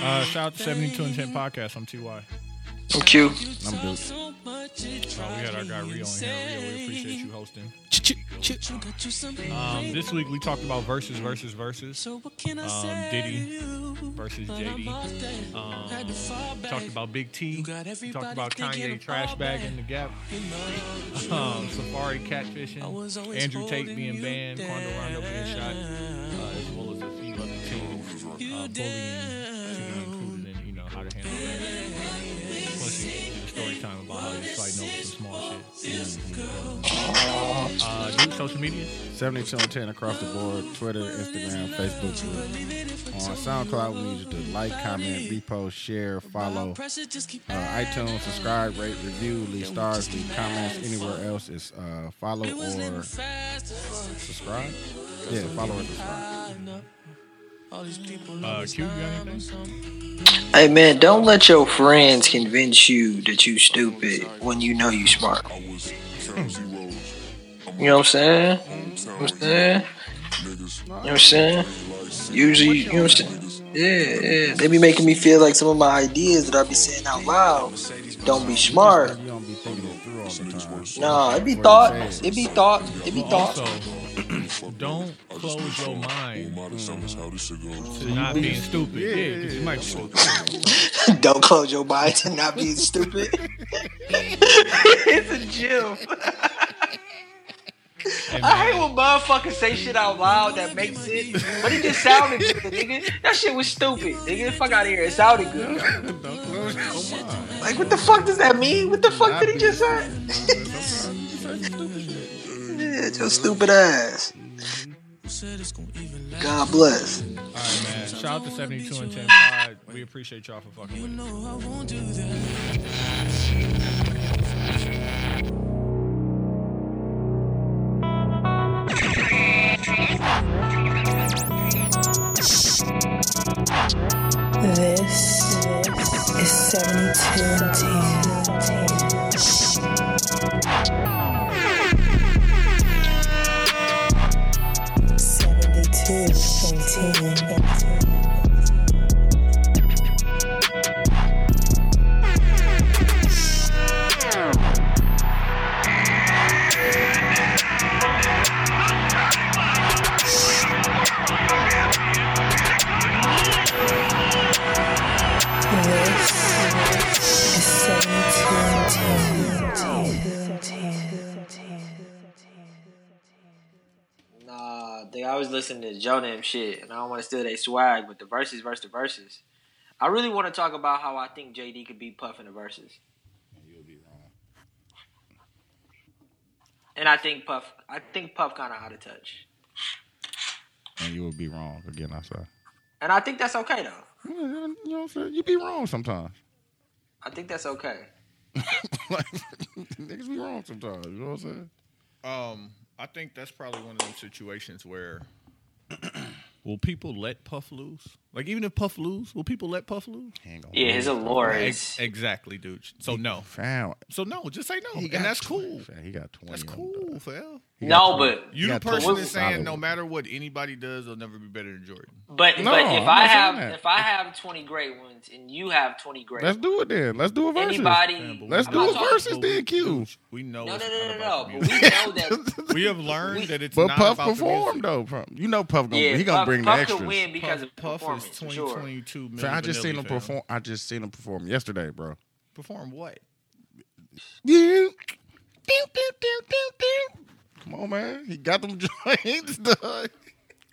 Uh, shout out to 72 and 10 podcast. I'm TY. I'm Q. I'm Duke. Uh, we had our guy Rio on here. Rio, we appreciate you hosting. Um, this week we talked about versus versus versus. Um, Diddy versus JD. Um, talked about Big T. Talked about Kanye trash bag in the gap. Um, Safari catfishing. Andrew Tate being banned. Quando Rondo being shot. Uh, as well as a few other things. Uh, bullying to be included in, you know, how to handle that. Uh, Duke, social media? 72 and 10 across the board Twitter, Instagram, Facebook. On SoundCloud, we need you to like, comment, repost, share, follow. Uh, iTunes, subscribe, rate, review, leave stars, leave comments. Anywhere else is uh, follow or subscribe. Yeah, follow or subscribe. Uh, Q, you got anything? Hey man, don't let your friends convince you that you stupid when you know you smart. You know what I'm saying? You know what I'm saying? You know what I'm saying? Usually, you know what I'm saying? Yeah, yeah. They be making me feel like some of my ideas that I be saying out loud don't be smart. You don't be thinking it through all the time. Nah, it be thought. It be thought. It be thought. Also, don't close your mind to not being stupid. Yeah, because you might be stupid. Don't close your mind to not being stupid. it's a gym. Hey, I hate when motherfuckers say shit out loud that makes sense, but it just sounded good, nigga. That shit was stupid, nigga. Fuck out of here. It sounded good. Don't close your mind. Like, what the fuck does that mean? What the fuck did he just say? yeah, your stupid ass. God bless. all right, man. Shout out to 72 and 10 Pod. We appreciate y'all for fucking with us. This is 72 and listen to Joe Nam shit, and I don't want to steal their swag, but the verses versus the verses. I really want to talk about how I think JD could be puffing the verses. You'll be wrong. And I think Puff, I think Puff kind of out of touch, And you will be wrong again. I say. and I think that's okay though. You know what I'm saying? You be wrong sometimes. I think that's okay. like niggas be wrong sometimes. You know what I'm saying? Um, I think that's probably one of those situations where will people let Puff lose? Like even if Puff lose, will people let Puff lose? Hang on. Yeah, his allure Ex- is. exactly, dude. So no. Found. So no, just say no. He and that's 20. cool. He got 20. That's on cool, dog. fam. He got No, 20. but You He the got 20 person that's saying no matter what anybody does, they'll never be better than Jordan. But No, but if I'm I not have saying that. if I have twenty great ones and you have twenty great, Let's do it then. Let's do a versus. anybody. Let's I'm do not a talking- versus but then, Q. We know. No, no, it's no, not no, about no. the But we music. know that. we have learned that it's But not Puff about the performed music. though. From you know Puff gonna Yeah, he gonna Puff, bring Puff the could extras. win because Puff, of Puff is for 20, sure. 22 million Fam, I just seen vanilli, him fam. perform. I just seen him perform yesterday, bro. Perform what? Come on, man. He got them joints, dog.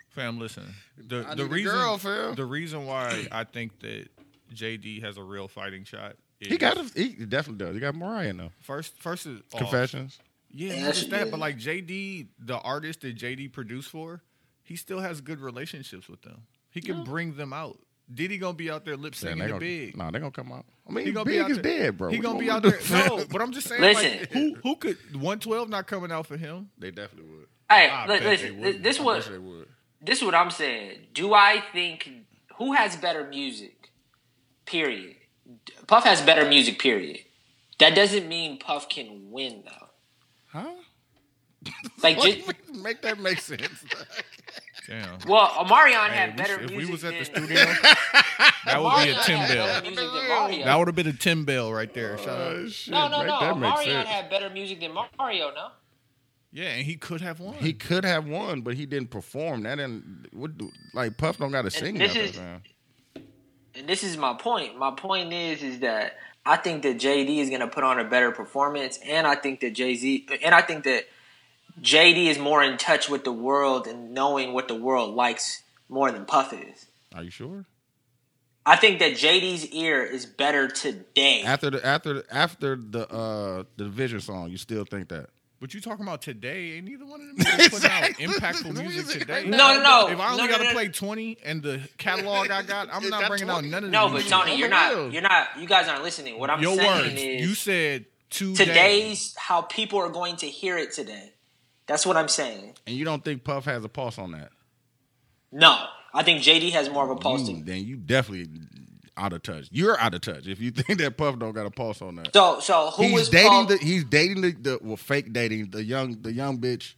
Fam, listen. The I the need a reason girl, fam. the reason why I think that JD has a real fighting shot. Is He got. A, he definitely does. He got Mariah though. first first is off. Confessions. Yeah, Yeah, that's- that, yeah. but like JD, the artist that JD produced for, he still has good relationships with them. He can bring them out. Diddy gonna be out there lip Man, syncing they the big. Nah, they gonna come out. I mean, He gonna be Big out is there. dead, bro. He What gonna be out me there. No, but I'm just saying, Listen. like, who who could 112 not coming out for him? They definitely would. Hey, I li- bet listen. they thi- This I what they would. this is what I'm saying. Do I think who has better music? Period. Puff has better music. Period. That doesn't mean Puff can win though. Huh? Like just, make, make that make sense. Damn. Well, Omarion Hey, had we better should- if music we was at than, the studio, that would be a Tim Bell. better music than Mario. That would have been a Tim Bell right there. Shout out. Uh, shit, no, no, make- no. That makes Omarion sense. had better music than Mario. No. Yeah, and he could have won. He could have won, but he didn't perform. That didn't what do, like Puff don't got to sing this nothing, is- fam. and this is my point. My point is, is that I think that JD is going to put on a better performance, and I think that Jay Z, and I think that JD is more in touch with the world and knowing what the world likes more than Puff is. Are you sure? I think that JD's ear is better today. After the after the, after the uh the Vision song, you still think that? But you talking about today? Ain't neither one of them niggas putting out impactful music today. No, no, no. If I only No, no, got to no. play twenty and the catalog I got, I'm not got bringing out none of no, the but. Tony, you're for real. not. You're not. You guys aren't listening. What I'm Your saying words. is You said today. today's how people are going to hear it today. That's what I'm saying. And you don't think Puff has a pulse on that? No, I think JD has more of a pulse. You- then you definitely out of touch. You're out of touch if you think that Puff don't got a pulse on that. So, so who he's was dating Paul- the he's dating the, the well fake dating the young the young bitch.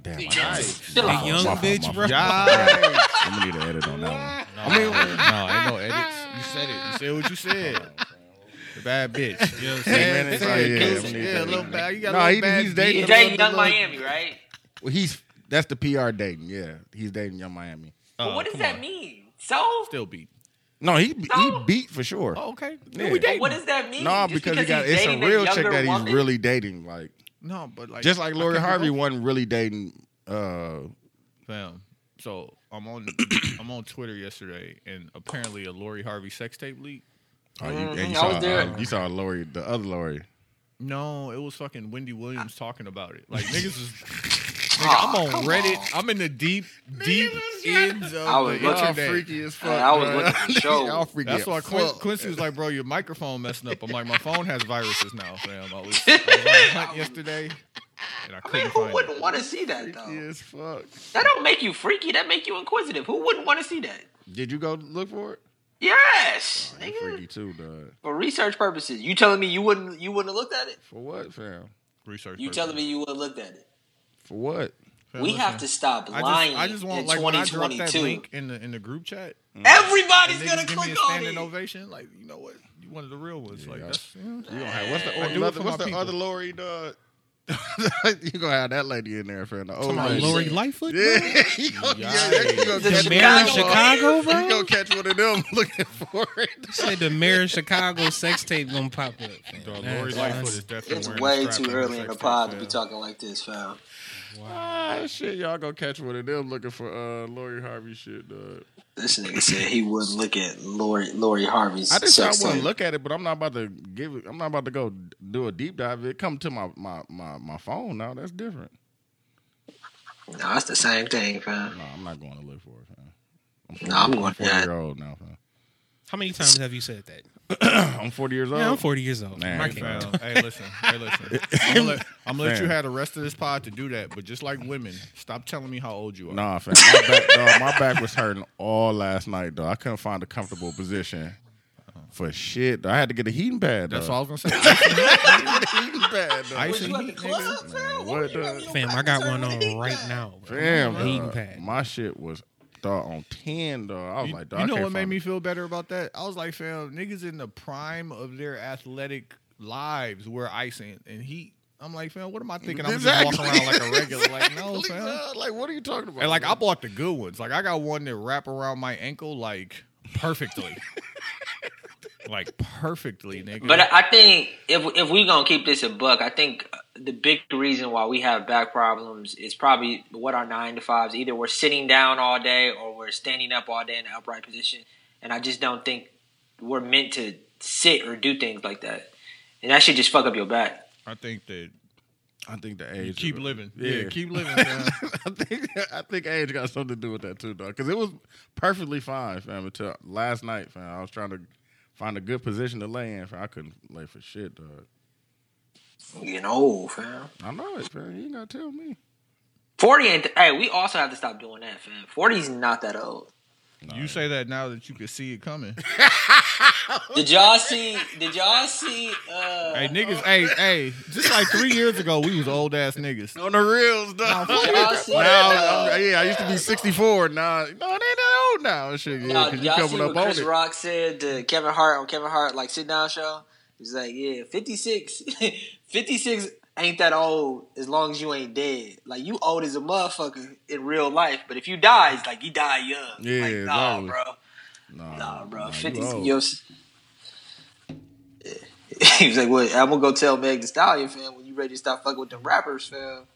Damn, I Chill My young my bitch, my bro. I'm gonna need an edit on that one. I mean, no, ain't no edits. You said it. You said what you said. The bad bitch. You know what I'm saying? minutes? Say Oh, it, yeah, Casey. yeah, a little bad. You got No, a little he- bad he's dating beat. He's dating little- Young little- Miami, right? Well, he's that's the PR dating. Yeah, he's dating Young Miami. But Oh, what does that on. mean? So, Still beat. No, he No. he beat for sure. Oh, okay. Yeah. Yeah. We dating. what does that mean? no, Just because, he got it's a real chick younger that he's woman? really dating. Like No, but like just like I Lori Harvey both. wasn't really dating. uh Fam. So I'm on I'm on Twitter yesterday, and apparently a Lori Harvey sex tape leak. Oh, you, and Mhm, you saw was uh, you saw Lori, the other Lori. No, it was fucking Wendy Williams talking about it. Like niggas is. Nigga, I'm on come Reddit. on. I'm in the deep, deep ends of I was the looking- internet. freaky as fuck. I was bro. looking for show. Y'all freaky. That's as why Quin- Quincy was like, "Bro, your microphone messing up." I'm like, "My phone has viruses now, fam." I was, I was on hunt yesterday, and I I mean, couldn't who find wouldn't want to see that Freaky though? as fuck. That don't make you freaky. That make you inquisitive. Who wouldn't want to see that? Did you go look for it? Yes, oh, You nigga. freaky too, dog. For research purposes, you telling me you wouldn't you wouldn't have looked at it? For what, fam? Research. You purposes. telling me you would have looked at it? For what? Fam, we listen, have to stop I lying just, I just want in like when I drop that link in the in the group chat. Mm. Everybody's gonna niggas give me click a on standing it. ovation. Like you know what? You one of the real ones. like that's. You know, You gonna have what's the I do other, what's the people. other Lori, dog? you gonna have that lady in there, for The old Talking lady. Lori Lightfoot? Yeah, you gonna, yeah, you gonna The catch The mayor of Chicago- Chicago, You gonna catch one of them looking for it. Say the mayor of Chicago sex tape gonna pop up. fam. Dog, Lori Lightfoot is definitely It's way too early in the pod to be talking like this, fam. Ah, shit, y'all gonna catch one of them looking for uh Lori Harvey shit, dog. This nigga said he wouldn't look at Lori Lori Harvey's. I just I wouldn't look at it, but I'm not about to give it. I'm not about to go do a deep dive. It come to my my my, my phone now. That's different. No, it's the same thing, fam. No, I'm not going to look for it, fam. No, I'm going- 40 yeah. year old now, fam. How many times have you said that? I'm 40 years old. Yeah, I'm 40 years old. Man, I Hey, can't. fam. hey, listen. Hey, listen. I'm gonna let, I'm gonna let you have the rest of this pod to do that. But just like women, stop telling me how old you are. Nah, fam. My back, dog, my back was hurting all last night, though. I couldn't find a comfortable position for shit. dog. I had to get a heating pad. That's dog. all I was gonna say. Ice heating pad, dog. Ice Was and you at the heat, club, nigga. fam? What, you- dog? Fam, I got one on right now. bro. Fam, Heating pad. my shit was dog on 10, dog. I was You, like, dog, you know what made find me feel better about that? I was like, fam, niggas in the prime of their athletic lives wear ice and, and heat. I'm like, fam, what am I thinking? I'm just walking around like a regular. Like, no, Exactly, fam. dog. Like, what are you talking about? And like, I bought the good ones. Like, I got one that wrap around my ankle like perfectly. like perfectly, nigga. But I think if if we gonna keep this a buck, I think the big reason why we have back problems is probably what our nine to fives. Either we're sitting down all day or we're standing up all day in an upright position, and I just don't think we're meant to sit or do things like that. And that should just fuck up your back. I think that I think the age. keep of it- living. Yeah, keep living, fam. I think I think age got something to do with that too, dog. Because it was perfectly fine, fam, until last night, fam. I was trying to find a good position to lay in, fam. I couldn't lay for shit, dog. Getting old, fam. I know it, fam. You ain't gotta tell me. Forty ain't. hey, we also have to stop doing that, fam. Forty's not that old. You say that now that you can see it coming. Did y'all see? Did y'all see? Uh, hey niggas, hey, hey, just like three years ago, we was old ass niggas. On the reels, dog. did y'all see? Now, uh, yeah, I used to be 64. Now, no, they not old now. and Shit, yeah, Y'all, because you y'all see coming what up on Chris it. Rock said to Kevin Hart on Kevin Hart like sit down show? He's like, yeah, 56, 56 ain't that old as long as you ain't dead. Like you old as a motherfucker in real life, but if you die, it's like you die young. Yeah, like, nah, exactly. bro, Nah, nah, bro, nah, 50. you old. Yo, s- he was like, "What? I'm gonna go tell Meg Thee Stallion, fam, when you ready to stop fucking with them rappers, fam."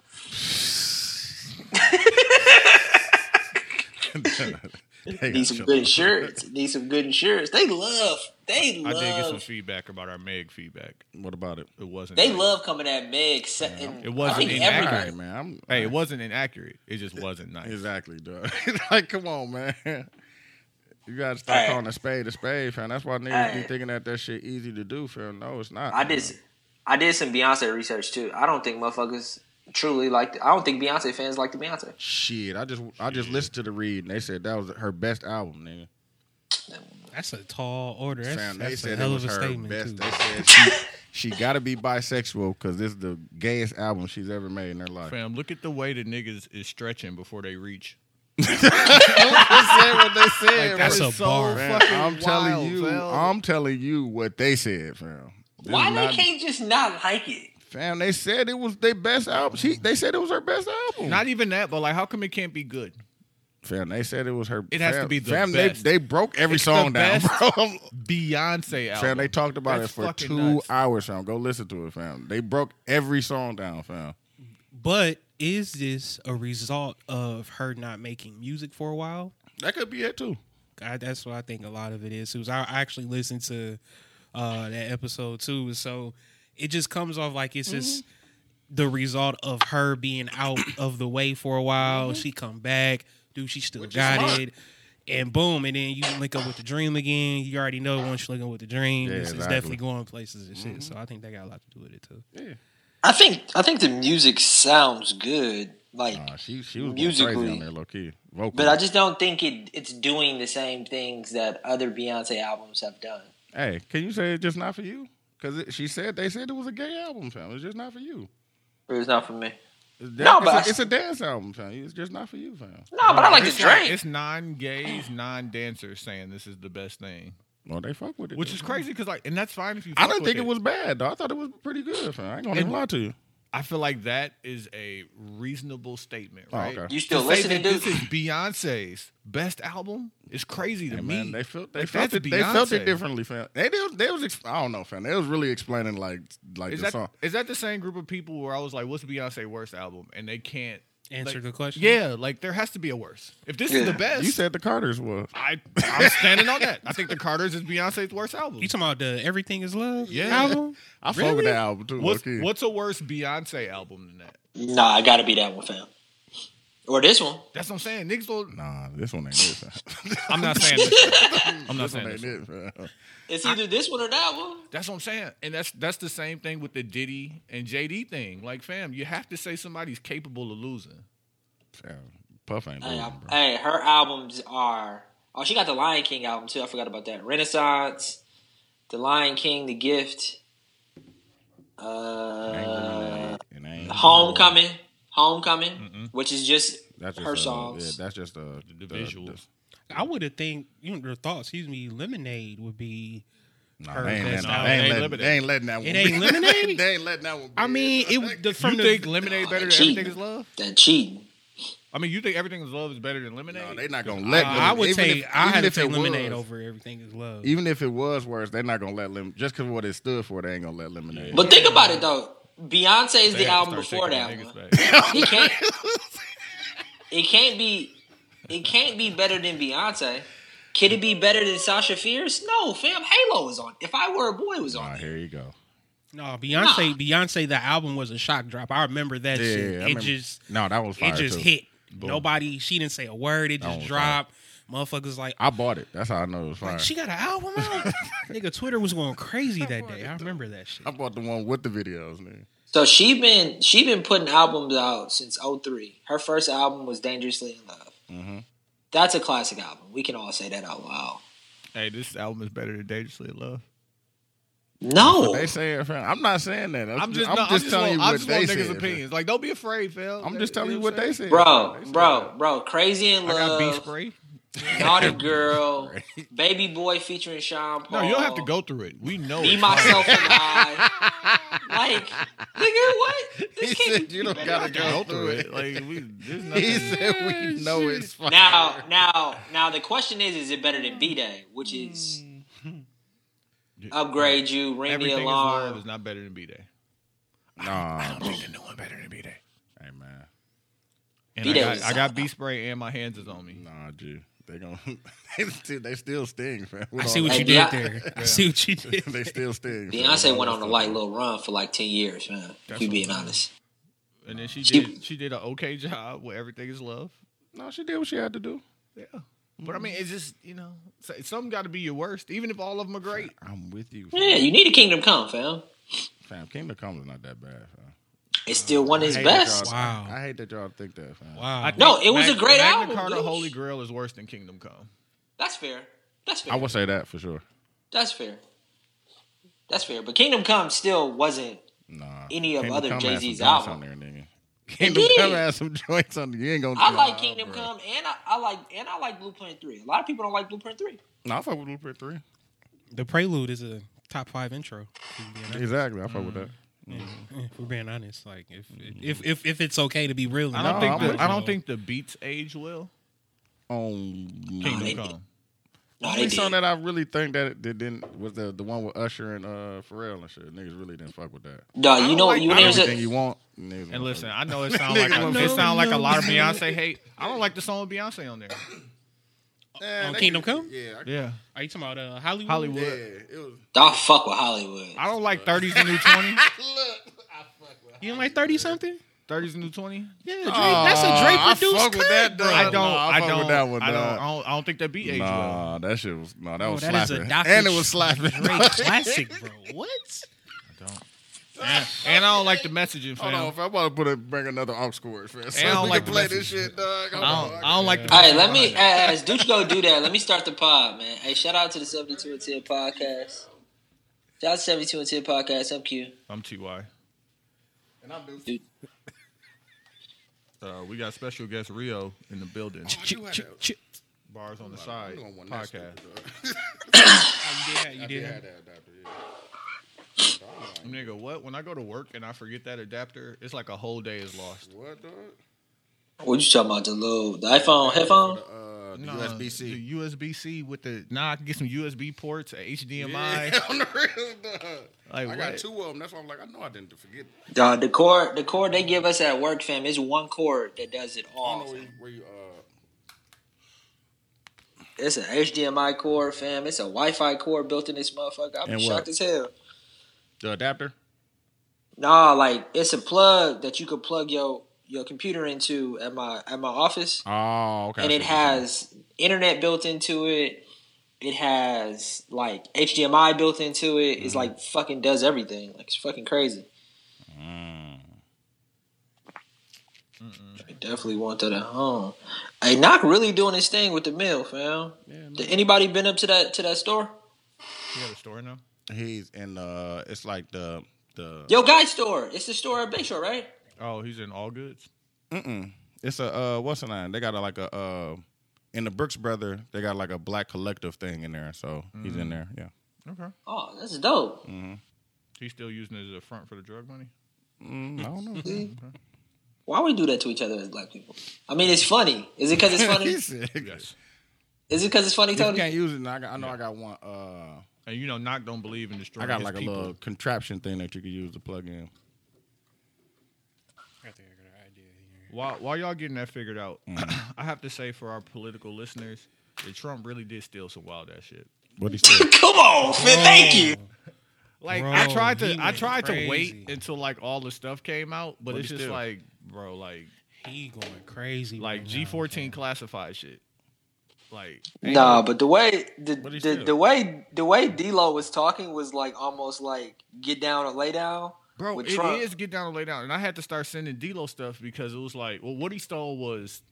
They Need some good insurance. Need some good insurance. They love. They love. I did get some feedback about our Meg feedback. What about it? It wasn't. They nice. love coming at Meg. se- and It wasn't inaccurate. All everybody. right, man. I'm, Hey, it wasn't inaccurate. It just wasn't nice. Exactly, dog. like, come on, man. You gotta stop Hey. calling a spade a spade, fam. That's why niggas Hey. be thinking that that shit easy to do, fam. No, it's not. I did. s- I did some Beyonce research too. I don't think motherfuckers truly like. The, I don't think Beyonce fans like the Beyonce. Shit, I just I just listened to the read and they said that was her best album, nigga. That's a tall order. That's, Fam, they that's a said it hell was of a her statement best. too. They said she, she got to be bisexual because this is the gayest album she's ever made in her life. Fam, look at the way the niggas is stretching before they reach. they said what they said. Like, that's a so bar. man. I'm telling you, fam. I'm telling you what they said, fam. This Why they not- can't just not like it? Fam, they said it was their best album. She, they said it was her best album. Not even that, but like, how come it can't be good? Fam, they said it was her. It has fam, to be the fam, best. They, they broke every It's the song down, best bro. Beyonce album. fam, they talked about That's it for two nuts. hours, fam. Go listen to it, fam. They broke every song down, fam. But is this a result of her not making music for a while? That could be it too. I, that's what I think a lot of it is. 'Cause I I actually listened to uh, that episode too, so it just comes off like it's just mm-hmm. the result of her being out of the way for a while. Mm-hmm. She come back, dude. She still Which got it, and boom, and then you link up with the dream again. You already know once you link up with the dream, Yeah, it's, it's exactly. definitely going places and shit. So mm-hmm. I think that got a lot to do with it too. Yeah, I think. I think the music sounds good. Like, Nah, she she was going Musically. crazy on there, low key. Vocal. but I just don't think it. It's doing the same things that other Beyonce albums have done. hey, can you say it's just not for you? Because she said they said it was a gay album, fam. It's just not for you. It's not for me. It's, No, it's but a, I- it's a dance album, fam. It's just not for you, fam. No, but I like the it's like- Drake. It's non-gays, non-dancers saying this is the best thing, Well, they fuck with it, which though, is fam. crazy because like, and that's fine if you. I fuck didn't think it. was bad, though. I thought it was pretty good, fam. I ain't gonna even lie to you. I feel like that is a reasonable statement, Oh, right? okay. You still To say listening, that? This is Beyonce's best album. It's crazy to Hey, me. man, they felt they Like, felt that's it. They felt it differently, fam. They they was, they was I don't know, fam. They was really explaining like like Is the that song. is that the same group of people where I was like, "What's Beyonce worst album?" and they can't Answer like, the question. Yeah, like there has to be a worse. If this Yeah. is the best, You said the Carters was. I I'm standing on that. I think the Carters is Beyonce's worst album. You talking about the Everything Is Love Yeah. album? I fuck with that album too. What's what's a worse Beyonce album than that? Nah, I gotta be that one, fam. Or this one. That's what I'm saying. Niggas don't. Nah, this one ain't it. I'm not saying this. I'm not this saying one this. ain't it. fam. It's either this one or that one. That's what I'm saying, and that's that's the same thing with the Diddy and JD thing. Like, fam, you have to say somebody's capable of losing. Fam, Puff ain't Hey, losing, I- bro. hey, her albums are. Oh, she got the Lion King album too. I forgot about that. Renaissance, The Lion King, The Gift, uh, lemonade, and ain't- Homecoming, Homecoming, which is just That's just her uh, songs. Yeah, that's just uh, The visuals. I would have think you know, your thoughts. Excuse me, Lemonade would be. Nah, they ain't, letting, album. they, ain't letting, lemonade. they ain't letting that one. It be. ain't lemonade? they ain't letting that one. Be I mean, it. it the, from you the think Lemonade better than cheating. Everything Is Love? that cheating. I mean, you think Everything Is Love is better than Lemonade? No, they not gonna let. Uh, I would even take. if- I even had to if take it Lemonade was- over Everything Is Love. Even if it was worse, they're not gonna let lim just because what it stood for. They ain't gonna let lemonade. But think about it though. Beyonce is They the album before that the one. It can't. it can't be. It can't be better than Beyonce. Can it be better than Sasha Fierce? No, fam. Halo is on. If I Were a Boy it was Ah, on. here you go. no, Beyonce. Beyonce. The album was a shock drop. I remember that Yeah, shit. I It remember- just. No, that was fire It just too. hit. Boom. Nobody. She didn't say a word. It just was dropped. Motherfuckers like. I bought it. That's how I know it was fire. Like, she got an album out. Nigga, Twitter was going crazy that day. I remember that shit. I bought the one with the videos, nigga. So she been she been putting albums out since 03. Her first album was Dangerously in Love. Mhm. That's a classic album. We can all say that out loud. Hey, this album is better than Dangerously in Love. No, They say it, fam. I'm not saying that. I'm just, I'm no, just telling you want, I what just they want said. niggas' fam. opinions. Like, don't be afraid, Phil. I'm just telling you what they said. bro, They said bro, that. bro. Crazy in I got beat love, spray. naughty girl, baby boy featuring Sean Paul. No, you don't have to go through it. We know. Be myself and I. Like, nigga, what? He This can't said you don't gotta go through it. Like we, there's He said we know it's fine. Now, now, now. The question is: Is it better than B Day, which is mm-hmm. upgrade you, ring Everything the is love alarm? is not better than B Day. Nah, think the new one better than B Day. hey man, And I B-Day got, I got B spray and my hands is on me. nah, G. They gon' they still they still sting, fam. I see what you did Beyonce- there. I see what you did. they still sting. Beyonce went on a light little run for like ten years, man. If you being I'm honest. And then she She- did she did an okay job with everything is love. No, she did what she had to do. Yeah. But I mean, it's just you know, some got to be your worst, even if all of them are great. I'm with you. Yeah, you need a Kingdom Come, fam. Fam, Kingdom Come is not that bad, fam. It's still one of his I hate that best. Wow. I hate that y'all think that, fam. Wow. I No, it was a great Magna album, Carta dude. Holy Grail is worse than Kingdom Come. That's fair. That's fair. I would say that for sure. That's fair. That's fair. But Kingdom Come still wasn't Nah. Any of Kingdom other Jay-Z's some joints album. on there. Kingdom did. Come has some joints on there. You ain't gonna. I nah, like Kingdom bro. Come and I, I like and I like Blueprint Three. A lot of people don't like Blueprint Three. No, I fuck with Blueprint Three. The Prelude is a top five intro. if we're being honest. Exactly, I fuck with mm. that. Yeah, If we're being honest, like if if if, if it's okay to be real, I don't think the, I don't think the beats age well. On Kingdom they- Come. No, only they song that I really think that it didn't was the the one with Usher and uh Pharrell and shit. Niggas really didn't fuck with that. No, you know like- you I know don't Everything a, you want. niggas And listen, I know it sounds like a, it sound like a lot of. Beyonce hate. I don't like the song with Beyonce on there. With on that Kingdom could- Come? Yeah, I, Yeah, Are you talking about uh, Hollywood? Hollywood. yeah. It was. don't fuck with Hollywood. I don't like 30s and new 20. You don't like thirty something? 30s and new 20. Yeah, Drake, that's a Drake I produced fuck with that, bro. I don't. I I fuck don't. that one, I don't. dog. I don't. I don't think that beat age well. Nah, that shit was no, that Oh, was that is slapping, a Dr. and it was slapping. Drake classic, bro. What? And, and I don't like the messaging, Hold fam. on, if I want to put a, bring another aux cord, fam. So I don't like can the play this shit, dog. Hold I don't, I don't like the. All right, let me behind it. as Dooch go do that. Let me start the pod, man. Hey, shout out to the seventy two and ten podcast. Shout out to seventy two and ten podcast. I'm Q. I'm Ty. And I'm Deuce. Dude. Uh, we got special guest Rio in the building. Ch- ch- ch- Bars on the side I'm doing one next podcast. to it, dog. Oh, you did. have- You I did. did have- have that adapter, yeah. Nigga, what? When I go to work and I forget that adapter, it's like a whole day is lost. What, dog? What you talking about? The little the iPhone headphone? Uh, the Nah, USB-C. The USB C with the now I can get some USB ports, a HDMI. Yeah, on the real, dog. Like I got two of them. That's why I'm like, I know I didn't forget. Dog, the cord the cord they give us at work, fam, is one cord that does it I don't all. know where you, where you uh. It's an HDMI cord, fam. It's a Wi-Fi cord built in this motherfucker. I'm And shocked as hell. The adapter? Nah, like it's a plug that you could plug your your computer into at my at my office, Oh, okay. and it has internet built into it. It has like HDMI built into it. Mm-hmm. It's like fucking does everything. Like it's fucking crazy. Mm. I definitely want that at home. Hey, Knock really doing his thing with the mill, fam. Yeah. Did anybody been up to that to that store? You got a store now? He's in uh it's like the the Yo, guy store. It's the store at Bayshore, right? Oh, he's in All Goods. mm it's a uh what's the name? They got a, like a uh in the Brooks brother, they got like a black collective thing in there, so he's in there. Yeah. Okay. Oh, that's dope. Mm. He's still using it as a front for the drug money. Mm, I don't know. See? Why we do that to each other as black people? I mean, it's funny. Is it because it's funny? Yes. Is it because it's funny, If you Tony? can't use it, I, got, I know I got one. Uh, And you know, Knock don't believe in destroying. I got his like a little contraption thing that you could use to plug in. I think I got an idea here. While while y'all getting that figured out, Mm-hmm. I have to say for our political listeners that Trump really did steal some wild ass shit. What he said? Come on, Finn. Thank you. Like Bro, I tried to I went tried to wait until like all the stuff came out, but What'd it's just steal? like, bro, like He going crazy. like G fourteen classified shit. Like Nah, but the way the the, the way the way D'Lo was talking was like almost like get down or lay down. Bro, with it is Trump. get down or lay down. And I had to start sending D-Lo stuff because it was like, well, what he stole was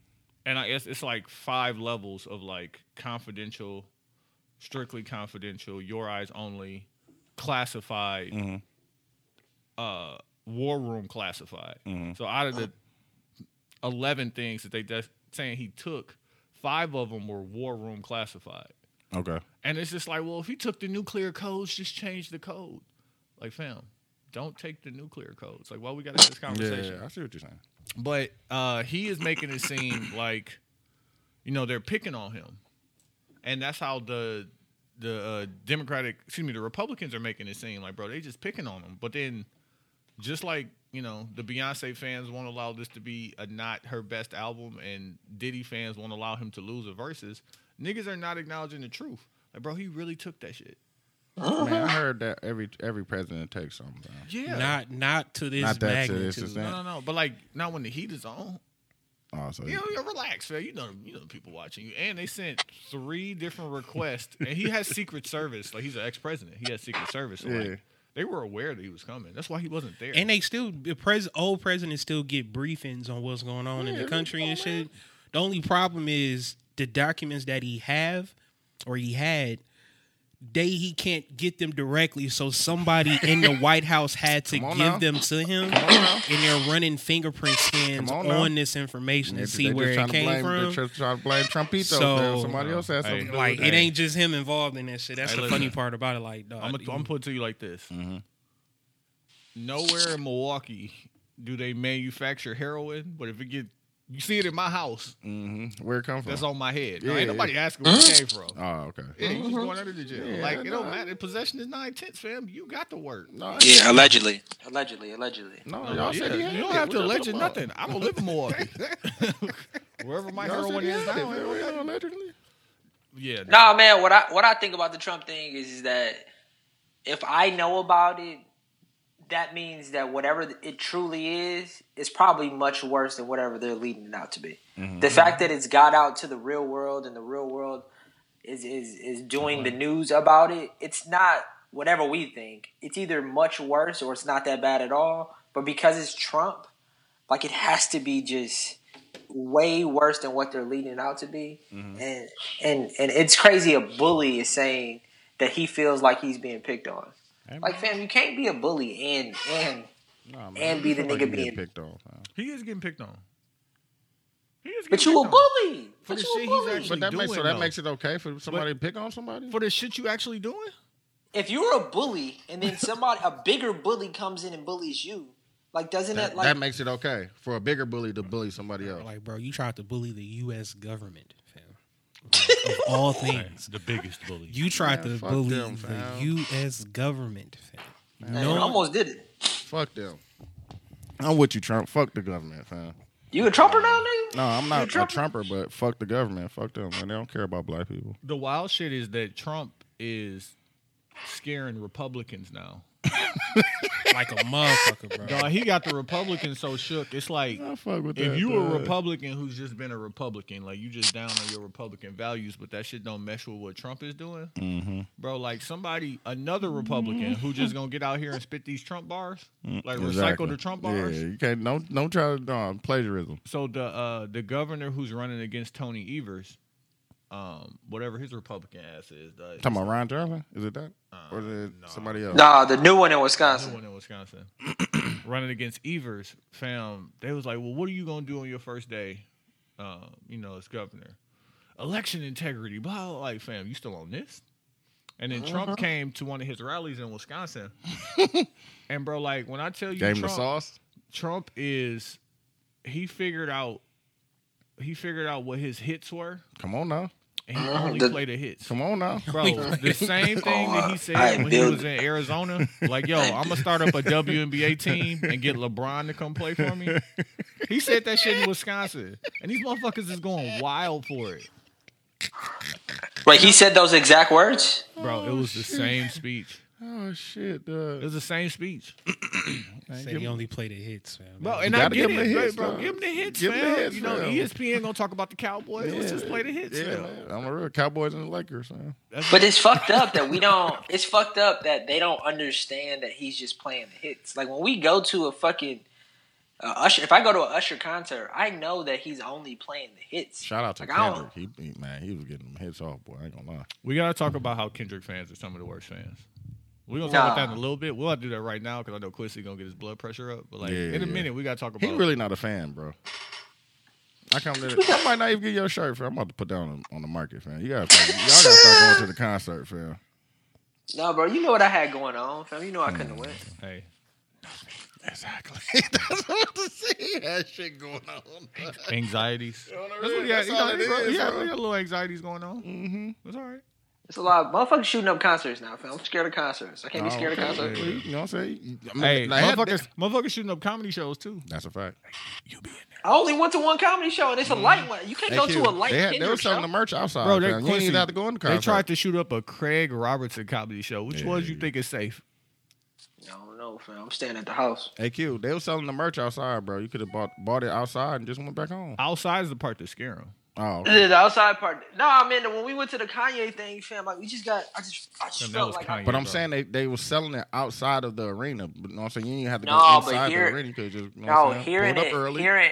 and I guess it's like five levels of like confidential, strictly confidential, your eyes only, classified, Mm-hmm. uh, war room classified. Mm-hmm. So out of the eleven things that they just saying he took, five of them were war room classified. Okay. And it's just like, well, if he took the nuclear codes, just change the code. Like, fam, don't take the nuclear codes. Like, why we gotta have this Yeah, conversation? I see what you're saying. But uh, he is making it seem like, you know, they're picking on him, and that's how the the uh, Democratic, excuse me, the Republicans are making it seem like, bro, they just picking on him. But then, just like you know, the Beyonce fans won't allow this to be a not her best album, and Diddy fans won't allow him to lose a verses. Niggas are not acknowledging the truth. Like, bro, he really took that shit. Man, I heard that every every president takes something. man. Yeah. Not not to this Not that to magnitude. this extent. no, no, no. But like, not when the heat is on. Oh, so You know, you relax, man. You know, you know people watching you. And they sent three different requests, and he has Secret Service. Like he's an ex president. He has Secret Service. So Yeah. like, they were aware that he was coming. That's why he wasn't there. And they still the pres old presidents still get briefings on what's going on in the country and shit. The only problem is the documents that he have or he had, they he can't get them directly. So somebody in the White House had to give now. them to him, Come on now. and they're running fingerprint scans Come on, on now. this information They- to see where it came blame, from. They're trying to blame Trumpito. So- man. somebody else has something. to do like with it ain't just him involved in that shit. That's Hey, the listen. funny part about it. Like, dog, I'm gonna I'm put it to you like this: Mm-hmm. Nowhere in Milwaukee do they manufacture heroin, but if it get you see it in my house, Mhm. Where it come from? that's on my head. No, Yeah. ain't nobody asking where it came from. Oh, okay. Yeah, you just going under the jail. Yeah, like it don't matter. Possession is nine tenths, fam. You got the work. No, Yeah, allegedly. Allegedly, allegedly. no, No, y'all no, said yeah, he had you don't it. have to allege talking nothing. about? I don't live in Milwaukee. Wherever my Y'all heroin is now, it. ain't no- allegedly? yeah. Nah, man. What I what I think about the Trump thing is, is that if I know about it, that means that whatever it truly is is probably much worse than whatever they're leading it out to be. Mm-hmm. The fact that it's got out to the real world and the real world is is is doing the news about it. It's not whatever we think. It's either much worse or it's not that bad at all. But because it's Trump, like it has to be just way worse than what they're leading it out to be. Mm-hmm. And and and it's crazy a bully is saying that he feels like he's being picked on. Like fam, you can't be a bully and and Nah, man, And be the feel like nigga being- picked on. man. He is getting picked on. He is but getting you a picked on. bully. For But the shit he's actually But that makes so that though. makes it okay for somebody to pick on somebody. For the shit you actually doing? if you're a bully and then somebody a bigger bully comes in and bullies you, like doesn't That, that, like that makes it okay for a bigger bully to bully somebody else. Like, bro, you tried to bully the U.S. government, fam. Of all things, The biggest bully. you tried Man, to fuck bully them, the fam. U.S. government, fam. Man, No, you almost did it. Fuck them. I'm with you, Trump. Fuck the government, fam. You a Trumper now, nigga? No, I'm not a a Trumper? Trumper, but fuck the government. Fuck them, man. They don't care about black people. The wild shit is that Trump is scaring Republicans now. like a motherfucker, bro. Dog, he got the Republicans so shook. It's like I fuck with if that. you a. Republican who's just been a Republican, like you just down on your Republican values, but that shit don't mesh with what Trump is doing, Mm-hmm. bro. Like somebody, another Republican who just gonna get out here and spit these Trump bars, like recycle the Trump bars. Yeah, you can't. Don't don't try to no, plagiarism. So the uh, the governor who's running against Tony Evers, um, whatever his Republican ass is, uh, Talking about Ron Johnson? Is it that, or is it no. somebody else? Nah, the new one in the Wisconsin. one in Wisconsin, running against Evers, fam. They was like, well, what are you gonna do on your first day? Um, you know, as governor, election integrity. Blah, blah, blah. like, fam, you still on this? And then Uh-huh. Trump came to one of his rallies in Wisconsin, and bro, like when I tell you, Gave him the Trump, sauce. Trump is he figured out he figured out what his hits were, Come on now. And he Uh, only the- played the hits. Come on now. Bro, the same thing that he said I when he was in Arizona, like, yo, I'm gonna start up a WNBA team and get LeBron to come play for me. He said that shit in Wisconsin, and these motherfuckers is going wild for it, Wait, he said those exact words? bro. It was the same speech. Oh shit, It dog. was the same speech, Said he only played the hits, fam. bro. And I gotta get give it, him the bro, hits, bro. dog. Give him the hits, Give him the hits, you know, fam. ESPN gonna talk about the Cowboys. Let's just play the hits, Yeah, fam. man. I'm a real Cowboys and the Lakers. Man. But it's fucked up that we don't. It's fucked up that they don't understand that he's just playing the hits. Like when we go to a fucking Uh, Usher, if I go to an Usher concert, I know that he's only playing the hits. Shout out to Like, I don't- Kendrick. He, he man, he was getting them hits off, boy. I ain't gonna lie. We gotta talk about how Kendrick fans are some of the worst fans. We're gonna talk about that in a little bit. We'll have to do that right now because I know Quincy gonna get his blood pressure up. But like Yeah, in a yeah. minute, we gotta talk about it. He really not a fan, bro. I come to. The, I might not even get your shirt, fam. I'm about to put that on, on the market, fam. You gotta, y'all gotta start going to the concert, fam. No, bro, you know what I had going on, fam. You know I couldn't win. Hey, Exactly. That's what to see. That shit going on. anxieties. That's what he had. that's He all got, it he got- is, he got- he got little anxieties going on. Mm-hmm. That's all right. It's a lot of motherfuckers shooting up concerts now, fam. I'm scared of concerts. I can't be oh, scared of concerts. You know what I'm saying? I mean, Hey, like, had- motherfuckers, motherfuckers shooting up comedy shows too. That's a fact. You be in there. I only went to one comedy show, and it's a mm-hmm. light one. You can't They go to killed- a light they, had, they were selling show. the merch outside, Bro, they, fam. You ain't Quincy, even have to go in the they tried to shoot up a Craig Robinson comedy show. Which Yeah, ones you think is safe? I don't know, fam. I'm staying at the house. Hey, Q, they were selling the merch outside, bro. You could have bought bought it outside and just went back home. Outside is the part that scare him. Oh, The outside part. No, I mean when we went to the Kanye thing, fam. Like we just got. I just. I just Fam, that felt was like. I, Kanye. But I'm bro. saying they, they were selling it outside of the arena. But you know what I'm saying? You didn't have to No, go but inside here- the arena. You could just, you know no, what oh, I'm saying? here in Pulled it, here in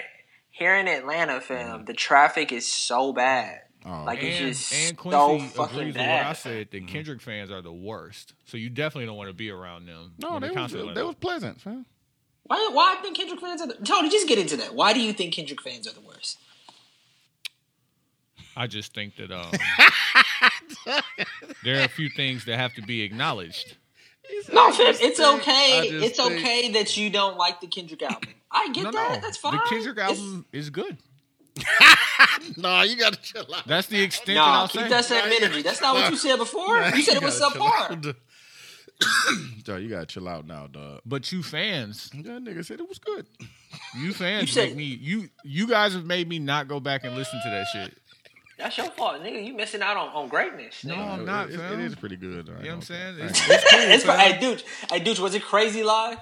here in Atlanta, fam. Mm-hmm. The traffic is so bad. Oh, Like it's and, just and so Quincy fucking agrees with what I bad. said. The mm-hmm. Kendrick fans are the worst. So you definitely don't want to be around them. no, they the was, concert like they was pleasant, fam. Why? Why I think Kendrick fans are the Tony? Just get into that. Why do you think Kendrick fans are the worst? I just think that um, there are a few things that have to be acknowledged. No, fam. It's think- okay. It's think- okay that you don't like the Kendrick album. I get No, that. no, That's fine. the Kendrick It's- album is good. No, you gotta chill out. That's the extent that Nah, I'll keep say. that same energy. That's not what you said before. You said it was subpar. Joe, you gotta chill out now, dog. But you fans, That nigga said it was good. you fans You said- make me you you guys have made me not go back and listen to that shit. That's your fault, nigga. You missing out on, on greatness. No, nigga. I'm not, It- it- fam. it is pretty good. Though, You know what I'm saying? Hey. It's, it's cool, It's fam. hey, dude. Hey, dude. Was it crazy live?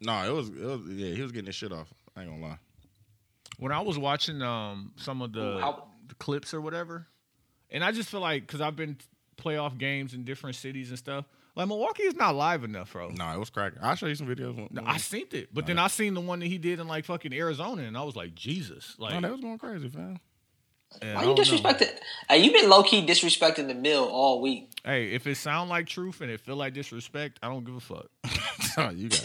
No, it was, it was. Yeah, he was getting his shit off. I ain't gonna lie. when I was watching um some of the, Ooh, how- the clips or whatever, and I just feel like because I've been playoff games in different cities and stuff, like Milwaukee is not live enough, bro. No, it was cracking. I'll show you some videos. When, No, when- I seen it, but then I seen the one that he did in like fucking Arizona, and I was like, Jesus, like no, that was going crazy, fam. And I Why you disrespecting? Hey, you been low key disrespecting the mill all week. Hey, if it sound like truth and it feel like disrespect, I don't give a fuck. you got.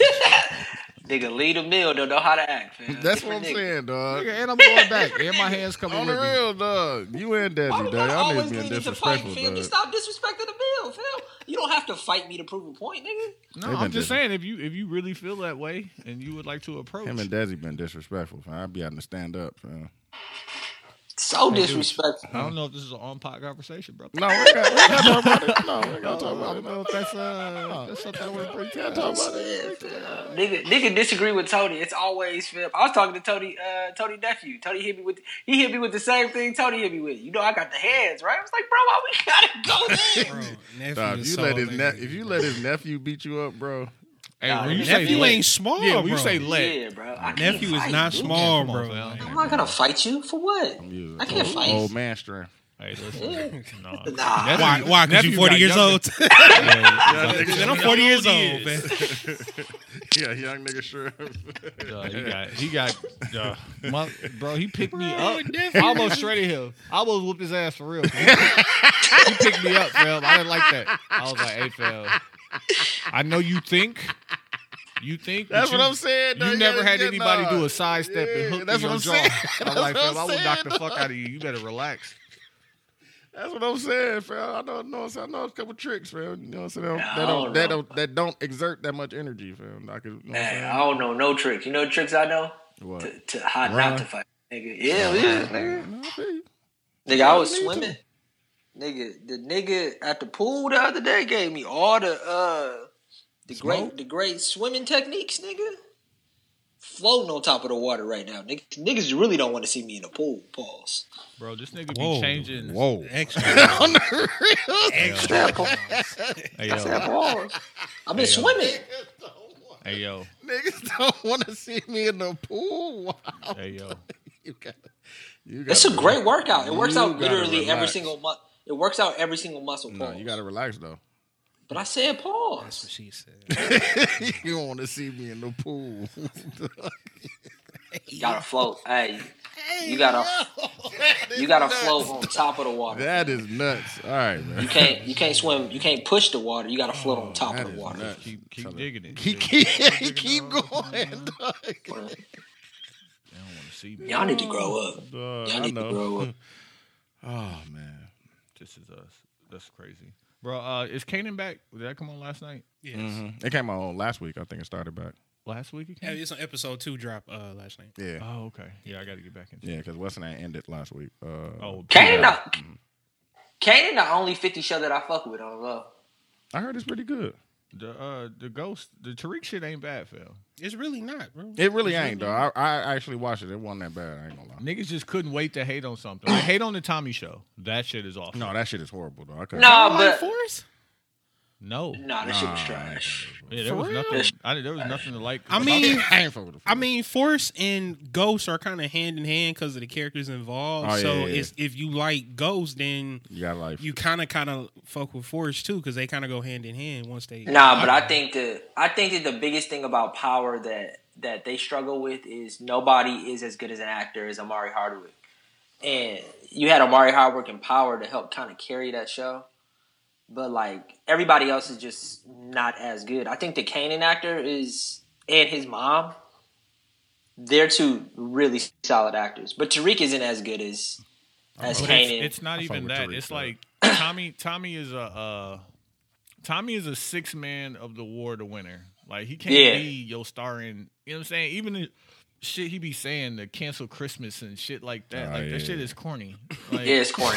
Nigga, lead the mill. Don't know how to act. Fam. That's what I'm nigga. saying, dog. Nigga, and I'm going back, and my hands coming On with the me. real, dog. You and Why Desi, we dog. gotta Y'all always niggas being lead into fight, disrespectful, fam? Just stop disrespecting the mill, fam. You don't have to fight me to prove a point, nigga. No, They I'm been just different. saying if you if you really feel that way and you would like to approach, Him and Desi been disrespectful, fam. I'd be having to stand up, fam. So dude. disrespectful. I don't know if this is an on pot conversation, bro. No, we got, we got to talk about it. No, we I got to talk don't about it. know if that's uh that's something I want to bring We got to talk about it. Nigga, nigga disagree with Tony. It's always Phil. I was talking to Tony, uh, Tony nephew. Tony hit me with he hit me with the same thing Tony hit me with. You know, I got the hands, right? I was like, bro, why we gotta go there? Bro, nephew Dog, if you so let his ne- if you let his nephew beat you up, bro. Hey, Nah, when you his say nephew ain't small, yeah, when you say let, Yeah, bro. I can't Nephew is not dude. small, come bro. fam. I'm not gonna fight you for what? I'm I can't old, fight. Old man strength. hey, listen, no. Nah. Nephew- Why? Why? Because nephew you 40 years old. Yeah, Then I'm 40 years old, man. Yeah, young nigga shrimp. Uh, he got, he got, uh, my, bro. He picked me up. I almost shredded him. I almost whooped his ass for real. He, he picked me up, fam. I didn't like that. I was like, hey, fam. I know you think, you think. but That's you, what I'm saying. You though. never gotta had get- anybody nah. do a sidestep Yeah, and hook that's in what I'm jaw. saying. I'm like, what fam, I I'm will knock the fuck out of you. You better relax. That's what I'm saying, fam. I know, know, I know a couple tricks, fam. You know what I'm saying? I that don't don't, that know. don't, that don't exert that much energy, fam. I could, you know what I'm I don't know no tricks. You know the tricks I know? What? To, to how Run. not to fight. Nigga. Yeah, yeah, nigga. No, I. Nigga, I was swimming. too. Swimming. Nigga, the nigga at the pool the other day gave me all the uh the Smoke? great the great swimming techniques, nigga. Floating on top of the water right now. Niggas, niggas really don't want to see me in the pool. Pause. Bro, this nigga Whoa. be changing. Whoa. Extra. On the real. Extra. Hey, I said yo. pause. I've been Hey, yo. swimming. Hey, yo. Niggas don't want to see me in the pool. Wow. Hey, yo. You got you It's a great workout. It works out gotta literally every single month. It works out every single muscle. No, Pause. you gotta relax though. But I said pause. That's what she said. you don't want to see me in the pool. You gotta float. Hey, you gotta you gotta float on top of the water. That is nuts. All right, man. You man. can't you can't swim. You can't push the water. You gotta float on top of the water. nuts. Keep keep Tell digging it. Keep, They keep, keep going, dog. don't want to see. Y'all need to grow up. Dog, Y'all I need to grow up. Oh man. This is us. That's crazy, bro. Uh, is Kanan back? Did that come on last night? Yes. Mhm. It came on last week. I think it started back. Last week it Yeah, it's on episode two drop uh, last night. Yeah. Oh, okay. Yeah, I got to get back into. Yeah, because Western I ended last week. Uh, Oh, Kanan, yeah. the, Kanan, the only fifty show that I fuck with on love. I heard it's pretty good. The uh the ghost the Tariq shit ain't bad, Phil. It's really not, bro. It really ain't though. I, I actually watched it. It wasn't that bad. I ain't gonna lie. Niggas just couldn't wait to hate on something. I hate on the Tommy show. That shit is awful. No, that shit is horrible though. I couldn't. Nah, Like but Force? No. nah, that shit was trash. Yeah, there For was real? nothing. I, there was nothing to like. I mean- I ain't fuck with the I mean, Force and Ghost are kind of hand in hand because of the characters involved. Oh, yeah, so yeah, yeah. It's, if you like Ghost, then you got like you kind of kind of fuck with Force too because they kind of go hand in hand once they. Nah, but I think the I think that the biggest thing about Power that that they struggle with is nobody is as good as an actor as Omari Hardwick, and you had Omari Hardwick in Power to help kind of carry that show, but like everybody else is just not as good. I think the Kanan actor is and his mom, they're two really solid actors, but Tariq isn't as good as as But Kanan. it's, it's not I even that. Tariq, It's though. like Tommy. Tommy is a uh, Tommy is a six man of the war to winner. Like he can't Yeah. be your star in. You know what I'm saying? Even the shit he be saying to cancel Christmas and shit like that. Oh, like yeah. that shit is corny. Like, yeah, it's corny.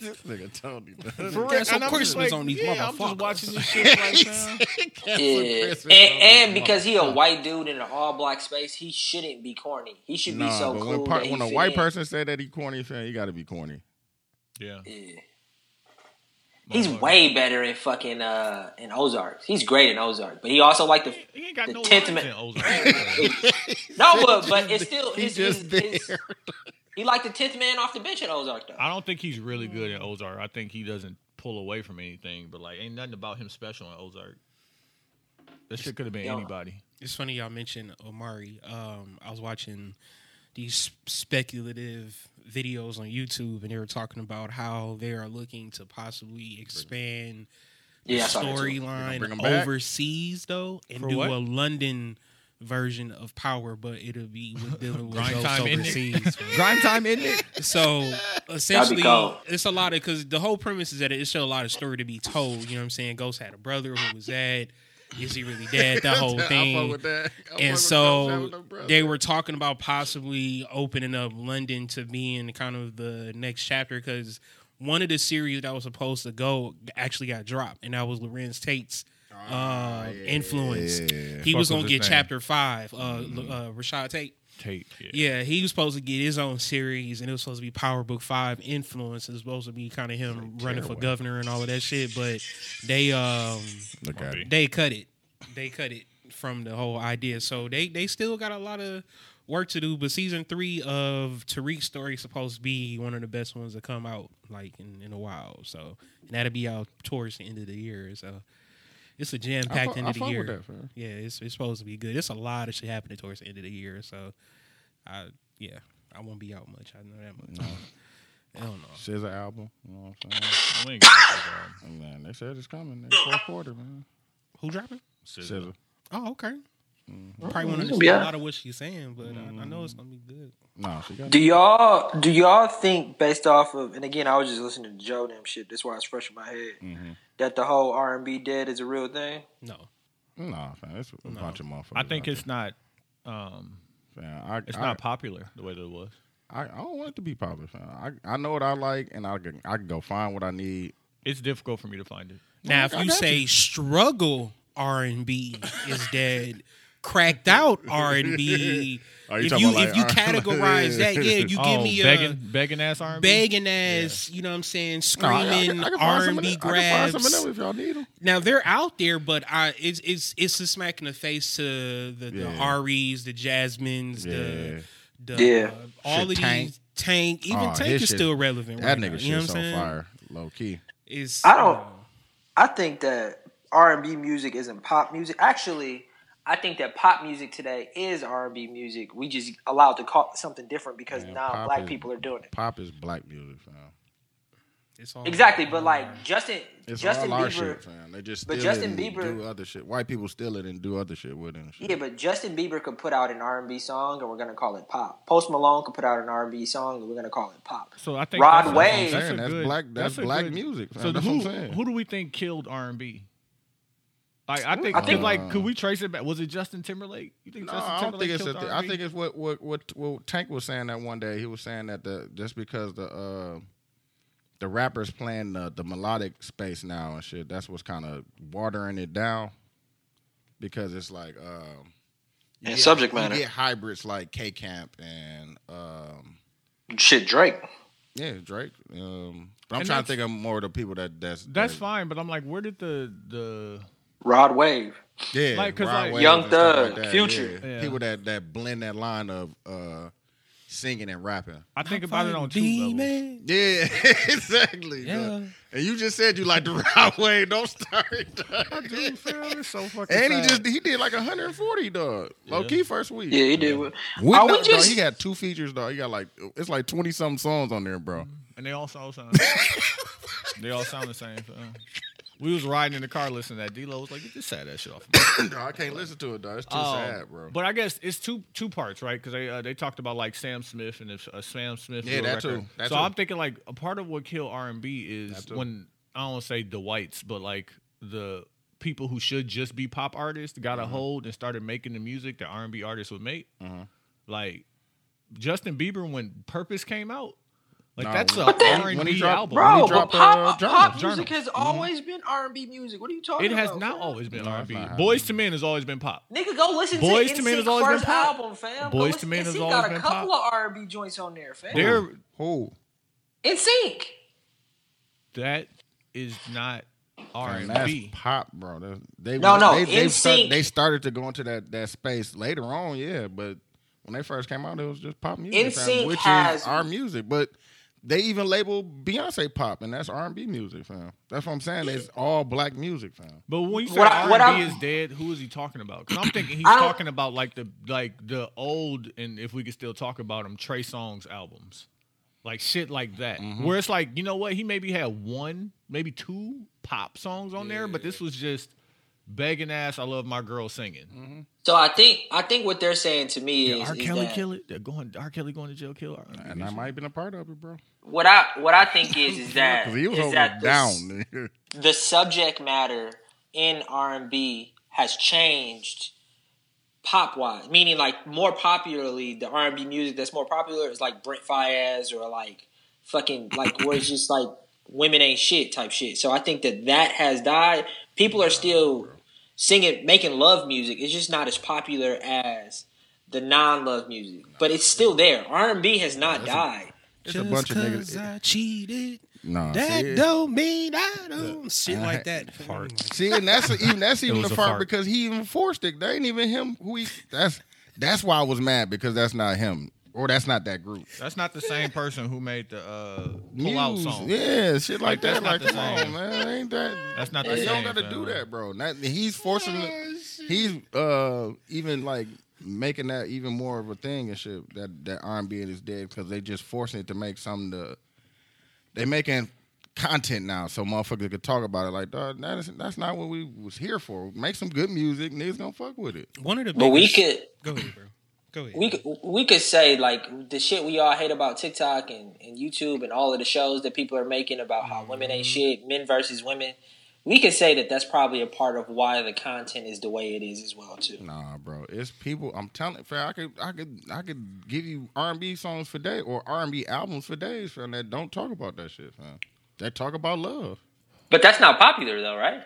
this nigga Tony. For Cancel I'm just Christmas like, on these yeah, I'm just watching this shit like, man. Yeah, and, and because he a white dude in an all black space, he shouldn't be corny. He should be so cool. when, par- when a white in. person said that he corny, fan, you got to be corny. Yeah. yeah. He's Motherfucker. way better in fucking uh in Ozark. He's great in Ozark, but he also like the He ain't got the no tenth man- no, but but it's still He his, just his, his, there. he like the tenth man off the bench at Ozark though. I don't think he's really good in Ozark. I think he doesn't pull away from anything. But like, ain't nothing about him special in Ozark. That shit could have been Yo. anybody. It's funny y'all mentioned Omari. Um, I was watching these speculative videos on YouTube, and they were talking about how they are looking to possibly expand the Yeah, I saw that too. storyline bring 'em back? overseas, though, and For do what? a London version of Power, but it'll be with dealing with Grind ghosts time, overseas. Grind time, isn't it? So essentially, it's a lot of because the whole premise is that it's still a lot of story to be told. You know what I'm saying? Ghost had a brother who was dead. Is he really dead? That whole I fuck thing. with that. I fuck And so Ghost having they were talking about possibly opening up London to being kind of the next chapter because one of the series that was supposed to go actually got dropped, and that was Larenz Tate's uh, influence. Ah, yeah. He Fuck was was gonna get name? chapter five. Uh, uh, Rashad Tate. Tate. Yeah. Yeah, he was supposed to get his own series, and it was supposed to be Power Book Five influence. It was supposed to be kind of him running for governor and all of that shit. But they um Look they cut it. They cut it from the whole idea. So they they still got a lot of work to do. But season three of Tariq's story is supposed to be one of the best ones to come out like in, in a while. So and that'll be out towards the end of the year. So it's a jam packed fuck- end of the fuck with year. that, fam. yeah, it's it's supposed to be good. It's a lot of shit happening towards the end of the year. So I yeah, I won't be out much. I know that much. Hell no. SZA album. You know what I'm saying? We ain't gonna say that. And, man, they said it's coming. Next fourth quarter, man. Who dropping? SZA. Oh, okay. Mm-hmm. Probably want to gonna understand be a lot of what she's saying, but I, I know it's gonna be good. No, Do y'all do y'all think based off of and again I was just listening to Joe Budden shit. That's why it's fresh in my head. Mm-hmm. That the whole R and B dead is a real thing. No. No, fam, it's a bunch of motherfuckers. I think out it's not. Um, there. Fam, I, it's I, not popular the way that it was. I, I don't want it to be popular, fam. I, I know what I like, and I can I can go find what I need. It's difficult for me to find it. Now, if I you got say struggle R and B is dead, cracked out R and B. Oh, you If you about if you categorize that, yeah, you give oh, me begging, a begging ass R&B. begging ass, you know what I'm saying, No, I- I can- screaming I can find R some and of B them- I can find some of grabs. them if y'all need them. Now they're out there, but I it's it's it's a smack in the face to the, the Yeah. Re's, the Jasmines, Yeah. the the Yeah. uh, all Shit, of Tank. these Tank. Even Oh, Tank is shit- still relevant. That right nigga now, you know shit's what I'm on saying? fire, low key. Is I don't- uh, I think that R and B music isn't pop music. Actually, I think that pop music today is R and B music. We just allowed to call it something different because Man, now black is- people are doing it. Pop is black music, fam. It's all Exactly, but like Justin It's all Justin our Bieber. shit, fam. They just but Justin it Bieber- do other shit. White people steal it and do other shit with it. Shit. Yeah, but Justin Bieber could put out an R and B song, and we're gonna call it pop. Post Malone could put out an R and B song, and we're gonna call it pop. So I think Rod that's, Wave. That's, a that's good, black- that's a black good- music, So fam. That's who what I'm saying. who do we think killed R and B? Like I think, I 'cause, think- like could we trace it back? Was it Justin Timberlake? You think No, Justin I don't Timberlake think it's. A th- I think it's what, what what what Tank was saying that one day. He was saying that the just because the uh, the rappers playing the, the melodic space now and shit, that's what's kind of watering it down because it's like um, And get- subject you matter. get hybrids like K Camp and um, Shit, Drake. yeah Drake. Um, but I'm And trying to think of more of the people that that's That's that- fine, but I'm like, where did the the Rod Wave. Yeah, Like, 'cause, Rod like- Wave Young Thug, that, Future. yeah. Yeah. people that that blend that line of uh, singing and rapping. I think about it on two levels. Yeah, exactly. Yeah. And you just said you like the right way. Don't start. Dude, fam, it's so fucking and he just he did like 140 dog. Low Yeah. key first week. Yeah, he did. We Are know, we dog, just- he got two features dog. He got like it's like 20 something songs on there, bro. and they all sound sound. they all sound the same. fam. We was riding in the car listening to that. D-Lo was like, "Get this sad that shit off." me." dog, I can't listen to it, dog. It's too Um, sad, bro. But I guess it's two two parts, right? Because they uh, they talked about like Sam Smith and if uh, Sam Smith. Yeah, that record. too. That so too. I'm thinking like a part of what killed R and B is when I don't want to say the whites, but like the people who should just be pop artists got Mm-hmm. a hold and started making the music that R and B artists would make. Mhm. Like Justin Bieber when Purpose came out, like Nah, that's a when- R when and he B dropped- album. When he Bro, but dropped, pop, uh, Journal. pop Journal. music has always been R and B music. What are you talking about? It about? has not fam? always been R and B. Boyz II Men has always been pop. Nigga, go listen Boys to to Men has always first been pop. album, fam. Boyz II Men has NSYNC always got a couple of R and B joints on there, fam. They're Who? NSYNC. that is not R and B pop, bro. They, they No, no, They, they, start, they started to go into that that space later on, yeah. But when they first came out, it was just pop music, fam, NSYNC which has- is our music. But they even label Beyonce pop, and that's R and B music, fam. That's what I'm saying. It's all black music, fam. But when you say What I- R what and B I- is dead, who is he talking about? Because I'm thinking he's talking about like the like the old, and if we could still talk about them, Trey Songz albums, like shit like that. Mm-hmm. Where it's like, you know what? He maybe had one, maybe two pop songs on there, but this was just begging ass. I love my girl singing. Mm-hmm. So I think I think what they're saying to me Did is, R. is Kelly that kill it? They're going. R. Kelly going to jail? Kill R. And I might have been a part of it, bro. what I what I think is is that Because he was is over that the, the subject matter in R and B has changed pop wise, meaning like more popularly the R and B music that's more popular is like Brent Faiyaz or like fucking like where it's just like women ain't shit type shit. So I think that that has died. People are still singing, making love music. is just not as popular as the non-love music, but it's still there. R and B has not died. it's a bunch of Just niggas. 'cause I cheated. Nah, That see, don't mean I don't. Shit like that. See, and that's even that's even was the a part fart. because he even forced it. That ain't even him. Who he? That's that's why I was mad because that's not him or that's not that group. That's not the same person who made the uh, pull out Muse, song. yeah, shit like, Like, that's that. not Like, the come on, man, ain't that? That's not the you don't got to do that, bro. Not, he's forcing. it. He's uh even like making that even more of a thing and shit. That that R and B is dead because they just forcing it to make something to. They making content now, so motherfuckers could talk about it. Like, dog, that is, that's not what we was here for. Make some good music, niggas gonna fuck with it. One of the But we biggest- could Go ahead, bro. Go ahead. we could we could say like the shit we all hate about TikTok and, and YouTube and all of the shows that people are making about how women ain't mm-hmm. shit, men versus women. We could say that that's probably a part of why the content is the way it is as well too. Nah, bro, it's people. I'm telling, fam, I could, I could, I could give you R and B songs for days or R and B albums for days, fam. That don't talk about that shit, fam. That talk about love. But that's not popular though, right?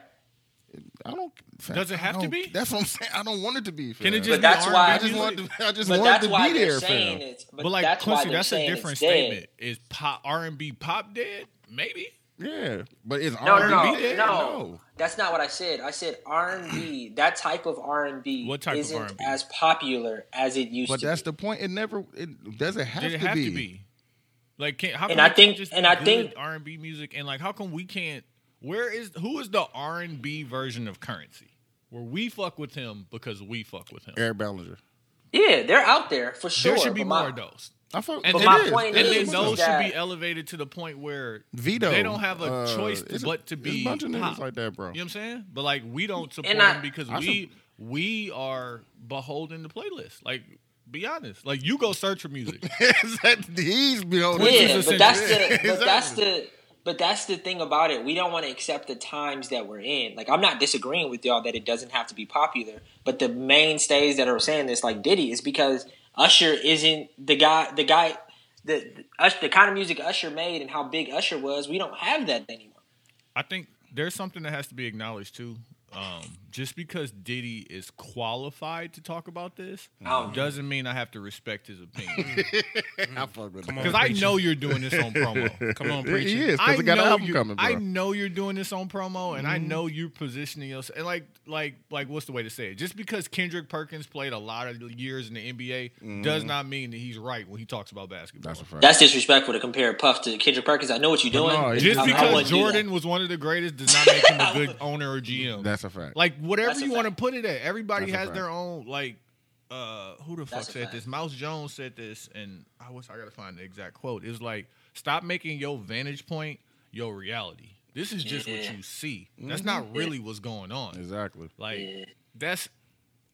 I don't. Does it have to don't- be? That's what I'm saying. I don't want it to be. Fam. Can it just But be that's R&B why- I just want to. I just But want that's to why be they're there, saying fam. it's. But, But like that's Quincy, they're that's a different it's dead. statement. Is pop R and B pop dead? Maybe. Yeah, but it's No, R&B no, no, dead? no. That's not what I said. I said R and B. That type of R and B What type isn't R&B? as popular as it used But to. But that's be. the point. It never. It doesn't have, Did it to, have be. to be? Like, can how And I think- just and I think- R and B music and like how come we can't? Where is who is the R and B version of Curren$y? where we fuck with him because we fuck with him. Eric Bellinger. Yeah, they're out there for sure. there should be but my- more of those. I fuck. And But then, my it point and is- then is those should be elevated to the point where Vito. they don't have a uh, choice it's but to be a bunch of niggas like that, bro. You know what I'm saying? But like we don't support And I- him because I we we are beholden to playlists. Like be honest. Like you go search for music. He's beholden. Which yeah, but that's the but that's the but that's the thing about it. We don't want to accept the times that we're in. Like I'm not disagreeing with y'all that it doesn't have to be popular, but the mainstays that are saying this, like Diddy, is because Usher isn't the guy. The guy, the the, the kind of music Usher made and how big Usher was. We don't have that anymore. I think there's something that has to be acknowledged too. Um, just because Diddy is qualified to talk about this Oh. doesn't mean I have to respect his opinion. I fuck with Come him. on. Because I know you're doing this on promo. Come on, He preacher. is I because he got an know album you, coming, bro. I know you're doing this on promo, and I mhm. know you're positioning yourself. And like, like, like, what's the way to say it? Just because Kendrick Perkins played a lot of years in the NBA mm-hmm. does not mean that he's right when he talks about basketball. That's a fact. That's disrespectful to compare Puff to Kendrick Perkins. I know what you're doing. no, Just I- I because wouldn't do that. Jordan was one of the greatest does not make him a good owner or GM. That's a fact. like whatever That's you want to put it at. Everybody That's has their own like. Uh, who the fuck That's said this? Mouse Jones said this, and I wish I gotta find the exact quote. It was like, "Stop making your vantage point your reality. This is just what you see. That's not really what's going on. exactly. Like Yeah. that's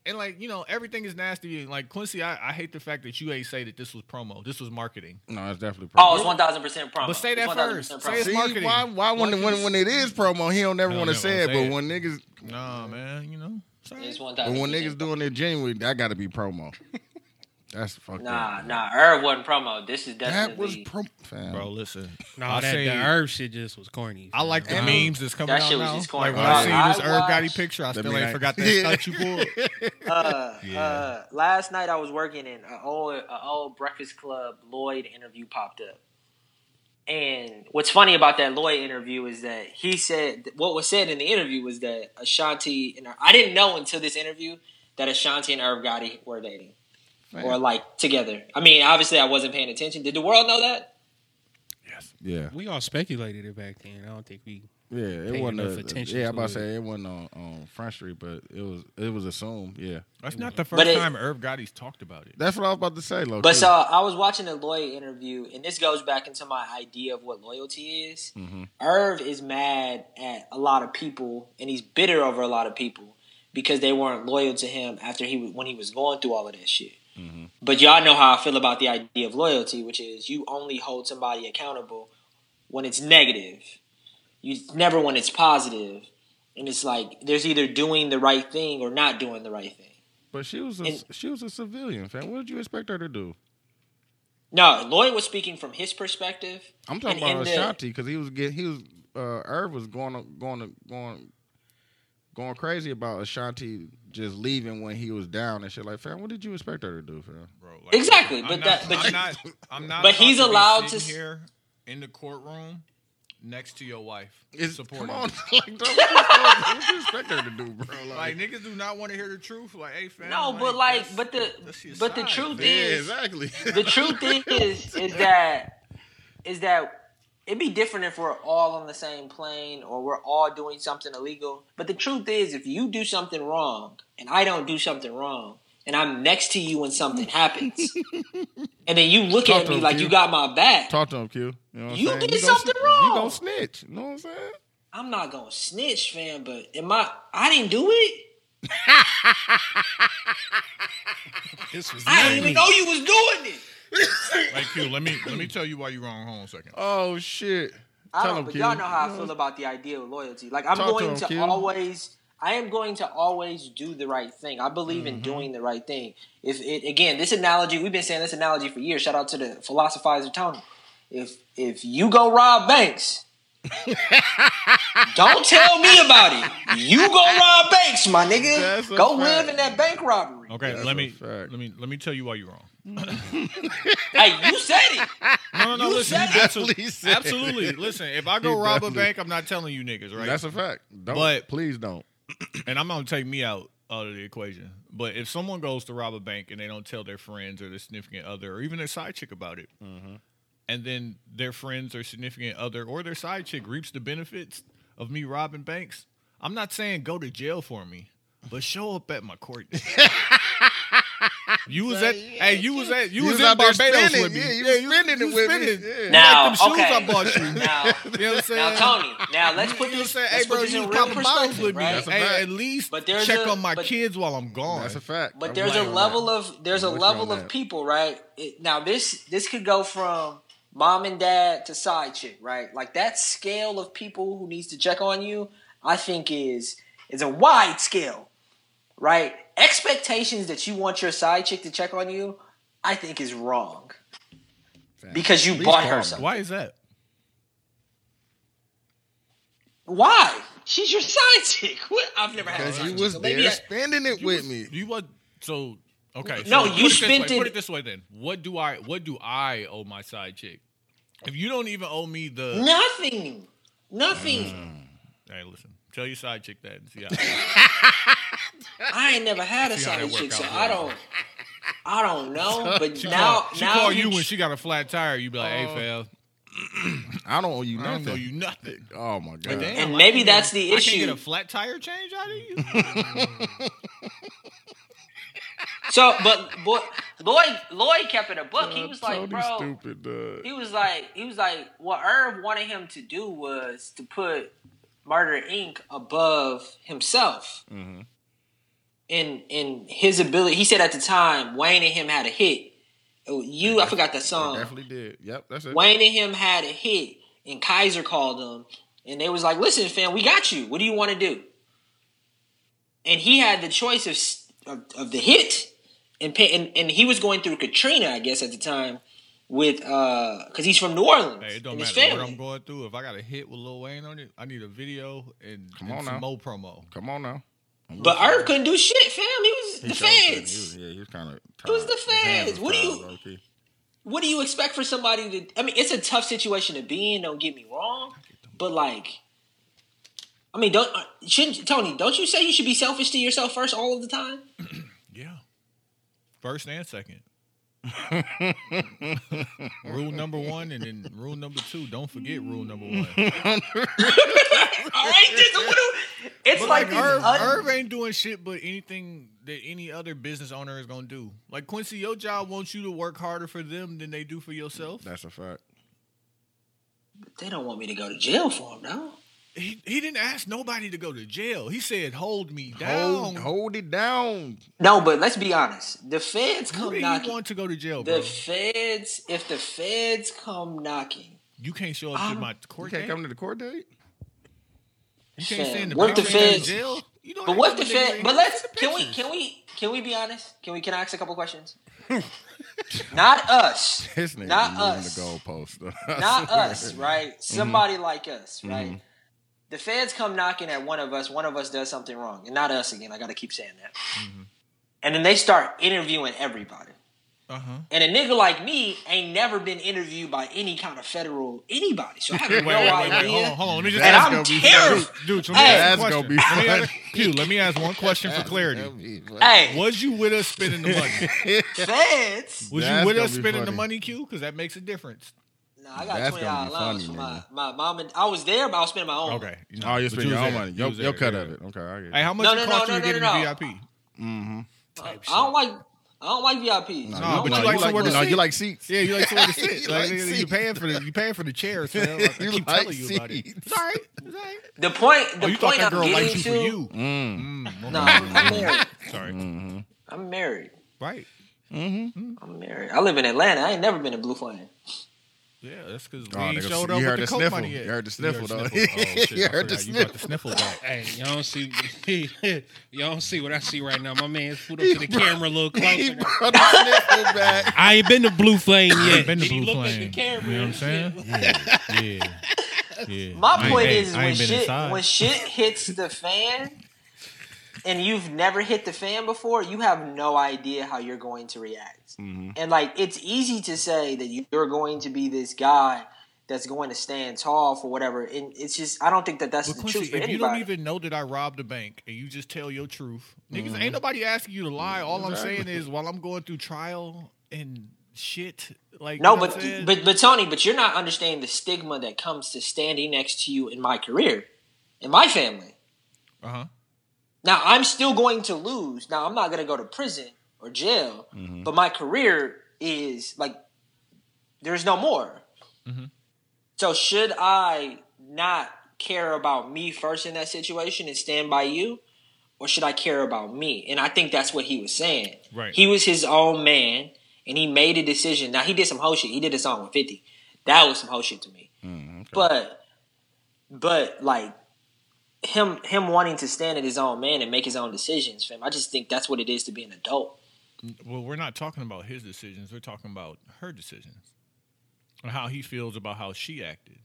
and like you know everything is nasty. Like Quincy, I, I hate the fact that you ain't say that this was promo. This was marketing. No, it's definitely. Promo. Oh, it's one thousand percent promo. But say that 1000% first. promo. Say it's See, marketing. why? Why when Like when when it is promo, he don't never No, want to say it. But it. when niggas, Nah, man, you know. sorry. It's one but thousand. when niggas doing it genuine, that got to be promo. That's fucked Nah, up. nah. Herb wasn't promo. This is definitely That was definitely. promo. Bro, listen. No, I that say- the herb shit just was corny. I like the fam. memes that's coming That out shit was now. just corny. Like when I- I, see I this Irv Gotti watched- picture, I still ain't I- forgot that Yeah. stunt you pulled. Uh, Yeah. uh, last night I was working and an old, a old Breakfast Club Lloyd interview popped up. And what's funny about that Lloyd interview is that he said what was said in the interview was that Ashanti and I didn't know until this interview that Ashanti and Irv Gotti were dating Fam. or like together. I mean, obviously I wasn't paying attention. Did the world know that? Yes. Yeah, We all speculated it back then. I don't think we. yeah. It wasn't. enough A, attention yeah, I'm about to say it wasn't on, on Front Street, but it was. It was assumed. Yeah, That's not the first it- time Irv Gotti's talked about it. that's what I was about to say. Low But so I was watching the Lloyd interview, and this goes back into my idea of what loyalty is. Mhm. Irv is mad at a lot of people, and he's bitter over a lot of people because they weren't loyal to him after he when he was going through all of that shit. Mm-hmm. But y'all know how I feel about the idea of loyalty, which is you only hold somebody accountable when it's negative. You never when it's positive. And it's like there's either doing the right thing or not doing the right thing. But she was a And- she was a civilian, fam. What did you expect her to do? No, Lloyd was speaking from his perspective. I'm talking And- about Ashanti because he was getting he was uh Irv was going to, going to, going going crazy about Ashanti just leaving when he was down and shit like fam. What did you expect her to do, fam? Bro, like, Exactly, I'm but not, that- but I'm not, I'm not but he's to allowed to here in the courtroom next to your wife It's, supporting come on, like, what, you expect, what you expect her to do, bro? Like Like, niggas do not want to hear the truth. Like, hey fam. No, but like, but the that's your but the truth man. yeah, is, exactly. the truth is, is that is that it'd be different if we're all on the same plane or we're all doing something illegal. But the truth is, if you do something wrong and I don't do something wrong, and I'm next to you when something happens, and then you look Talk at me him, like Q. you got my back, Talk to him, Q. You know what You I'm saying? did gonna something sn- wrong. You gonna snitch? You know what I'm saying? I'm not gonna snitch, fam. But am I? I didn't do it. This was I didn't even know you was doing it. Hey Q, let me let me tell you why you're wrong. Hold on a second. Oh shit! I Tell don't, him, but Q. y'all know how I feel about the idea of loyalty. Like I'm Talk to going him, to, always, I am going to always do the right thing. I believe Mm-hmm. in doing the right thing. If it again, this analogy, we've been saying this analogy for years. Shout out to the philosophizer Tony. If if you go rob banks, don't tell me about it. You go rob banks, my nigga. That's a Go fact. live in that bank robbery. Okay, That's let me fact. let me let me tell you why you're wrong. Hey, you said it. No, no, no. You listen, said you it. absolutely, it. absolutely. Listen, if I go He rob a bank, I'm not telling you niggas, right? That's a fact. Don't. But- please don't. and I'm gonna take me out out of the equation. But if someone goes to rob a bank and they don't tell their friends or their significant other or even their side chick about it, Mm-hmm. and then their friends or significant other or their side chick reaps the benefits of me robbing banks, I'm not saying go to jail for me. but show up at my court. date. you was at, hey, you was at, you, You was, was in out Barbados spending, with me. yeah, you was spending it was with me, yeah. Now, like them shoes okay. I bought you. Now, You know what I'm saying? now, Tony. Now let's put You know what I'm this. saying? Let's Hey, bro, put this you in real popping bottles perspective, with me. right? Hey, at least But there's check a- on my but- kids while I'm gone. That's a fact. But I'm there's a level of there's a I'm with you on level of people, right? Now this this could go from mom and dad to side chick, right? Like that scale of people who needs to check on you, I think is is a wide scale, right? Expectations that you want your side chick to check on you, I think is wrong because you At least bought her me. something. Why is that? Why? She's your side chick. What? I've never had a Because side you chick, was so there I- spending it with me. You what? So okay. So No, you it spent it- Put it this way then. What do I? What do I owe my side chick? If you don't even owe me the, Nothing. Nothing. Mm. hey, listen. Tell your side chick that. and See how, I ain't never had a See how that side chick, so I don't. I don't know, but she now, call, she now call you tr- when she got a flat tire. You be like, hey, oh. fell." I don't owe you I don't nothing. owe you nothing. Oh my god. Damn, And maybe can't that's get a- the I can't get issue. a flat tire change out of you. So, but boy, Lloyd, Lloyd kept it a book. He was like, Tony bro, stupid, dog. he was like, he was like, what Irv wanted him to do was to put Murder Inc. above himself. Mm-hmm. In in his ability, he said at the time, Wayne and him had a hit. Oh, You, I forgot that song. Definitely did. Yep, that's it. Wayne and him had a hit, and Kaiser called them, and they was like, "Listen, fam, we got you. What do you want to do?" And he had the choice of of, of the hit, and, and and he was going through Katrina, I guess, at the time, with uh, because he's from New Orleans Hey, it don't and his matter what. I'm going through. If I got a hit with Lil Wayne on it, I need a video and, Come and on some now. more promo. Come on now. But Irv couldn't do shit, fam. He was He the showed couldn't. He was, yeah, he was kind of. It was the feds. What do you- you? What do you expect for somebody to? I mean, it's a tough situation to be in. Don't get me wrong, but like, I mean, don't uh, shouldn't Tony? Don't you say you should be selfish to yourself first all of the time? Yeah. First and second. rule number one, and then rule number two. Don't forget rule number one. All right, just, what do, it's But like, like, Irv, un- Irv ain't doing shit but anything that any other business owner is gonna do. Like Quincy, your job wants you to work harder for them than they do for yourself. That's a fact. they don't want me to go to jail for them, no. He, he didn't ask nobody to go to jail. He said, "Hold me down." Hold, hold it down. No, but let's be honest. The feds come do you knocking. want to go to jail, The bro? feds, if the feds come knocking, You can't show up to I'm- my You can't date. come to the court date. You can't Fam, stand the what the in feds- jail. You know but how what many the feds? But let's can we can we can we be honest? Can we can I ask a couple questions? Not us. This nigga Not be us. the goalpost. not us, right? Mm-hmm. Somebody like us, right? Mm-hmm. The feds come knocking at one of us. One of us does something wrong, and not us again. I got to keep saying that. And then they start interviewing everybody. Uh-huh. And a nigga like me ain't never been interviewed by any kind of federal anybody, so I have Wait, no wait, wait, wait. idea. Hold on, hold on. Let me just And ask I'm gonna terrified. Dude, let me Hey. ask a That's gonna question. be Let me ask, Q, let me ask one question for clarity. That'd be funny. Hey, Was you with us spending the money? feds. Was That's you with us be spending the money, Q? Because that makes a difference. No, I got That's twenty gonna dollars be allowance funny, for my, nigga. my mom and I was there, but I was spending my own. Okay. You know, Oh, you but spend your was own there. money. You Your, was your there, cut yeah. of it. Okay, I get it. Hey, how much No, it no, cost no, you to no, get no, no. the VIP? Mm-hmm. I don't like I don't like VIPs. No, No, you, but you like somewhere to no, sit. you like seats. Yeah, you like somewhere to You sit. like, like you seats. paying for the you paying for the chairs, man. Like, I You keep like telling you about it. seats. It's all right. It's all right. The point the Oh, you thought point that I'm girl getting liked you to for you? Mm. Mm, No, okay. I'm married. Sorry. Mm-hmm. I'm married. Right. I'm married. I live in Atlanta. I ain't never been to Blue Flame. Yeah, that's because Oh, we ain't nigga, showed you up heard with the the coke sniffle. money yet. You heard the sniffle, though. sniffle. Oh, You heard the forgot. You got the sniffle back. Hey, y'all don't see y'all don't see what I see right now. My man's put up to the camera a little He closer. brought the sniffle back. I ain't been to Blue Flame yet. I ain't been to he Blue at Flame. the camera You know what I'm saying? Yeah. Yeah. Yeah. My I point is when shit inside. when shit hits the fan and you've never hit the fan before, you have no idea how you're going to react. Mm-hmm. And like it's easy to say that you're going to be this guy that's going to stand tall for whatever. And it's just I don't think that that's But the Quincy, truth for if you don't even know that I robbed a bank and you just tell your truth, niggas Mm-hmm. ain't nobody asking you to lie. All I'm saying is while I'm going through trial and shit, like no, you know what but but but Tony, but you're not understanding the stigma that comes to standing next to you in my career, in my family. uh huh. Now I'm still going to lose. Now I'm not going to go to prison or jail, Mm-hmm. but my career is like there's no more. Mm-hmm. So should I not care about me first in that situation and stand by you, or should I care about me? And I think that's what he was saying. Right. He was his own man, and he made a decision. Now he did some whole shit. He did a song with Fifty. That was some whole shit to me. Mm, But, but like him, him wanting to stand at his own man and make his own decisions, fam. I just think that's what it is to be an adult. Well, we're not talking about his decisions. We're talking about her decisions and how he feels about how she acted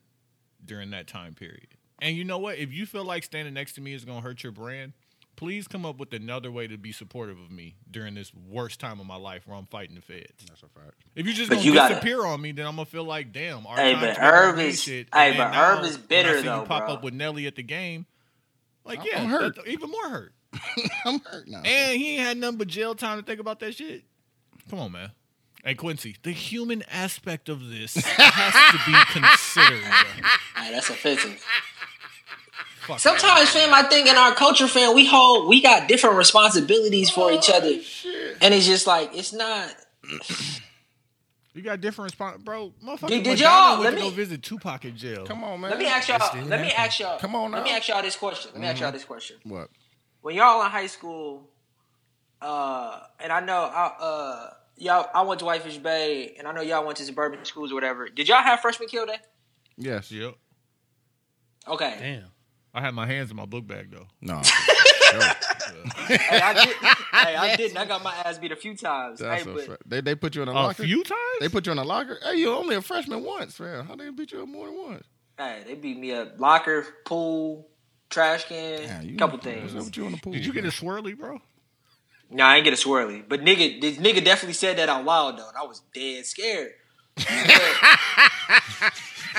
during that time period. And you know what? If you feel like standing next to me is going to hurt your brand, please come up with another way to be supportive of me during this worst time of my life where I'm fighting the feds. That's a fact. If you just But gonna you gotta- disappear on me, then I'm gonna feel like, damn. Our Hey, but together Herb is- shit. hey, but then Herb now, is bitter, though, you pop bro. up with Nelly at the game. Like, I'm- yeah, I'm hurt. that's even more hurt. I'm hurt now. And he ain't had nothing but jail time to think about that shit. Come on, man. Hey Quincy, the human aspect of this has to be considered. bro. Hey, that's offensive. Fuck Sometimes, fam, I think in our culture, fam, we hold we got different responsibilities for oh, each other, and it's just like it's not. You got different response, bro. Motherfucker, Did- did y'all- let to go visit Tupac in jail. Come on, man. Let me ask y'all. still Let me ask y'all. Come on Let me ask y'all this question. Let me ask y'all this question. What? When y'all in high school, uh, and I know, I, uh, y'all, I went to Whitefish Bay, and I know y'all went to suburban schools or whatever. Did y'all have freshman kill day? Yes. Yep. Okay. Damn. I had my hands in my book bag though. No. hey, I did. hey, I didn't. I got my ass beat a few times. That's hey, a but fa- they they put you in a A locker. few times. They put you in a locker. Hey, you only a freshman once, man. How they beat you up more than once? hey, they beat me up. Locker, pool, trash can, Damn, you, couple things. up you in the pool? Did you get man? a swirly, bro? Nah, I ain't get a swirly. But nigga, this nigga definitely said that out loud though. And I was dead scared.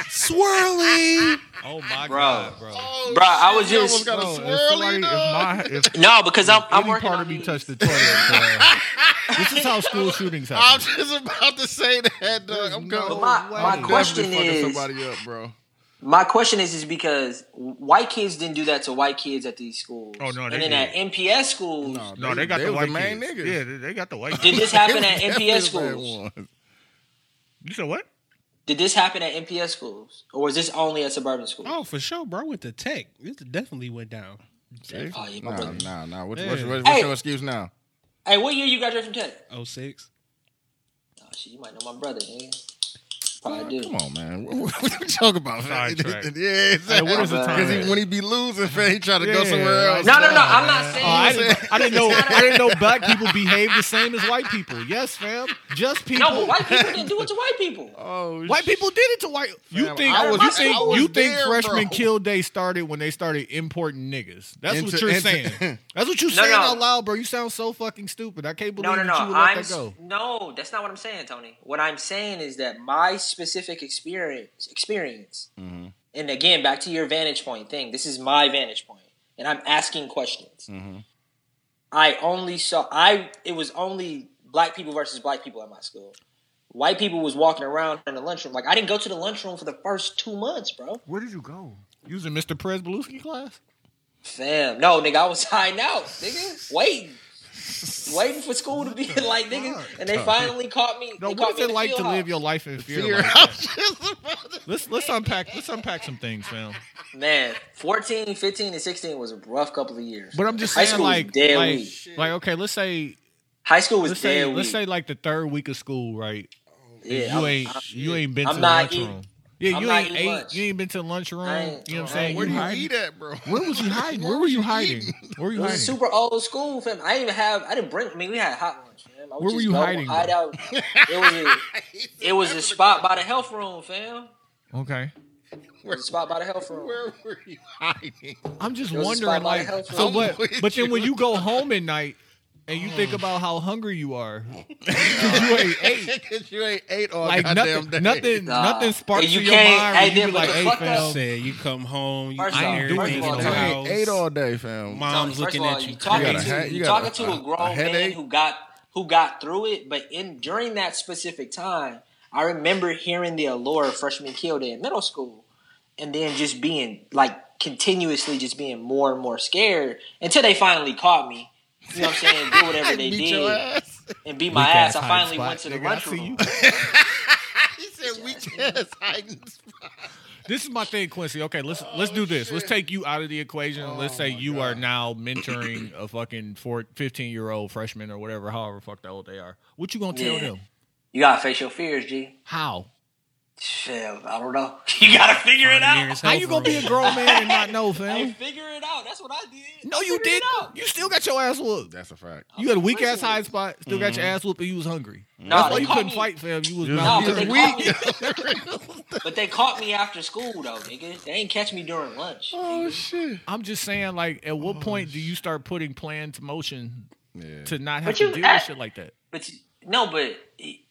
Swirly. Oh my Bro. god, bro. Oh, Bruh, I was just- almost got a Bro, if swirly, somebody, if my, if no, because I'm, I'm any working part on of me these. touched the toilet, bro. this is how school shootings happen. I'm just about to say that, dog. I'm no going. My- my I'm question is- somebody up, bro. My question is, is because white kids didn't do that to white kids at these schools. Oh, no, they and then did. at MPS schools, No, No, they got they the was white main kids. niggas. Yeah, they, they got the white did kids. this happen at They was MPS schools? You said what? Did this happen at MPS schools, or was this only at suburban schools? Oh, for sure, bro. With the tech, it definitely went down. See? Oh, yeah, my Nah, brother. nah, nah. What's, Yeah. what's, what's, what's Hey. your excuse now? Hey, what year you graduated from Tech? Oh six. Oh, shit, you might know my brother, man. Probably do. Come on, man. What, what, what you talking about? man? Yeah, exactly. what is the time? Because when he be losing, man, he try to go somewhere like- else. No, no, no. I'm not saying. Oh, I, didn't, I didn't know. I didn't know black people behave the same as white people. Yes, fam. Just people. no, but white people didn't do it to white people. Oh, White people did it to white. You Fam, think I was- you think I was you think there, freshman bro. kill day started when they started importing niggas? That's what you're into- saying. That's what you're No, saying no. out loud, bro. You sound so fucking stupid. I can't believe No, no, no. that you would let I'm that go. no. That's not what I'm saying, Tony. What I'm saying is that my specific experience, experience, Mm-hmm. and again, back to your vantage point thing. This is my vantage point, and I'm asking questions. Mm-hmm. I only saw. I it was only black people versus black people at my school. White people was walking around in the lunchroom. Like I didn't go to the lunchroom for the first two months, bro. Where did you go? You was in Mr. Presbeluski class? Fam, no, nigga, I was hiding out, nigga, waiting, waiting for school to be like, nigga, and they finally caught me. No, they what caught is it like to field live your life in fear? Fear. like I that? was just about to- Let's let's unpack let's unpack some things, fam. Man, 14, 15, and 16 was a rough couple of years. But I'm just High saying, school like, dead like, weak. like, okay, let's say, High school was let's dead say, weak. let's say, like the third week of school, right? yeah, you I'm- ain't, I'm- you ain't been I'm to the not lunchroom. Eating- yeah, I'm you ain't ate. lunch. You ain't been to the lunchroom. You know what I'm saying? ain't- Where do you hiding. eat at, bro? Where was you hiding? Where were you hiding? Where were It you was a hiding? super old school, fam. I didn't even have. I didn't bring. I mean, we had hot lunch, fam. I Where were you hiding, Hide out. It was a. It was a spot by the health room, fam. Okay, It was a spot by the health room. Where were you hiding? I'm just It was a wondering, like, so what? with But then when you. you go home at night and you think mm. about how hungry you are, 'cause you ain't ate. Because you ain't ate all Like goddamn nothing, day. nothing, Nah. nothing sparks And you in your can't- mind. hey, when you then, be but like, the "Hey, fuck fam, up- Said you come home, you First eat off- everything first in of all, the You house. ain't ate all day, fam. Mom's first looking of all, at you you talking You got a crazy. ha- to you you got talking a- to a- a grown a headache? man who got who got through it. But in during that specific time, I remember hearing the allure of freshman kill day in middle school, and then just being like continuously just being more and more scared until they finally caught me. You know what I'm saying? Do whatever they Beat your did ass. and beat my Weak ass. I finally hiding went to the spot, nigga. I see lunchroom. you. He said weak ass hiding spot. This is my thing, Quincy. Okay, let's oh, let's do this. Let's take you out of the equation. and let's oh, say you are now mentoring a fucking 15 year old freshman or whatever, however fuck that old they are. What you gonna tell Yeah. them? You gotta face your fears, G. How? Shit, I don't know. You gotta figure it out. How you gonna be a room. grown man and not know, Hey, fam? figure it out. That's what I did. No, you figured it didn't. out. You still got your ass whooped. That's a fact. You had a weak ass Listen. high spot. Still got your mm-hmm. ass whooped, and you was hungry. Nah, That's why they you caught couldn't me- fight, fam. You was You was No, malnourished. but they weak. caught me. but they caught me after school though, nigga. They ain't catch me during lunch. Oh nigga. shit. I'm just saying, like, at what oh, point do you start putting plans to motion Yeah. to not have But to you- deal I- with shit like that? But you- no, but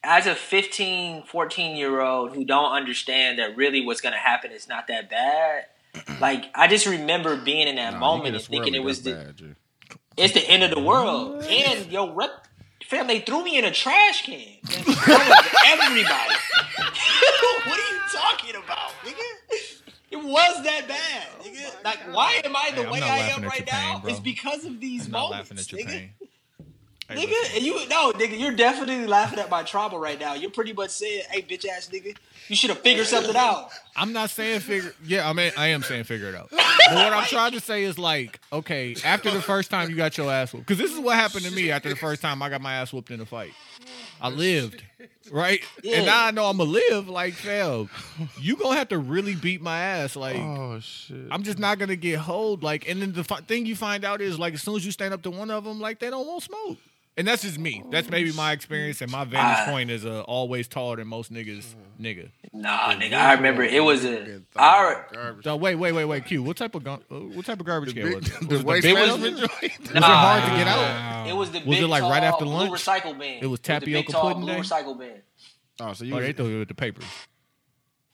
as a 15, 14 year old who don't understand that really what's gonna happen is not that bad. Like I just remember being in that Nah, moment and thinking it was the bad, it's the end of the world. And yo, rep, fam, they threw me in a trash can. Man, in front of everybody. what are you talking about, nigga? It was that bad, nigga. Oh like, why am I the Hey, way I am right your pain, now? bro. It's because of these I'm not moments, laughing at your nigga. pain. Hey, Nigga, listen. you no, nigga, you're definitely laughing at my trauma right now. You're pretty much saying, "Hey, bitch ass nigga, you should have figured something out." I'm not saying figure. Yeah, I mean, I am saying figure it out. But what I'm trying to say is like, okay, after the first time you got your ass whooped, because this is what happened to me after the first time I got my ass whooped in a fight. I lived, right? Yeah. And now I know I'm gonna live. Like, fam, you gonna have to really beat my ass. Like, Oh shit. I'm just not gonna get hold. Like, and then the fi- thing you find out is like, as soon as you stand up to one of them, like they don't want smoke. And that's just me. That's maybe my experience and my vantage Ah. point is uh, always taller than most niggas. Nigga. Nah, nigga, I remember it was a. I, Garbage. Wait, wait, wait, wait. Q. What type of gun? uh, What type of garbage can was it? Was the it the waste big management one? joint. Was it hard to get out? It was the Was big it, like, tall right after blue recycle bin. It was the big tall pudding blue day? recycle bin. Oh, so you Oh, was, they threw it with the papers.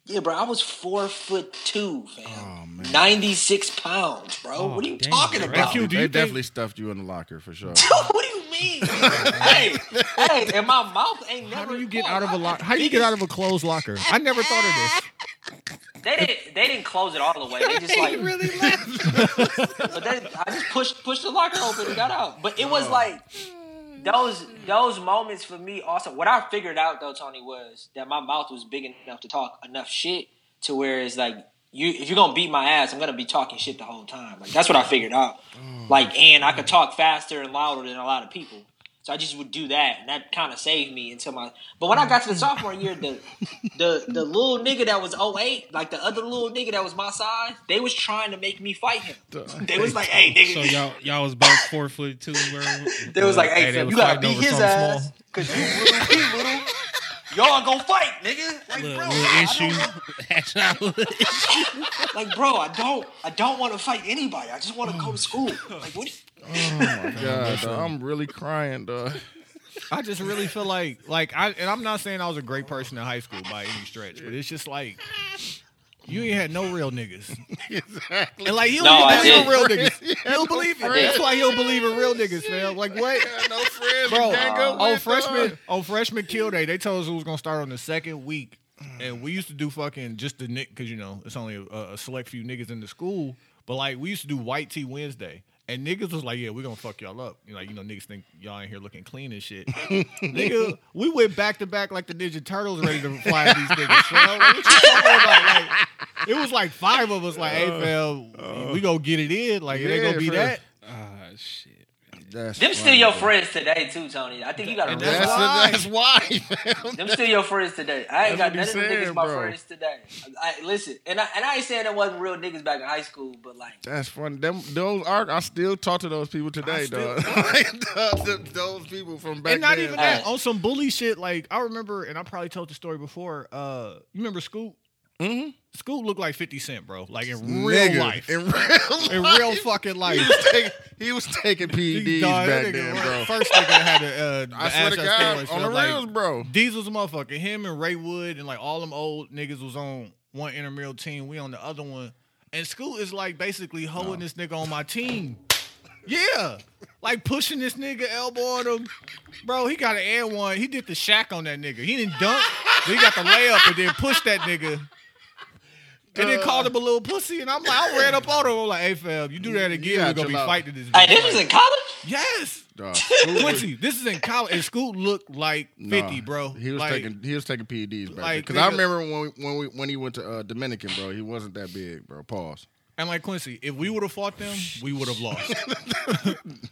Yeah, bro, I was four foot two, fam. Oh, man. Ninety six pounds, bro. Oh, what are you damn, talking bro. about? Q, they think- definitely stuffed you in the locker for sure. what do you mean? hey, hey, and my mouth ain't never. How do you get out of a locker? How do you get out of a closed locker? I never thought of this. They didn't. They didn't close it all the way. They just like really left. But then I just pushed pushed the locker open and got out. But it Oh. was like those mm. those moments for me also. What I figured out though, Tony, was that my mouth was big enough to talk enough shit to where it's like you if you're gonna beat my ass, I'm gonna be talking shit the whole time. Like that's what I figured out. Oh, Like and I could talk faster and louder than a lot of people. So I just would do that, and that kind of saved me until my. But when I got to the sophomore year, the the the little nigga that was 08, like the other little nigga that was my size, they was trying to make me fight him. They was like, "Hey, nigga," So y'all y'all was both four foot two, bro. they was like, "Hey, Hey, fam, you gotta beat his ass small. because you little, he little. Y'all gonna fight, nigga. Like, little, bro, little issue. don't- Hash little issue. like, bro, I don't, I don't want to fight anybody. I just want oh to go to school. Like, what? Oh my god, dog. I'm really crying, dog. I just really feel like, like, I and I'm not saying I was a great person in high school by any stretch, but it's just like you ain't had no real niggas, exactly. and like he don't No, even I believe in real niggas. He don't believe it. I did. That's why he don't believe in real niggas, fam. Like what? Got no friends. Bro, to gang up on freshman dog. on freshman kill day, they told us it was gonna start on the second week, and we used to do fucking just the nick because you know it's only a, a select few niggas in the school. But like we used to do White Tee Wednesday, and niggas was like, "Yeah, we're gonna fuck y'all up." You know, like you know, niggas think y'all in here looking clean and shit. Nigga, we went back to back like the Ninja Turtles, ready to fly these niggas. Bro. Like, what you talking about? Like, it was like five of us. Like, hey, fam, we gonna get it in. Like, it ain't gonna be that. Ah shit. That's Them still your bro. friends today too, Tony. I think you got to And That's, That's why. that's why, man. Them still your friends today. I ain't That's got what he none of them said, niggas my friends today. I, listen, and I, and I ain't saying there wasn't real niggas back in high school, but like, That's funny. Them those are. I still talk to those people today, still- dog. Like, th- th- those people from back and not then. even that Hey. on some bully shit. Like I remember, and I probably told the story before. Uh, you remember Scoop? Mhm. Scoop looked like Fifty Cent, bro. Like in real Nigga, life, In real in real fucking life. He was taking, he was taking PEDs Dog, back then, was- bro. First nigga that had a, uh, I swear to ass God, on felt the like, reels, bro. Diesel's a motherfucker. Him and Ray Wood and like all them old niggas was on one intramural team. We on the other one. And Scoot is like basically holding this nigga on my team. Yeah. Like pushing this nigga elbow on him. Bro, he got an air one. He did the Shaq on that nigga. He didn't dunk. but he got the layup and then pushed that nigga. And then called him a little pussy. And I'm like, I ran up on him. I'm like, hey, fam, you do that again, Yeah, we're gonna be out. fighting this. Hey, bitch. this was in college. yes. Dog. Quincy, this is in college, and Scoot looked like fifty, Nah, bro. He was like, taking he was taking PEDs, bro. like, Because I nigga- remember when we, when we when he went to uh, Dominican, bro. He wasn't that big, bro. Pause. And like Quincy, if we would have fought them, we would have lost.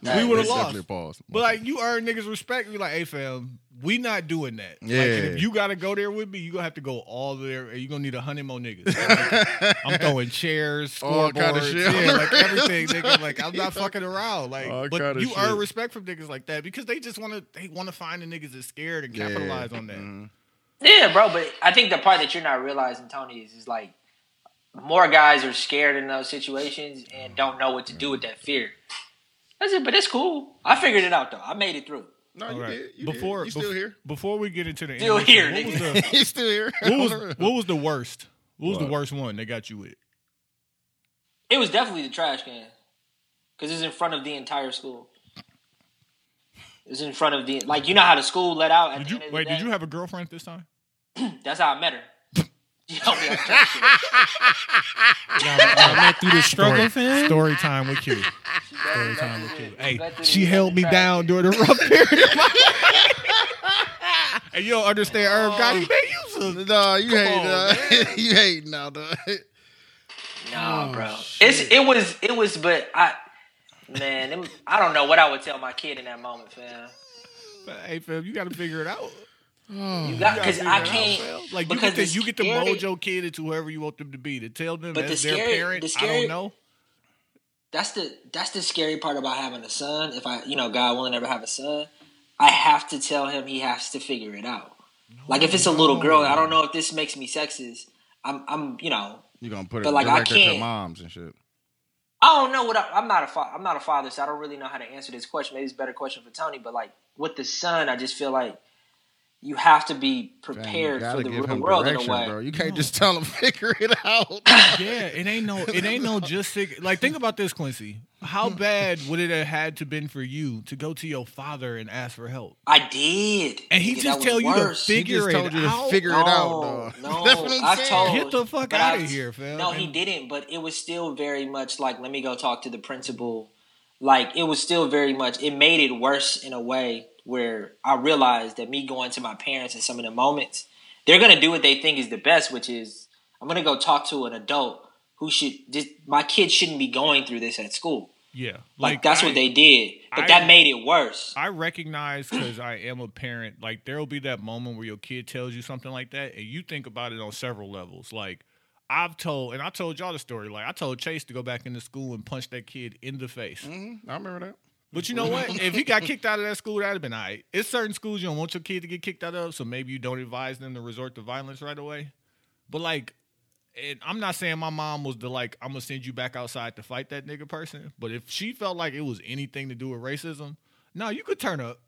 We would have Definitely lost. pause. But like, you earn niggas respect. You're like, hey, fam, we not doing that. Yeah. and if you gotta go there with me, you gonna have to go all there, and you gonna need a hundred more niggas. Like, I'm throwing chairs, All scoreboards, kinda shit yeah, like everything. Nigga, like I'm not fucking around. Like, All but you shit. earn respect from niggas like that because they just wanna they wanna find the niggas that's scared and Yeah. capitalize on that. Mhm. Yeah, bro, but I think the part that you're not realizing, Tony, is is like more guys are scared in those situations and don't know what to do with that fear. That's it, but it's cool. I figured it out though. I made it through. No, All you right. did. You before did. You still bef- here? Before we get into the Still intermission, here, what was the He's still here. what was what was the worst? What was the worst one they got you with? It was definitely the trash can because it's in front of the entire school. It's in front of the like you know how the school let out. At Did the you end of the wait? Did you have a girlfriend this time? That's how I met her. She helped me out with trash can. Y'all, y'all met through the struggle, fam. Story time with Q. She Story time with through Q. the- Hey, she held me down during the rough period of my life. And you don't understand Irv Gotti, man. You some No, you hate. Uh, you hate now, dog. No, Oh, bro. It's it was it was, but I man, it, I don't know what I would tell my kid in that moment, fam. But, hey, fam, you got to figure it out. Hmm. You You got gotta because I can't fam. Like you because get to the you get to scary- mold your kid into whoever you want them to be. To tell them But as the their parent, the I scary- don't know. That's the that's the scary part about having a son. If I you know God willing ever have a son, I have to tell him he has to figure it out. like if it's a little girl, I don't know if this makes me sexist. I'm I'm you know You gonna put it like, I direct it to can't- moms and shit. I don't know what I, I'm not a fa- I'm not a father, so I don't really know how to answer this question. Maybe it's a better question for Tony. But like with the son, I just feel like you have to be prepared gotta for the real world in a way. bro. You can't just tell them figure it out. Yeah, it ain't no, it ain't no just fig- like think about this, Quincy. How hmm. bad would it have had to been for you to go to your father and ask for help, I did, and he Nigga, just tell was you to worse. He figure just told it you to out? figure it out, dog. No, That's what I'm saying. told. Get the fuck but outta I've- here, fam. No, he didn't. But it was still very much like, let me go talk to the principal. Like it was still very much. It made it worse in a way where I realized that me going to my parents in some of the moments, they're gonna do what they think is the best, which is I'm gonna go talk to an adult who should. This, my kid shouldn't be going through this at school. Yeah, Like, that's I- what they did, but I- that made it worse. I recognize because I am a parent. Like there will be that moment where your kid tells you something like that, and you think about it on several levels. Like I've told, and I told y'all the story. Like I told Chase to go back into school and punch that kid in the face. Mhm, I remember that. But you know what? if he got kicked out of that school, that'd have been all right. It's certain schools you don't want your kid to get kicked out of, so maybe you don't advise them to resort to violence right away. But like, and I'm not saying my mom was the like, I'm gonna send you back outside to fight that nigga person. But if she felt like it was anything to do with racism, no, you could turn up.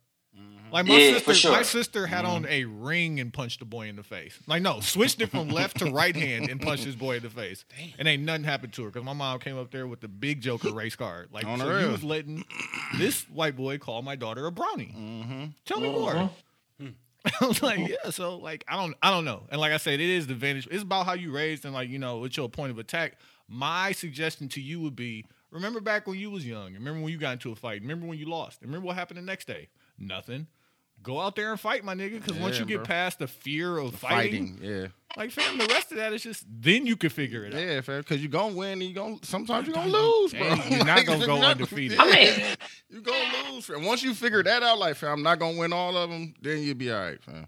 Like my Yeah, sister, for sure. my sister had on a ring and punched the boy in the face. Like no, switched it from left to right hand and punched this boy in the face. And ain't nothing happened to her because my mom came up there with the big Joker race card. Like On so you real. was letting this white boy call my daughter a brownie. Mm-hmm. Tell me more. Uh-huh. I was like, yeah. So like, I don't, I don't know. And like I said, it is the vantage. It's about how you raised and like you know, it's your point of attack. My suggestion to you would be: remember back when you was young. Remember when you got into a fight. Remember when you lost. Remember what happened the next day. Nothing. Go out there and fight, my nigga. Because once Yeah, you get bro. past the fear of fighting, Fighting, yeah, like fam, the rest of that is just then you can figure it out. yeah, fam. Because you're gonna win, and you gonna sometimes you're gonna lose, bro. And you're not gonna go you're not- undefeated. I mean, you're gonna lose, fam. Once you figure that out, like, fam, I'm not gonna win all of them, then you'll be all right, fam.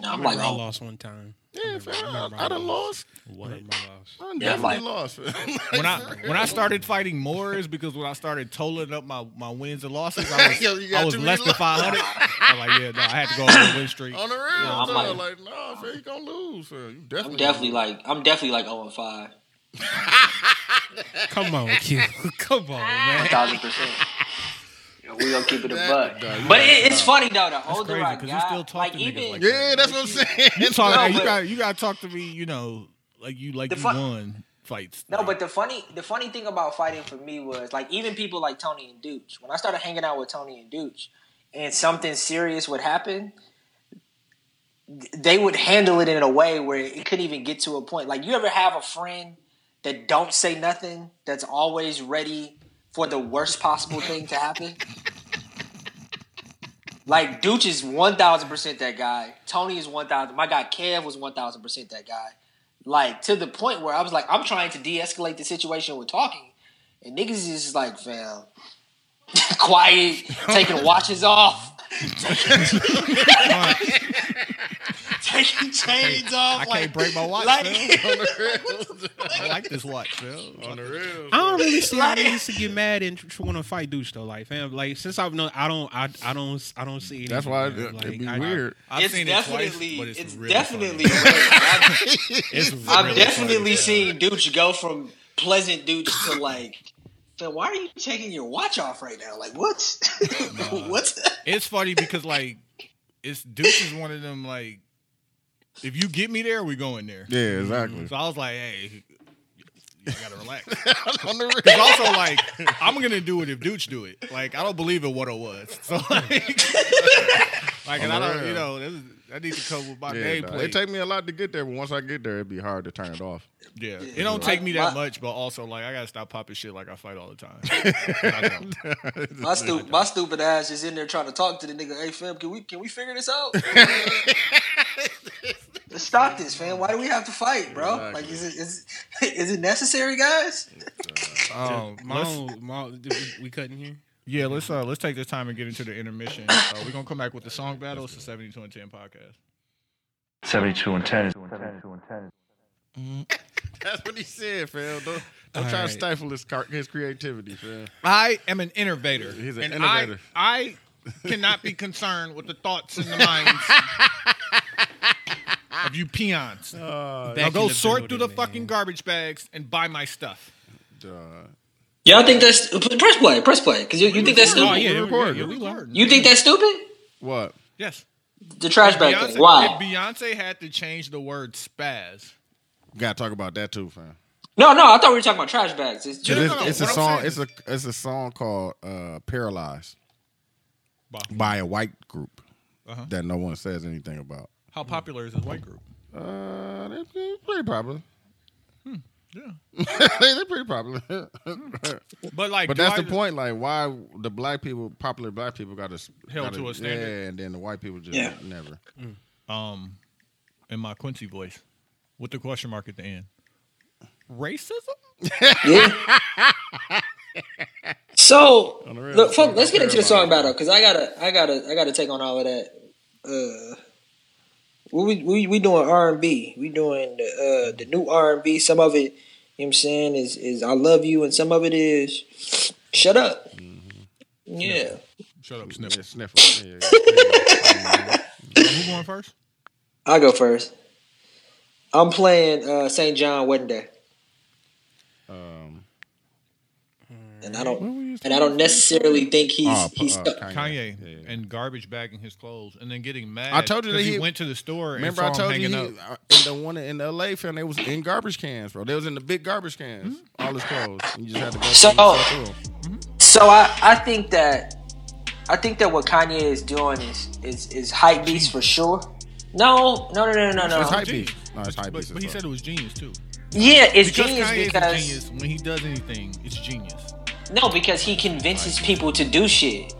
no, I'm like, remember I oh, lost one time. Yeah, fam. I, remember I I done lost. What? I remember I lost. I done Yeah, definitely like- lost. fam. When I when I started fighting more is because when I started totaling up my, my wins and losses, I was, Yo, I was less than five hundred. I'm like, yeah, no, I had to go on a win streak. on the real, I'm like- like, no, fam, you gonna lose, fam. You I'm definitely, definitely like, I'm definitely like 0 and 5, Come on, Q. Come on, man. thousand percent. We gonna keep it a That- buck. nah, But it, it's funny though. The older crazy, I 'cause you got, still talk like to niggas even like Yeah, that's what I'm saying. You talk, No, hey, you got you got to talk to me. You know, like you like The you fu- won fights. No, Like, but the funny the funny thing about fighting for me was like even people like Tony and Dooch. When I started hanging out with Tony and Dooch, and something serious would happen, they would handle it in a way where it couldn't even get to a point. Like you ever have a friend that don't say nothing, that's always ready for the worst possible thing to happen? Like Dooch is one thousand percent that guy. Tony is one thousand. My guy Kev was one thousand percent that guy. Like to the point where I was like, I'm trying to de-escalate the situation with talking, and niggas is just like, fam, quiet, taking watches off, taking chains off. I like, can't break my watch, like- Phil. I like this watch, Phil. On the real. I don't really see Like- how they used to get mad and want to fight Dooch though. Like, fam, like since I've known, I don't, I, I don't, I don't see. That's why man. it, Like, it'd be I- weird. I've it's seen it twice, definitely, but it's, it's, really definitely. funny. weird. I've, I've definitely funny, seen Dooch go from pleasant Dooch to like, "Fam, why are you taking your watch off right now? Like, what? What's It's funny because like it's Deuce is one of them like if you get me there, we going there. Yeah, exactly. So I was like, hey, you gotta relax. On. Because also like I'm gonna do it if Dooch do it. Like I don't believe in what it was. So like, like and I don't, you know, this is, I need to come with my Yeah, game nah, play. it take me a lot to get there, but once I get there, it'd be hard to turn it off. yeah, it don't take me that My- much, but also like I gotta stop popping shit like I fight all the time. I don't. my stupid my stupid ass is in there trying to talk to the nigga. Hey, fam, can we can we figure this out? Let's stop this, man. Why do we have to fight, bro? Exactly. Like, is it is is it necessary, guys? Um, my let's- own, my, we, we cutting here. Yeah, let's uh let's take this time and get into the intermission. Uh, we're gonna come back with the song battle. It's the seventy two and ten podcast. 72 and 10 is That's what he said, fam. Don't, don't try right. to stifle his car- his creativity, fam. I am an innovator. He's an and innovator. I, I cannot be concerned with the thoughts and the minds of you peons. Uh, now go in the sort through the building, fucking garbage bags and buy my stuff. Y'all think that's press play, press play, because you, you think that's Oh stupid. yeah, We're recording. recording. Yeah, we are. You think that's stupid? what? Yes. The trash bag Beyonce, thing. Why? If Beyonce had to change the word spaz. We Got to talk about that too, fam. No, no, I thought we were talking about trash bags. It's just, no, no, it's, it's a song. It's a it's a song called uh, "Paralyzed" by a white group Uh-huh. that no one says anything about. How popular is this white group? Uh, they're, they're pretty popular. Yeah. they're pretty popular. But like, but do that's I- the point. Like, why the black people, popular black people, got to Held to a standard. Yeah, and then the white people just Yeah. never. Um, in my Quincy voice, with the question mark at the end. Racism? yeah. So On the real, look, folks, let's get into the song battle because I gotta, I gotta, I gotta take on all of that. Uh, we we we doing R and B. We doing the uh, the new R and B. Some of it, you know what I'm saying, is is I love you, and some of it is shut up. Yeah. Shut up, Yeah, sniffer. sniffer. Yeah, yeah, yeah. Who going first? I go first. I'm playing uh, St. John Wedding Day, um, and I don't, and I don't necessarily think he's Oh, he's. uh. Kanye. Kanye Yeah, yeah. and garbage bagging his clothes and then getting mad. I told you that 'cause he, he- went to the store. Remember, I and saw told him you he, up. uh, in the one in the L.A. film they was in garbage cans, bro. They was in the big garbage cans, all his clothes. You just had to go So- through and sort. So I, I think that I think that what Kanye is doing is is is hype beast for sure. No, no, no, no, no, no. It's hype Genius. beast. No, it's hype But, beast. but he said it was genius too. Yeah, it's Because genius Kanye is because genius. When he does anything, it's genius. No, because he convinces people to do shit.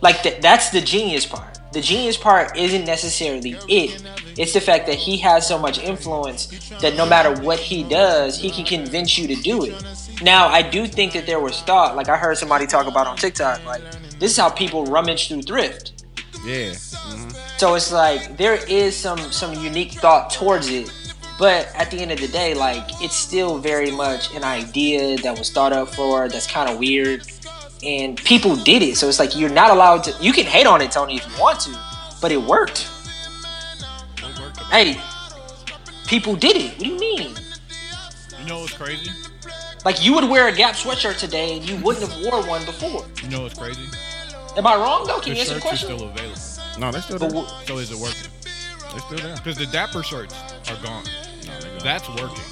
Like th- that's the genius part. The genius part isn't necessarily it. It's the fact that he has so much influence that no matter what he does, he can convince you to do it. Now, I do think that there was thought, like I heard somebody talk about on TikTok, like this is how people rummage through thrift. Yeah. So it's like there is some some unique thought towards it, but at the end of the day, like it's still very much an idea that was thought up for. That's kind of weird, and people did it. So it's like you're not allowed to. You can hate on it, Tony, if you want to, but it worked. Hey, people did it. What do you mean? You know what's crazy? Like you would wear a Gap sweatshirt today, and you wouldn't have wore one before. You know what's crazy? Am I wrong though? Can The you answer the shirts are question? still available. No, they're still But there. wh- So is it working? They're still there. Because the Dapper shirts are gone. That's working.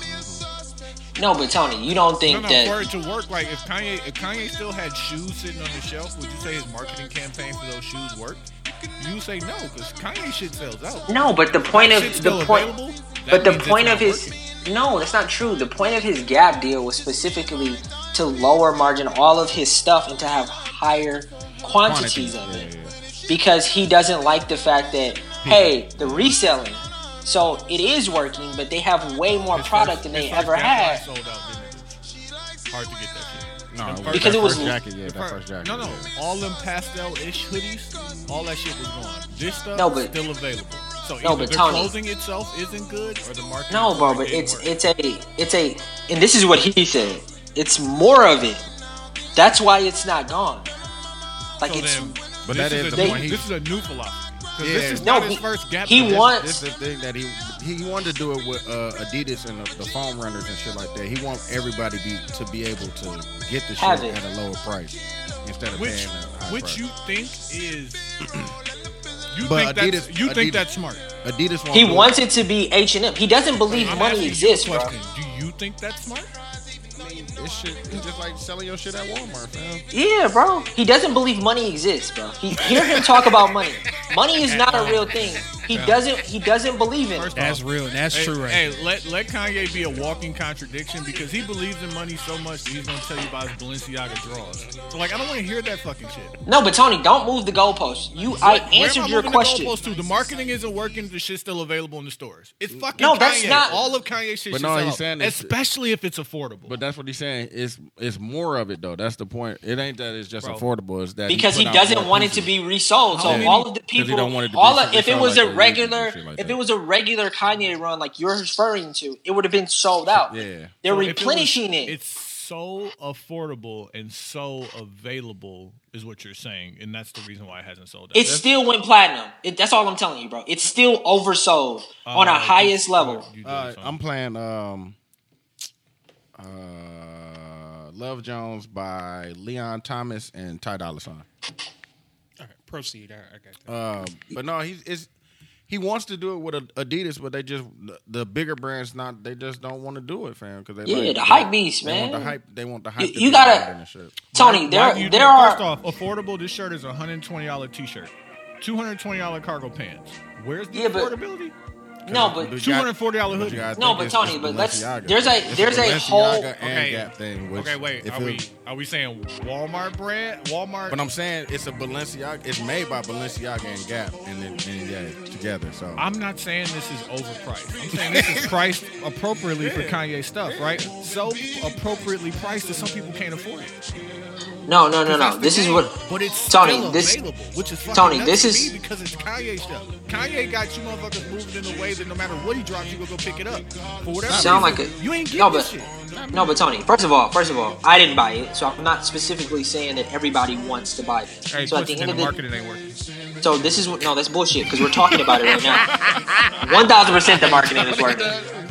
no, but Tony, you don't think no, that? for it to work, like if Kanye if Kanye still had shoes sitting on the shelf, would you say his marketing campaign for those shoes worked? You say no because Kanye shit sells out. No, but the point of the point, but the point of his working. no, that's not true. The point of his Gap deal was specifically to lower margin all of his stuff and to have higher quantities of Yeah, it yeah. because he doesn't like the fact that hmm. hey, the reselling. So it is working, but they have way more His product first- than they ever had. Sold out. Hard to get that shit. No, Them it was first- Because it was- jacket. Yeah, that first jacket. No, no, yeah. all them pastel-ish hoodies, all that shit was gone. This stuff No, but- still available. So No, either but the Tony- clothing itself isn't good, or the marketing. No, bro, but it's work. it's a it's a and this is what he said. It's more of it. That's why it's not gone. Like So it's then, But this that is is a the new, point. He- This is a new philosophy. 'Cause Yeah. This is No, not his he- first gap. he this- wants- This is the thing that he he wanted to do it with uh, Adidas and the, the foam runners and shit like that. He wants everybody be, to be able to get the Have shit at a lower price instead of which paying a high which price. you think is you But think that's Adidas- you think Adidas- that's smart. Adidas won't he do it. wants it to be H and M. He doesn't believe I'm money asking you a exists, bro. Do you think that's smart? This shit is just like selling your shit at Walmart, fam. Yeah, bro. He doesn't believe money exists, bro. He hear him talk about money. Money is not a real thing. He doesn't. He doesn't believe in it. That's off, real. That's hey, true, right? Hey, let let Kanye be a walking contradiction because he believes in money so much that he's gonna tell you about his Balenciaga draws. So like, I don't want to hear that fucking shit. No, but Tony, don't move the goalpost. You, I Where- where am answered I your question. The, to? the marketing isn't working. The shit's still available in the stores. It's fucking No, Kanye. that's not- All of Kanye shit. But should no, sell he's out, saying it's- especially if it's affordable. But that's what he's saying. It's it's more of it though. That's the point. It ain't that it's just Bro. affordable. It's that because put he doesn't more want it to be resold. So How many- all of the people, don't want it to be all of, if it was like a the Yeezys and regular, like if that. it was a regular Kanye run like you're referring to, it would have been sold out. Yeah. They're So if it was- replenishing it. It's so affordable and so available, is what you're saying, and that's the reason why it hasn't sold out. It still went platinum. It, that's all I'm telling you, bro. It's still oversold on a Uh, highest level. Uh. I'm playing um uh Love Jones by Leon Thomas and Ty Dolla Sign. All right, proceed. I, I got that. Um, but no, he's it's, he wants to do it with Adidas, but they just the, the bigger brands not they just don't want to do it, fam. Because they Yeah, like, the hype beast, they Want man. the hype. They want the hype. You- you gotta- louder and. Tony, Why there do you there think- are First off, affordable. This shirt is a hundred twenty dollar t-shirt, two hundred twenty dollar cargo pants. Where's the Yeah, but- affordability? No, but you Two got- hundred forty dollar but hoodie. you No, but Tony, but let's- there's a- It's there's a Balenciaga whole- and Okay. Gap thing. Which Okay, wait. Are we are we saying Walmart brand? Walmart. But I'm saying it's a Balenciaga. It's made by Balenciaga and Gap, and then and yeah, together. So I'm not saying this is overpriced. I'm saying this is priced appropriately for Kanye stuff, right? So appropriately priced that some people can't afford it. No, no, no, no. the This is what But it's Tony, this- which is Tony, this is- because it's Kanye stuff. Kanye got you motherfuckers moving in a way that no matter what he drops, you gonna go pick it up for whatever. sound like reason. a you ain't getting no, this but shit. no, but Tony. First of all, first of all, I didn't buy it, so I'm not specifically saying that everybody wants to buy it. Hey, so at the then end the of the marketing ain't working. So this is what no, that's bullshit because we're talking about it right now. One thousand percent, the marketing is working.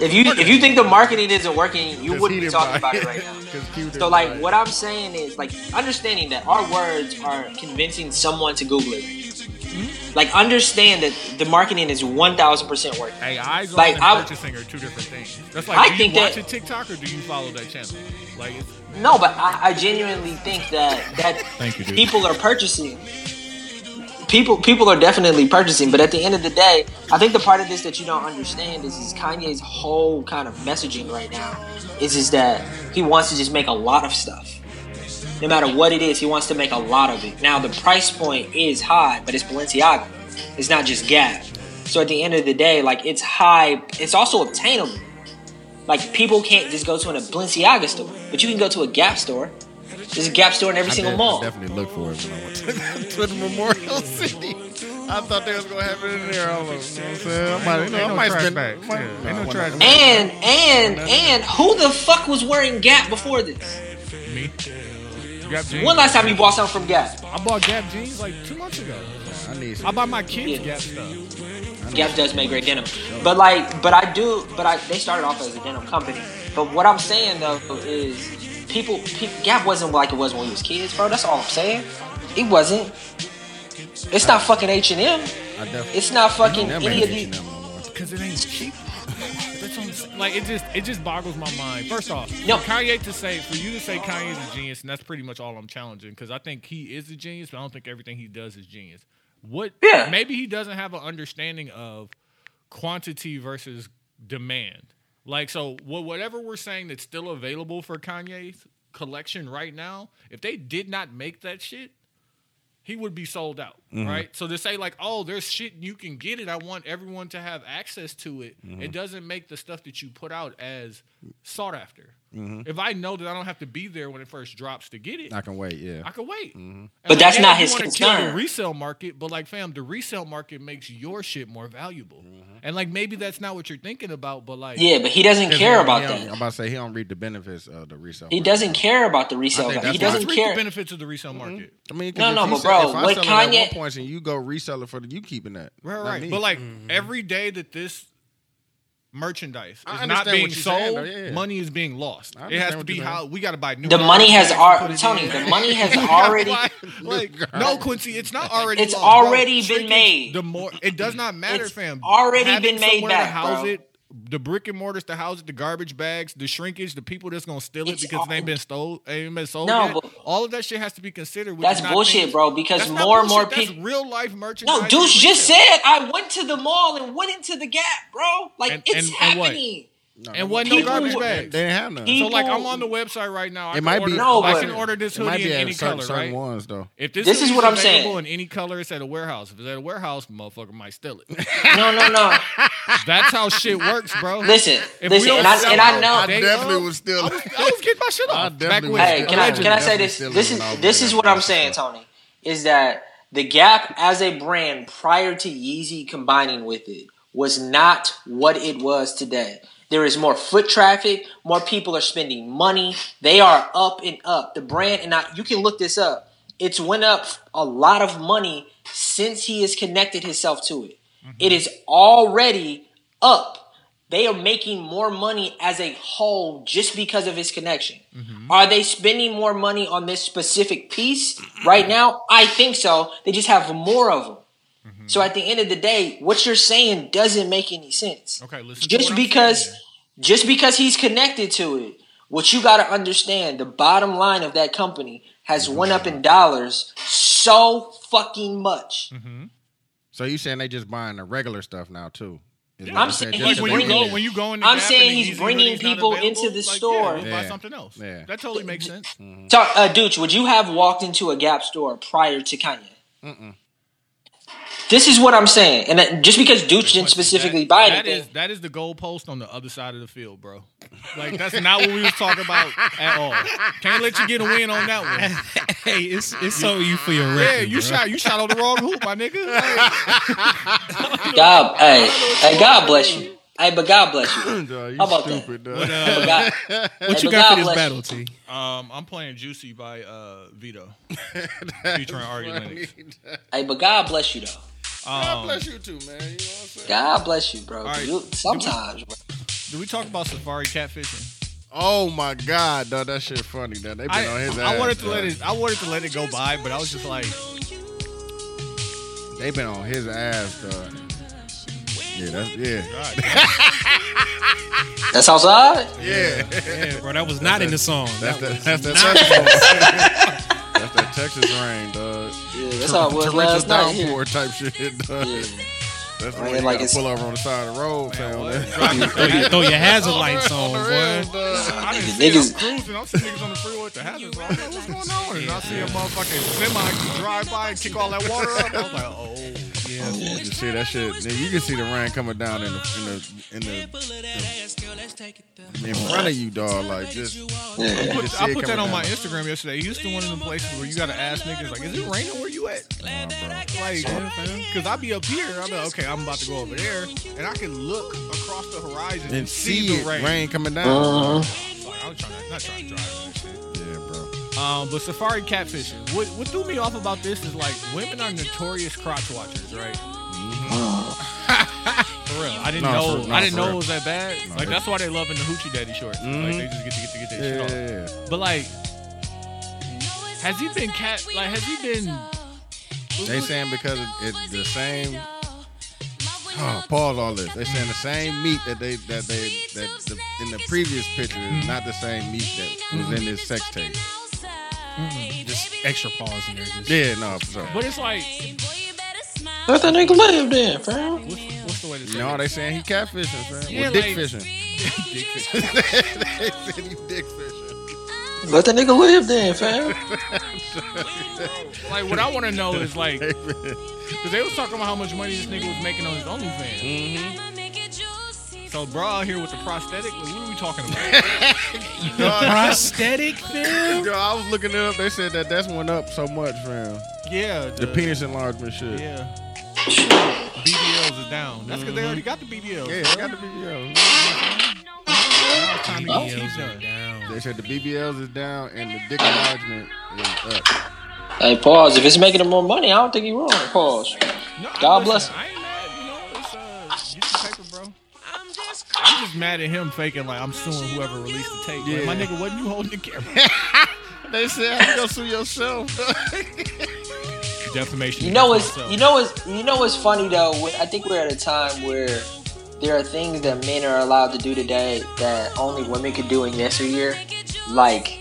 If you if you think the marketing isn't working, you wouldn't he be talking about it it. right now. So like, what I'm saying is like understanding that our words are convincing someone to Google it. Like understand that the marketing is one thousand percent working. Hey, eyes Like, on I- and purchasing are two different things. That's like, I do think you that- a TikTok or do you follow that channel? Like, it's, No, but I, I genuinely think that that Thank you, people are purchasing. People people are definitely purchasing, but at the end of the day, I think the part of this that you don't understand is, is Kanye's whole kind of messaging right now is is that he wants to just make a lot of stuff. No matter what it is, he wants to make a lot of it. Now the price point is high, but it's Balenciaga. It's not just Gap. So at the end of the day, like it's high, it's also obtainable. Like people can't just go to a Balenciaga store, but you can go to a Gap store. There's a Gap store in every I single def- mall. definitely look for it when I went to, to the Memorial City. I thought they was gonna have it in there. I was, you know what I'm saying? I might, you know, Ain't I no might trash spend. bags. might- Yeah, no, ain't no trash bags. And and and who the fuck was wearing Gap before this? me. Gap jeans. When last time you bought something from Gap? I bought Gap jeans like two months ago. I need. Some. I Some, buy my kids Yeah. Gap stuff. Gap does make great denim, but like, but I do, but I they started off as a denim company. But what I'm saying though is, people, pe Gap wasn't like it was when we was kids, bro. That's all I'm saying. It wasn't. It's not fucking H and M. I definitely. It's not fucking Them any of these. H&M no more. Cause it ain't cheap. That's what I'm saying. Like it just it just boggles my mind. First off, No. Kanye to say for you to say Kanye's a genius, and that's pretty much all I'm challenging. Because I think he is a genius, but I don't think everything he does is genius. What? Yeah. Maybe he doesn't have an understanding of quantity versus demand. Like so, whatever we're saying that's still available for Kanye's collection right now, if they did not make that shit, he would be sold out, Mm-hmm. right? So to say like, oh, there's shit you can get it, I want everyone to have access to it. Mm-hmm. It doesn't make the stuff that you put out as sought after. Mm-hmm. If I know that I don't have to be there when it first drops to get it, I can wait. Yeah. I can wait. Mm-hmm. And But that's yeah, not his wanna concern. The resale market, but like, fam, the resale market makes your shit more valuable. Mm-hmm. And like, maybe that's not what you're thinking about, but like, Yeah, but he doesn't care don't- about that. I'm about to say he don't read the benefits of the resale. He market. doesn't care about the resale think value. He doesn't let's read care. the benefits of the resale Mm-hmm. market. I mean, No, if no, he but sell- bro, if I what sell it at Kanye- one point and you go resell it for the, you keeping that, Right, right. But like, every day that this merchandise is not being you're saying, sold, yeah. money is being lost. I It has to be how we got to buy new. The money has already, Tony. The money has already. like, like, no, Quincy, it's not already. It's lost, bro. already been Shrinkage, made. The more it does not matter, It's fam. already Having been made somewhere to back, house bro. it. The brick and mortars to house it, the garbage bags, the shrinkage, the people that's gonna steal it It's because they ain't been stole, ain't been sold No, yet. but- all of that shit has to be considered. That's bullshit, things- bro, because more and more people, real life merchandise. No, Deuce just said I went to the mall and went into the Gap, bro. Like And- it's and- and happening. No, and they- wasn't no garbage They, bags. they didn't have none. He- So like I'm on the website right now. I It might order, be. No, I can order this it might hoodie be in any certain, color, certain right? ones though. If this, This is hoodie's what I'm saying. in any color, it's at a warehouse. If it's at a warehouse, motherfucker might steal it. No, no, no. That's how shit works, bro. Listen, If listen, we and I, and I know. I definitely up. was still. I was, I was getting my shit I off. Back definitely when, Hey, can I can I say this? This is this is what I'm saying, Tony. Is that the Gap as a brand prior to Yeezy combining with it was not what it was today. There is more foot traffic. More people are spending money. They are up and up. The brand, and I, you can look this up. It's went up a lot of money since he has connected himself to it. Mm-hmm. It is already up. They are making more money as a whole just because of his connection. Mm-hmm. Are they spending more money on this specific piece right now? I think so. They just have more of them. So at the end of the day, what you're saying doesn't make any sense. Okay, listen. to Just what I'm because saying. just because he's connected to it, what you got to understand, the bottom line of that company has went up in dollars so fucking much. So you saying they just buying the regular stuff now too? Is what I'm you saying he's the when you bringing- go when you go in the I'm saying and the he's bringing hoodie's people into the like, store. Yeah, go buy something else. Yeah. That totally makes sense. Talk, uh, Dooch, would you have walked into a Gap store prior to Kanye? This is what I'm saying, and that, just because Dooch didn't specifically that, buy that anything, is that is the goalpost on the other side of the field, bro. Like that's not what we was talking about at all. Can't let you get a win on that one. hey, it's it's so you for your Yeah, you bro. shot you shot on the wrong hoop, my nigga. Like, God, hey, hey, God bless you. Hey, but God bless you. Dog, you How about that? stupid, dog. What, uh, but God, what Hey, you got God for this battle, you. T? um, I'm playing Juicy by uh, Vito, featuring Ari Lennox. hey, but God bless you though. God Um, bless you too, man. You know what I'm saying? God bless you, bro. right. You- sometimes, bro. did we talk about Safaree catfishing? Oh my God, dog, that shit funny. Dog. They been I, on his ass. I wanted to dog. let it. I wanted to let it go by, but I was just like, They been on his ass, dog. Yeah, that's yeah, That's outside. yeah. Yeah, bro, that was not in the song. That's That the was that's the not- Texas. that's that Texas rain, dog. Yeah, that's how it was Torrential last night. Here. downpour type shit, dog. Yeah. That's the Rain way you like gotta pull over on the side of the road, fam. what? man. throw, your, throw your hazard lights on, the boy. rail, dog. I didn't Niggas- see niggas- I'm cruising. I'm seeing niggas on the freeway with the hazards. on. I'm like, what's going on? And I see a motherfucking semi drive by and kick all that water up. I was like, oh. Yeah. Oh, you can see that shit. Then You can see the rain coming down in the in the in the, the in front of you, dog. Like just Yeah. Put- just see I put that coming on my. Instagram yesterday. Houston, one of the places where you gotta ask niggas like, "Is it raining where you at?" Like, cause I be up here. I'm like, okay, I'm about to go over there, and I can look across the horizon and see the rain. rain coming down. Uh-huh. Like, I'm trying to, not trying to drive that shit. Yeah, bro. Um, but Safaree catfishing. What what threw me off about this is like women are notorious crotch watchers, right? for real, I didn't No, know. for- no, I didn't know real. it was that bad. No, like that's why they love in the hoochie daddy shorts. Like Mhm. they just get to get to get that Yeah, shit off. yeah, yeah. But like, has he been cat? Like, has he been? They saying because it, it's the same. Oh, pause all this. They saying the same meat that they that they that the, in the previous picture is not the same meat that was in this sex tape. Mm-hmm. Just extra pause in there. Just, Yeah, no, for sure. But it's like, Let that nigga live then, fam. What's, what's the way to say No, it? they saying he catfishing, fam. Yeah, or dick like- fishing. Dick fishing. they said he dick fishing. Let that nigga live then, fam. Like what I want to know is like, because they was talking about how much money this nigga was making on his OnlyFans. Mm-hmm. So bro out here with the prosthetic, like, what are we talking about? Prosthetic film. Yo, I was looking it up. They said that that's went up so much, fam. yeah, The penis enlargement shit. Yeah, BBLs is down. That's because they already got the BBLs. Yeah, they got the BBLs. Now it's time to BBLs are down. They said the BBLs is down and the dick enlargement is up. Hey, pause. If it's making him more money, I don't think he wrong. Pause. No, God listen, bless him. I ain't mad. You know, it's uh, get your paper, bro. I'm just mad at him faking like I'm suing whoever released the tape. Like, my nigga, wasn't you holding the camera? They said how you gonna sue yourself. Defamation. You know against what's myself. you know what's you know what's funny though. I think we're at a time where there are things that men are allowed to do today that only women could do in yesteryear, like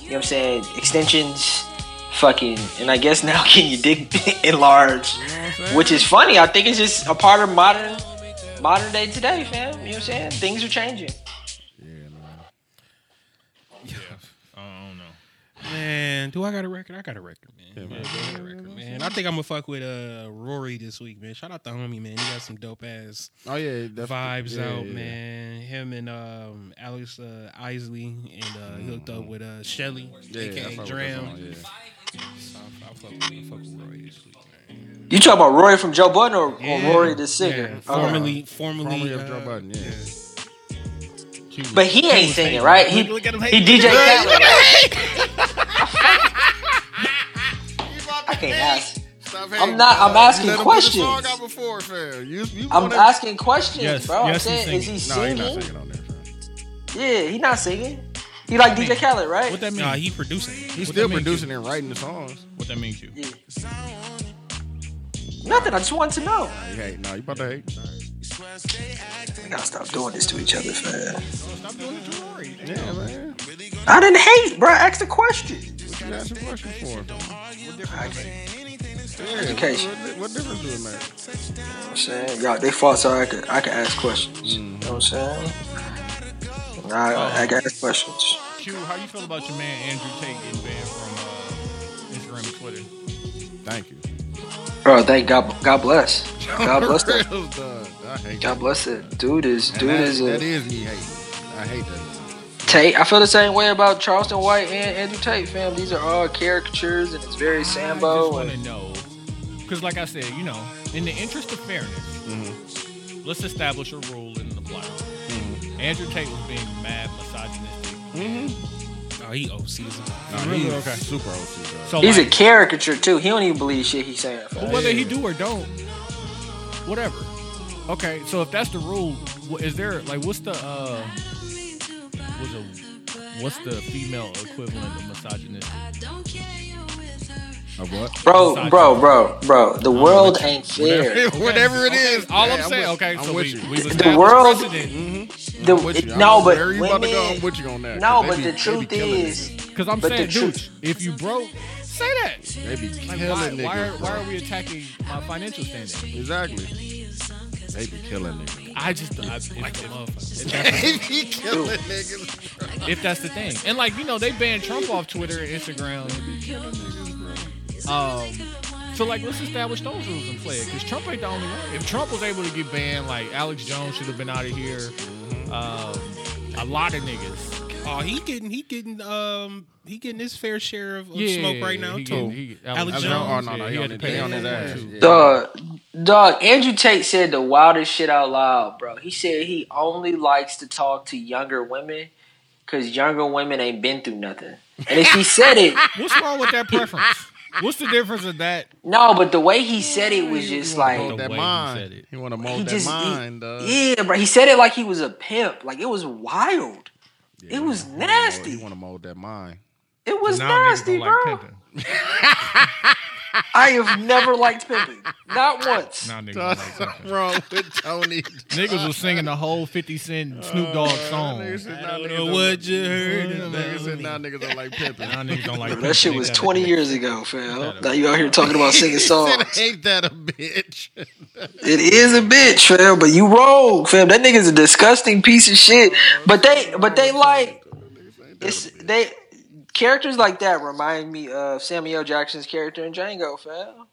you know what I'm saying, extensions, fucking, and I guess now getting your dick enlarged, mm-hmm. which is funny. I think it's just a part of modern modern day today, fam. You know what I'm saying? Things are changing. Yeah, Yeah. I don't know. Man, do I got a record? I got a record, man. Yeah, I record, man. I think I'm gonna fuck with uh Rory this week, man. Shout out to homie, man. He got some dope ass Oh yeah, that's vibes yeah, out, yeah. man. Him and um Alex uh, Isley and uh, he hooked up with uh Shelley, Yeah, aka fuck with that DRAM. yeah. So I, I fuck with, I fuck with Rory this week, man. You talking about Rory from Joe Budden or, Yeah. or Rory the singer? Yeah, Okay. formerly, formerly, Formerly of uh, Joe Budden, yeah. But he ain't singing, right? He, Look at him he hating. DJ Khaled. I can't ask. Stop I'm not- I'm asking you questions. Song out before, fam. You, you I'm wanna- asking questions, Yes, bro. I'm yes, he's saying, is he singing? No, he's not singing? singing on there, fam. Yeah, he not singing. He like DJ Khaled, right? What that mean? Nah, he producing. He's What still that mean, producing and writing the songs. what that mean to you? Yeah. Nothing. I just want to know. You hate, no, you about to hate. We gotta stop doing this to each other, fam. Stop doing it to Rory. Yeah, man. I didn't hate, bro. Ask the question. What you asking questions for? Yeah, Education. What, what, what difference do it make? You know what I'm saying, y'all, they fought so I could, I could ask questions. You know what I'm saying? I, I can ask questions. Q, how you feel about your man Andrew Tate getting banned from uh, Instagram and Twitter? Thank you. Bro, thank God. God bless. God bless that. Real done. I hate God bless it. Dude is And dude that, is a is me hating. I hate that. Tate. I feel the same way about Charleston White and Andrew Tate, fam. These are all caricatures, and it's very Sambo. I just want to And, know, because like I said, you know, in the interest of fairness, Mm-hmm. let's establish a rule and apply it. Andrew Tate was being mad misogynistic. Oh, he OCs. No, Really? he's Okay. super OC, bro. So he's a caricature too. He don't even believe shit he's saying. fam. But whether he do or don't, whatever. Okay, so if that's the rule, is there like what's the uh, what's a what's the female equivalent of misogynistic? Of what? Bro, bro, bro, bro. The world ain't fair. Whatever it is. All Hey, I'm saying, with- okay, I'm so with we, you. we've The established world- precedent. Mm-hmm. The, I'm with you. it- no, I'm- but wherever you about to go, women- I'm with you on that. No, but be- the truth is. Because I'm saying, dude, truth- if you broke, say that. They be Like, why, niggas. why, are, why are we attacking my financial standing? Exactly. They be killing niggas. I just, I, if, Like the if, motherfucker. They be killing niggas. if that's the thing, and like you know, they banned Trump off Twitter and Instagram. Um, so like, let's establish those rules and play it. Because Trump ain't the only one. If Trump was able to get banned, like Alex Jones should have been out of here. Um, a lot of niggas. Oh, he getting he getting um he getting his fair share of, of Yeah, smoke right now he too. getting- he- Alex Alex Jones. Oh, no, no, yeah, he he on had to pay on his ass. too. Yeah. Dog, dog, Andrew Tate said the wildest shit out loud, bro. He said he only likes to talk to younger women because younger women ain't been through nothing. And if he said it, What's wrong with that preference? What's the difference of that? no, but the way he said it was just like, mold that way he mind. He want to he mold that just, mind. uh, he, yeah, bro. He said it like he was a pimp. Like it was wild. Yeah, it was he wanna mold- nasty. You want to mold that mind. It was nasty, don't like bro. pimping. I have never liked pimping, not once. Nah, niggas Dog, don't like something something. wrong with Tony. Niggas was singing the whole 50 Cent Snoop Dogg song. Niggas said, I don't niggas know don't what like- you heard Niggas said, me. nah, niggas don't like pimping. Nah, niggas don't like Bro, that shit was Ain't that a 20 years ago, fam. That Now you out here talking about singing songs. said, ain't that a bitch? It is a bitch, fam, but you wrong, fam. That nigga's a disgusting piece of shit. But they, but they like, it's they characters like that remind me of Samuel Jackson's character in Django, fam.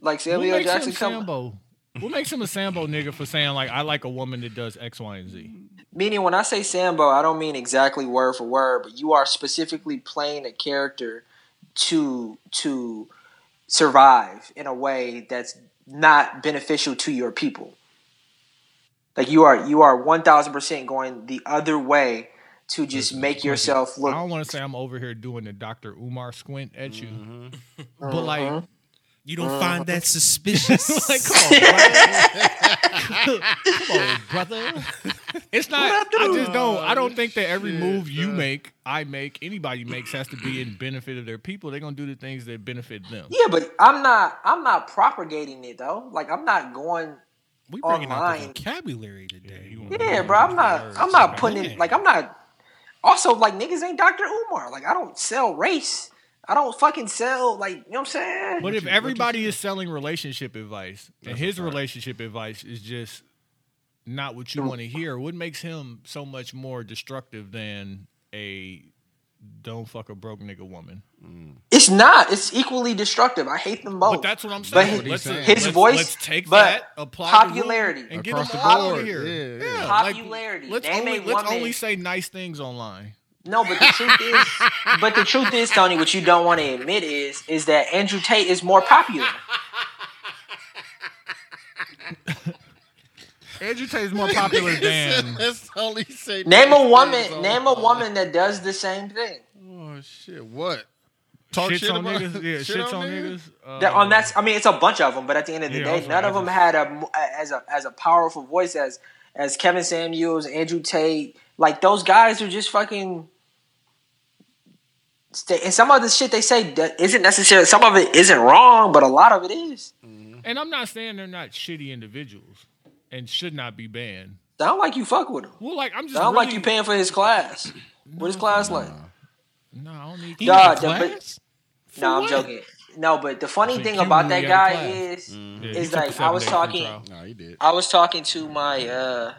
Like What Samuel makes Jackson him come, Sambo? What makes him a Sambo nigga for saying like I like a woman that does X, Y, and Z? meaning when I say Sambo, I don't mean exactly word for word, but you are specifically playing a character to to survive in a way that's not beneficial to your people. Like you are you are one thousand percent going the other way to just make yourself look. I don't want to say I'm over here doing the Dr. Umar squint at you, Mm-hmm. but like, You don't find that suspicious? like come on, brother. come on, brother. It's not. I just don't. I don't think that every move you make, I make, anybody makes has to be in benefit of their people. They're gonna do the things that benefit them. Yeah, but I'm not I'm not propagating it though. Like I'm not going. we bringing out online. the vocabulary today. You wanna- Yeah, bro. I'm not. I'm not putting it. Like I'm not. Also, like niggas ain't Dr. Umar. Like I don't sell race. I don't fucking sell like you know what I'm saying. But if everybody is selling relationship advice and his relationship advice is just not what you want to hear, what makes him so much more destructive than a don't fuck a broke nigga woman? It's not. It's equally destructive. I hate them both. But that's what I'm But saying. his- saying. his let's- voice, let's take but that, apply popularity. and get Across the out of board. here. Yeah, Yeah, yeah. like, Popularity. let's Name only let's woman- only say nice things online. No, but the truth is, but the truth is, Tony, what you don't want to admit is, is that Andrew Tate is more popular. Andrew Tate is more popular than Let's only say Name a woman. things on- Name a woman that does the same thing. Oh shit! What? Talk shits shit on about niggas. Yeah, shit shits on niggas. Uh, That on that's. I mean, it's a bunch of them, but at the end of the Yeah, day, none of them had a as a as a powerful voice as as Kevin Samuels, Andrew Tate. Like those guys are just fucking. Stay, and some of the shit they say that isn't necessarily. Some of it isn't wrong, but a lot of it is. And I'm not saying they're not shitty individuals and should not be banned. Sound like you fuck with him. Well, like I'm just Sound really, like you paying for his class. What his class like? No, I don't need. He Dog, got the- but- class? No, I'm joking. No, but the funny thing about that he had a guy class. is, Yeah, he is took like I was talking. No, he did. I was talking to my. uh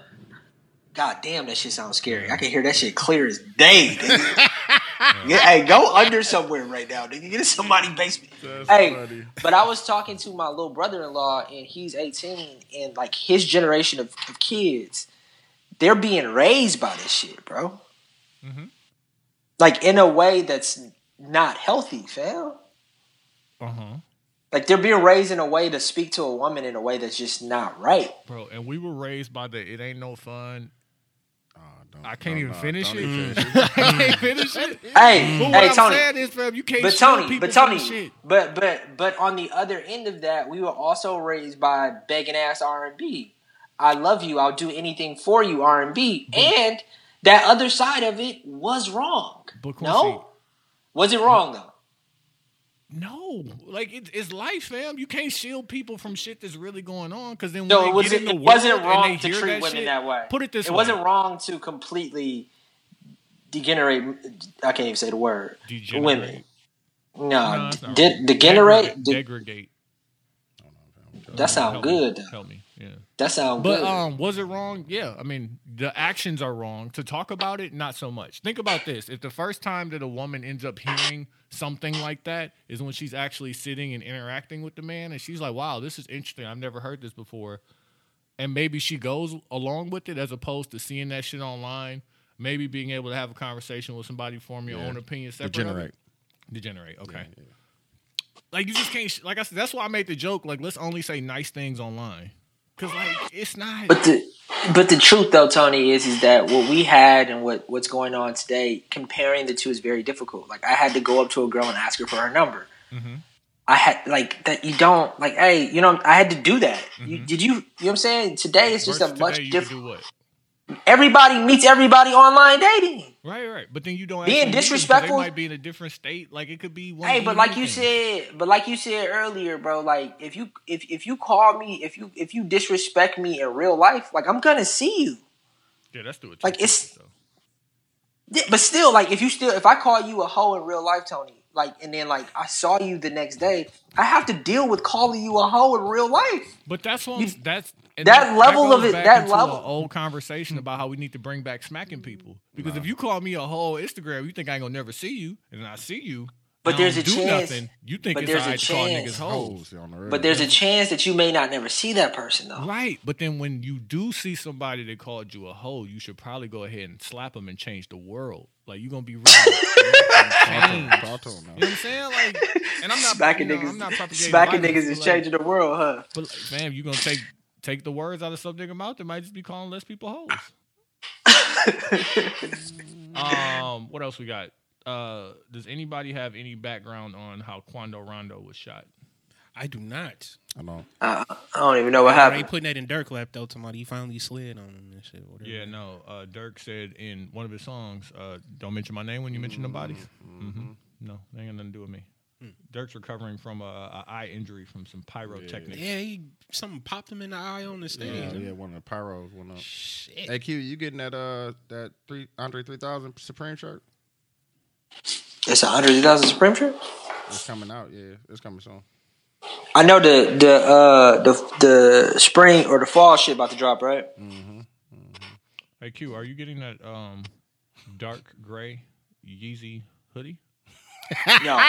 God damn, that shit sounds scary. I can hear that shit clear as day. yeah, hey, go under somewhere right now, nigga. Get in somebody's basement. That's hey, funny. but I was talking to my little brother-in-law, and he's 18, and like his generation of, of kids, they're being raised by this shit, bro. Mhm. Like in a way that's not healthy, fam. Uh huh. Like they're being raised in a way to speak to a woman in a way that's just not right. Bro, and we were raised by the it ain't no fun. Oh, don't- I can't don't- even no, finish it. even finish it. I can't finish it. Hey, But what hey, I'm Tony. saying is, fam, you can't But Tony, but Tony, but but but on the other end of that, we were also raised by begging ass R and B. I love you. I'll do anything for you, R and B. And that other side of it was wrong. But Quincy- No, was it wrong though? No, like it, it's life, fam. You can't shield people from shit that's really going on because then No, it wasn't. get in the It wasn't wrong to treat that women shit, that way. Put it this It way: wasn't wrong to completely degenerate. I can't even say the word. Degenerate. Women. No, No, de- degenerate. de- Degradate. that sound Help good. Me. Help me. Yeah. That sounds But good. um, was it wrong? Yeah. I mean, the actions are wrong. To talk about it, not so much. Think about this: if the first time that a woman ends up hearing something like that is when she's actually sitting and interacting with the man, and she's like, "Wow, this is interesting. I've never heard this before," and maybe she goes along with it as opposed to seeing that shit online. Maybe being able to have a conversation with somebody, form your Yeah. own opinion, separate. Degenerate. Degenerate. Okay. Like you just can't. Like I said, that's why I made the joke. Like let's only say nice things online, because like it's not. But the but the truth though, Tony, is is that what we had and what what's going on today, comparing the two is very difficult. Like I had to go up to a girl and ask her for her number. Mhm. I had like that. You don't like, hey, you know, I had to do that. You, did you? You know what I'm saying? Today it's just a much today, you can different. Everybody meets everybody online dating. Right, right. But then you don't Being disrespectful- They might be in a different state. Like it could be. One Hey, but like you weekends. said, but like you said earlier, bro, like if you if if you call me, if you if you disrespect me in real life, like I'm gonna see you. yeah, that's the like, it's- Yeah, but still, like if you still if I call you a hoe in real life, Tony, like and then like I saw you the next day, I have to deal with calling you a hoe in real life. But that's what You- that's and that level goes of it- back that level- a old conversation about how we need to bring back smacking people. Because if you call me a whole Instagram, you think I ain't gonna never see you, and then I see you. But there's a chance- Nothing, you think but it's there's a to call chance- niggas hoes. Hoes on the road. But there's a chance that you may not never see that person though. Right, but then when you do see somebody that called you a hoe, you should probably go ahead and slap them and change the world. Like you're gonna be really change. Talk to him. You know what I'm saying? Like, and I'm not Smacking you know, niggas, I'm not propagating smacking niggas is like- changing the world, huh? But like, man, you gonna take take the words out of some nigga mouth, they might just be calling less people hoes. um, what else we got? Uh, does anybody have any background on how Quando Rondo was shot? I do not. I know. I, I don't even know what They happened. putting that in Durk lap though. Tomorrow he finally slid on him and shit. Whatever. Yeah, no. Uh, Durk said in one of his songs, uh, "Don't mention my name when you mention the bodies." hmm No, they ain't got nothing to do with me. Durk's recovering from a, a eye injury from some pyrotechnics. Yeah, he something popped him in the eye on the stage. Yeah, yeah, one of the pyros went up. Shit. Hey Q, you getting that uh that three Andre three thousand Supreme shirt? It's a hundred thousand Supreme shirt. It's coming out. Yeah, it's coming soon. I know the the uh the the spring or the fall shit about to drop, right? mm-hmm Hey Q, are you getting that um, dark gray Yeezy hoodie? No,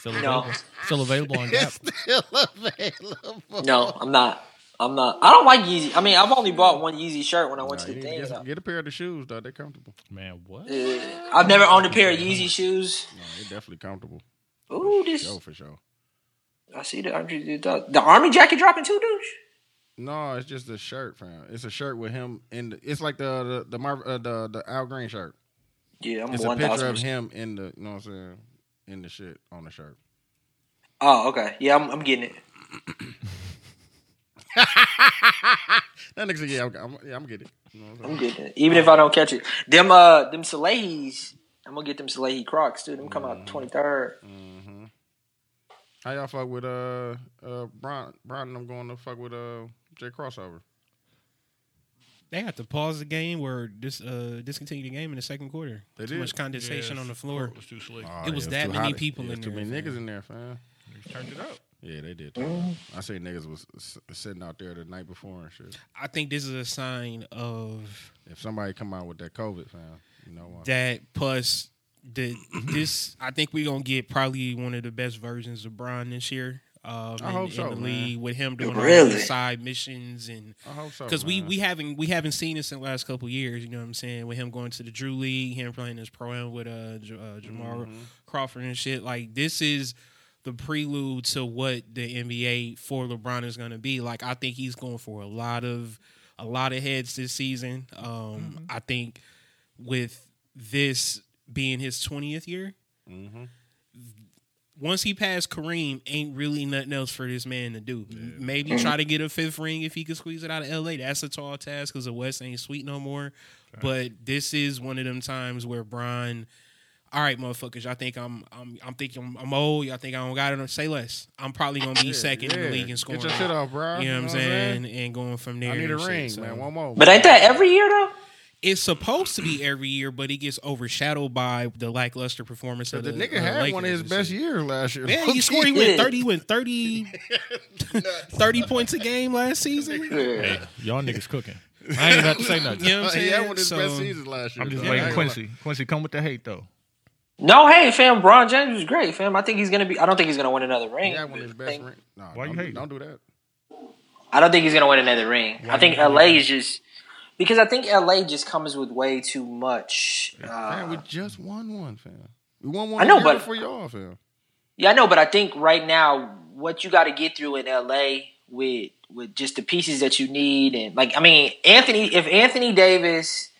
Still No. Still available on Gap. Still available. no, I'm not. I'm not. I don't like Yeezy. I mean, I've only bought one Yeezy shirt when I went Nah, to the need thing. get, get a pair of the shoes though. They're comfortable. Man, what? Uh, I've never owned a pair of Yeezy shoes. No, they're definitely comfortable. Ooh, this. Yo, for sure. I see the the army jacket dropping too, douche. No, it's just a shirt, fam. It's a shirt with him in the. It's like the the the Marv, uh, the, the Al Green shirt. Yeah, I'm It's a one picture thousand. of him in the. You know what I'm saying? In the shit on the shirt. Oh, okay. Yeah, I'm, I'm getting it. That nigga said, "Yeah, I'm, I'm, yeah, I'm getting it." You know I'm I'm getting it. Even if I don't catch it, them uh them Salehes, I'm gonna get them Salehe Crocs too. Them come out twenty third. Mm-hmm. How y'all fuck with uh uh Brian Brian and I'm going to fuck with uh Jay Crawsover. They had to pause the game or dis, uh, discontinue the game in the second quarter. They Too did. much condensation Yeah, on the floor. It was too slick. Oh, It was yeah, that too many hot. people Yeah, in Too many fam. niggas in there, fam. They turned it up. Yeah, they did. I say niggas was s- sitting out there the night before and shit. I think this is a sign of If somebody come out with that COVID, fam, you know what? that plus the this I think we're gonna get probably one of the best versions of Brian this year. Um, I in, hope in so, the man. league with him doing all Really? these side missions and I hope so. because we man. we haven't we haven't seen this in the last couple years. You know what I'm saying? With him going to the Drew League, him playing his pro am with uh, J- uh Jamal Mm-hmm. Crawford and shit. Like this is the prelude to what the NBA for LeBron is going to be. Like I think he's going for a lot of a lot of heads this season. Um, Mm-hmm. I think with this being his 20th year. mm-hmm. Once he passed Kareem, ain't really nothing else for this man to do. Maybe try to get a fifth ring if he could squeeze it out of LA. That's a tall task because the West ain't sweet no more. But this is one of them times where Brian, all right, motherfuckers, y'all think I'm I'm I'm thinking I'm, I'm old. Y'all think I don't got it? Say less. I'm probably gonna be Yeah, second in the league in scoring. Get your shit off, bro. You know what I'm saying? And going from there. I need a and shit, ring, so. man. One more. But ain't that every year though? It's supposed to be every year, but it gets overshadowed by the lackluster performance of the the, nigga uh, had one of his best years last year. Yeah, he scored. He went thirty. Went 30, 30 points a game last season. Hey, y'all niggas cooking. I ain't about to say nothing. You know what I'm he saying? had one of his So- best seasons last year. I'm just though. Waiting. ain't Quincy, Quincy, come with the hate though. No, hey, fam, Bron James was great, fam. I think he's gonna be. I don't think he's gonna win another ring. He had one of his best think- rings. Nah, Why you don't, hating? Don't do that. I don't think he's gonna win another ring. Why I think LA is just because I think LA just comes with way too much. Man, we Uh, just won one, fam. We won one I know, but- before y'all, fam. yeah, I know, but I think right now what you got to get through in LA with with just the pieces that you need and like I mean Anthony, if Anthony Davis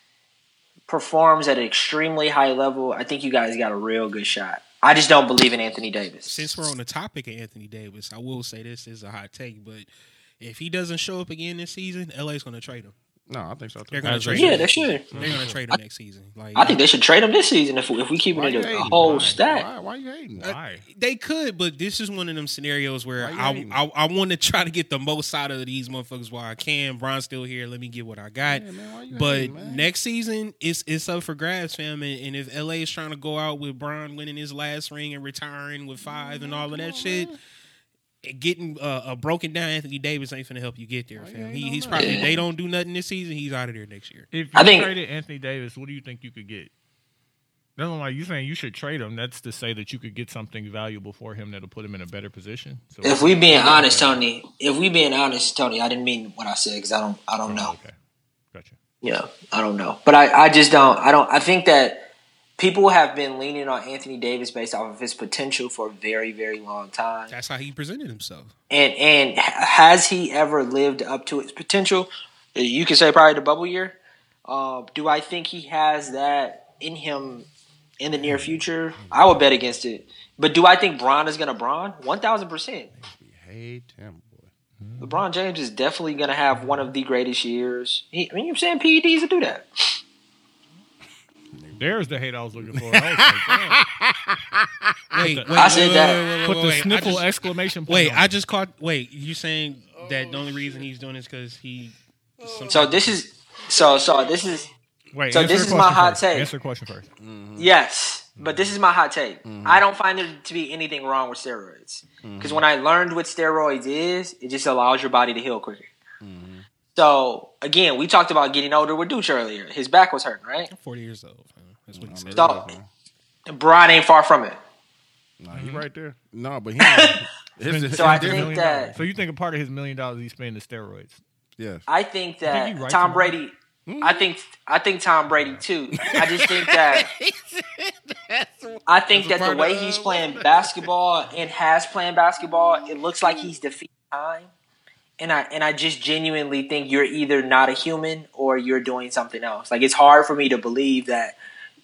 performs at an extremely high level, I think you guys got a real good shot. I just don't believe in Anthony Davis. Since we're on the topic of Anthony Davis, I will say this is a hot take, but if he doesn't show up again this season, LA's going to trade him. No, I think so too. They're gonna trade. they Yeah, him. they should. They're gonna trade him next season. Like I think they should trade him this season if if we keep Why it you a, a hating? whole Why? stack. Why, why you hating? Uh, why? They could, but this is one of them scenarios where I. I I want to try to get the most out of these motherfuckers while I can. Bron's still here. Let me get what I got. Yeah, man, but hating, next season, it's it's up for grabs, fam. And, and if LA is trying to go out with Bron winning his last ring and retiring with five and all of that shit, getting uh, a broken down Anthony Davis ain't gonna help you get there, Why fam. He, he's that? probably if they don't do nothing this season. He's out of there next year. If you I think- traded Anthony Davis, what do you think you could get? That's not like you saying you should trade him. That's to say that you could get something valuable for him that'll put him in a better position. So If we being honest, Tony, if we being honest, Tony, I didn't mean what I said because I don't I don't know. Okay, gotcha. Yeah, I don't know, but I, I just don't. I don't. I think that people have been leaning on Anthony Davis based off of his potential for a very, very long time. That's how he presented himself. And and has he ever lived up to his potential? You could say probably the bubble year. Uh, do I think he has that in him in the near future? I would bet against it. But do I think Bron is going to Bron? One thousand percent. We hate him, boy. LeBron James is definitely going to have one of the greatest years. He, I mean, you're saying PEDs to do that. There's the hate I was looking for. I was like, damn. Wait, wait, the- I said wait, that. wait, wait, wait, Put the wait. Sniffle just- exclamation point. Wait, on I just caught. Wait, you saying that the only reason he's doing is because he? So this is so so this is Wait, so answer this the is my question hot first. take. Answer the question first. Mm-hmm. Yes, but this is my hot take. Mm-hmm. I don't find there to be anything wrong with steroids because when I learned what steroids is, it just allows your body to heal quicker. Mm-hmm. So again, we talked about getting older with Dooch earlier. His back was hurting, right? Forty years old. Man. That's what he mm-hmm. said. So and mm-hmm. Brian ain't far from it. Nah, mm-hmm. he right there. No, but he. his, So I think Million that- dollars. So you think a part of his million dollars he's spending is steroids? yes. I think that he right Tom to Brady. Hmm? I think I think Tom Brady too. I just think that I think that the way he's playing basketball and has playing basketball, it looks like he's defeating time. And I and I just genuinely think you're either not a human or you're doing something else. Like it's hard for me to believe that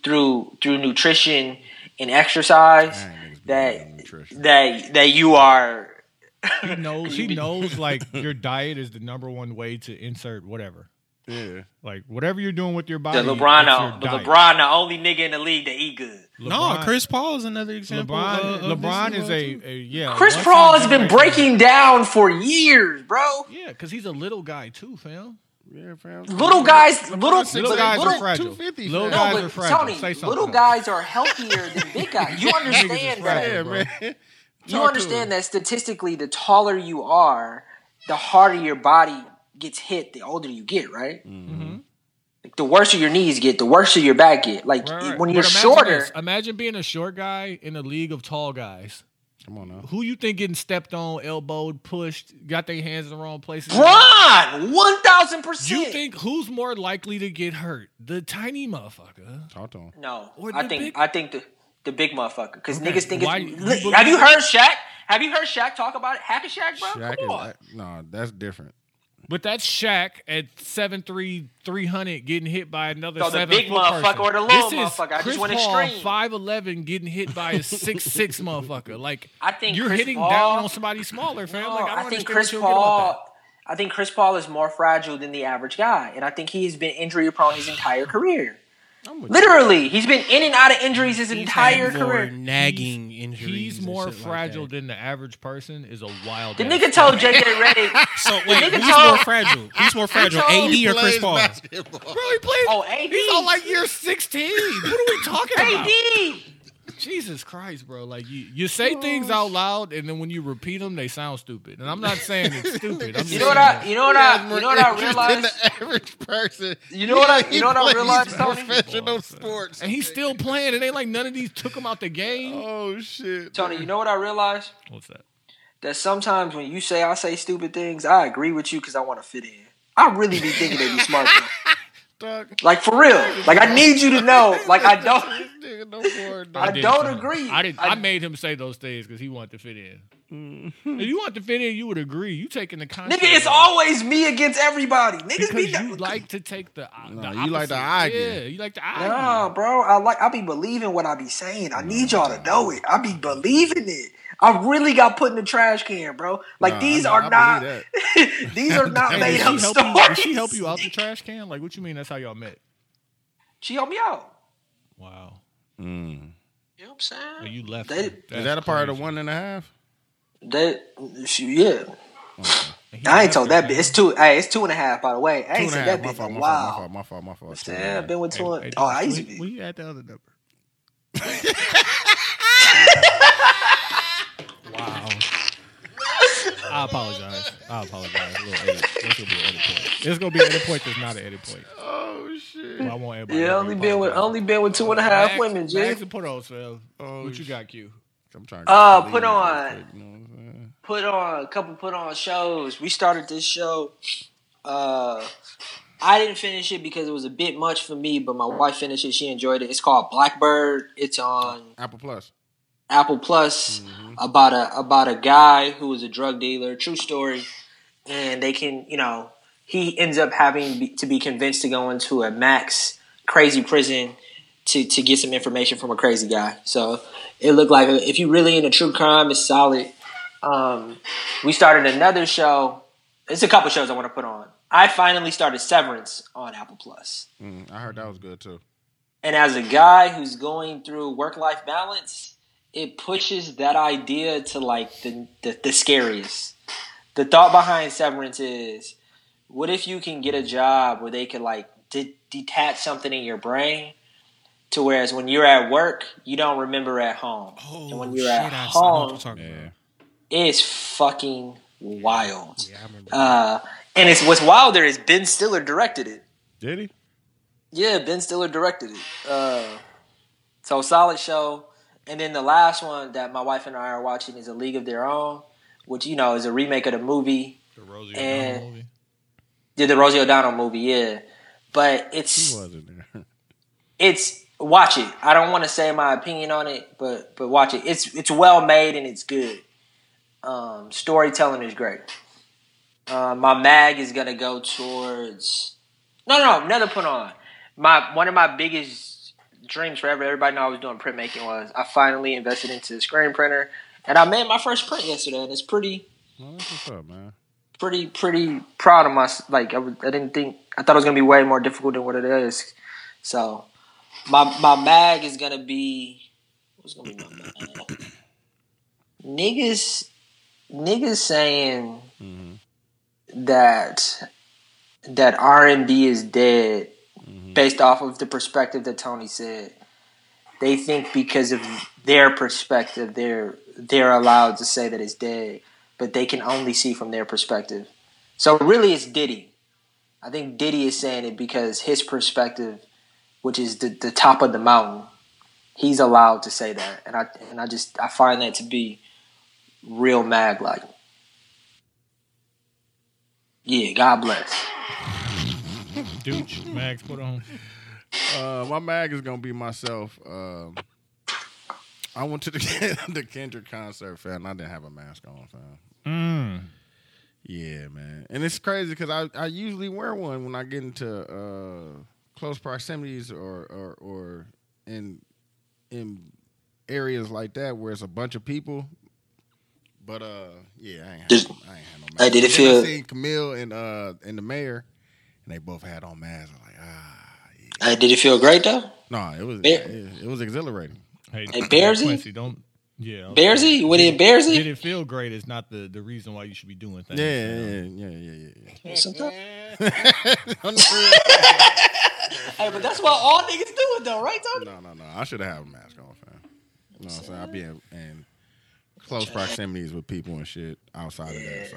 through through nutrition and exercise Dang, that nutrition. that that you are He knows. he knows like your diet is the number one way to insert whatever. Yeah. Like whatever you're doing with your body. the LeBron. it's your uh, The diet. LeBron, the only nigga in the league that eat good. No, Chris Paul is another example. LeBron, of- of LeBron is a, a yeah. Chris Paul has been breaking down for years, bro. Yeah, because he's a little guy too, fam. Yeah, fam. Little guys, little, Little guys little, are fragile. 250, Little fam. guys No, are but fragile. Tony, Say something. little guys are healthier than big guys. You understand fragile, that? Yeah, man. You understand that statistically, the taller you are, the harder your body gets hit. The older you get, right? Mm-hmm. Like, the worse your knees get, the worse your back get. Like Right, right. when But you're imagine shorter, this. Imagine being a short guy in a league of tall guys. Come on now. Who you think getting stepped on, elbowed, pushed, got their hands in the wrong places? Bron, one thousand percent. You think who's more likely to get hurt? The tiny motherfucker. Talk to him. No, Or I think big- I think the the big motherfucker because Okay, niggas think why- it's. you have you heard Shaq? Have you heard Shaq talk about it? Hack a Shaq, bro. Shaq Come on. is no, that's different. But that's Shaq at 7'3", 300 getting hit by another So the seven big foot motherfucker person. or the little this is motherfucker? I just Chris went Paul, extreme. 5'11", getting hit by a six six motherfucker. Like, I think you're Chris hitting Paul- down on somebody smaller, fam. No, like, I, don't I, think Chris what you don't get about that. Paul. I think Chris Paul is more fragile than the average guy, and I think he's been injury prone his entire career. Literally, he's been in and out of injuries his He's entire had more career. nagging injuries. He's more shit like fragile than the average person is a wild. The nigga fact. told JJ Redick. So wait, nigga who's told- more fragile? Who's more fragile, AD or Chris Paul? basketball. Bro, he plays. Oh, AD. He's on like year 16. What are we talking about? AD. Jesus Christ, bro. Like, you, you say things out loud, and then when you repeat them, they sound stupid. And I'm not saying it's stupid. I'm You know what I? You know what I? You know what I realized? the average person. You know what I- you know what I realized, Tony? Professional oh, sports. And he's still playing. It ain't like none of these took him out the game. Oh shit, Tony, you know what I realized? What's that? That sometimes when you say I say stupid things, I agree with you because I want to fit in. I really be thinking they be smart. though. Like for real. Like I need you to know. Like I don't. This nigga no more, dog. I don't agree. I did. I, I- made him say those things because he wanted to fit in. Mm-hmm. if you want to fit in, you would agree. You taking the content. Nigga, it's always me against everybody. Niggas because be you like to take the. No, the you like the opposite. argue. Yeah, you like the argue. Nah, bro. I like I be believing what I be saying. I need y'all to know it. I be believing it. I really got put in the trash can, bro. Like Nah, these I- are I not believe these are not made did, up she help stories. you, did she help you out the trash can? Like, what you mean? That's how y'all met? She helped me out. Wow. Mm. You know what I'm saying? Oh, you left. They- her. Is that a part of the one and a half? That she, yeah. And he I ain't told that. man. bit. It's two. Hey, it's two and a half. By the way, I ain't said that My bit fault. in My fault. My fault. My fault. My fault. Two and a Yeah. I've been with Hey, two. hey, and- oh, I used to be. where you at the other number? wow. I apologize. I apologize. A little edit. This gonna be an edit point. This gonna be an edit point. That's not an edit point. Oh shit. I want everybody. Yeah, to only been with only been with two and a half Max- women, G. Max and put on, Svel. Oh, what you got, Q? I'm trying to Uh, put on. quick, you know what I'm saying? Put on a couple. Put on shows. We started this show. Uh, I didn't finish it because it was a bit much for me, but my wife finished it. She enjoyed it. It's called Blackbird. It's on Apple Plus. Apple Plus about a about a guy who was a drug dealer, true story, and they can you know he ends up having be, to be convinced to go into a max crazy prison to to get some information from a crazy guy. So it looked like if you really into true crime, it's solid. Um, we started another show. It's a couple shows I want to put on. I finally started Severance on Apple Plus. Mm, I heard that was good too. And as a guy who's going through work life balance, it pushes that idea to like the, the, the scariest. The thought behind severance is what if you can get a job where they could like de- detach something in your brain to whereas when you're at work, you don't remember at home. Oh, and when you're shit, at I home, you're Yeah. it's fucking wild. Yeah, I. Uh, and it's what's wilder is Ben Stiller directed it. Did he? Yeah, Ben Stiller directed it. Uh, so solid show. And then the last one that my wife and I are watching is A League of Their Own, which you know is a remake of the movie, The Rosie And- O'Donnell movie. did the Rosie O'Donnell movie, yeah. But it's it's watch it. I don't want to say my opinion on it, but but watch it. It's it's well made and it's good. Um, storytelling is great. Uh, my mag is gonna go towards no no no another put on my one of my biggest dreams forever. Everybody know I was doing printmaking was I finally invested into the screen printer and I made my first print yesterday and it's pretty Well, what's up, man. pretty pretty proud of my like I, I didn't think I thought it was gonna be way more difficult than what it is. So my my mag is gonna be what's gonna be my mag? niggas niggas saying mm-hmm. that that R and B is dead based off of the perspective that Tony said. They think because of their perspective they're they're allowed to say that it's dead but they can only see from their perspective. So really, it's Diddy. I think Diddy is saying it because his perspective, which is the, the top of the mountain, he's allowed to say that, and I and I just I find that to be real mag like. Yeah, God bless. Dooch, Max, put on. Uh, my mag is gonna be myself. Um, I went to the the Kendrick concert, fam. I didn't have a mask on, fam. Mm. Yeah, man, and it's crazy because I, I usually wear one when I get into uh, close proximities or, or or in in areas like that where it's a bunch of people. But uh, yeah, I ain't had, Did- I ain't had no mask. Hey, did it Then I feel- seen Camille and uh and the mayor, and they both had on masks. I'm like, ah, yeah. Hey, did it feel great though? No, it was Bear- it, it was exhilarating. Hey, Hey, Bearsy? Quincy, don't. Yeah. Bearsy, with it Did it feel great? Is not the the reason why you should be doing things. Yeah, man. yeah, yeah, yeah, yeah. Sometimes- Hey, but that's what all niggas do it though, right, Tony? no, no, no. I should have had a mask on, fam. You know what I'm saying? I'd be in, in close proximities with people and shit outside of that. So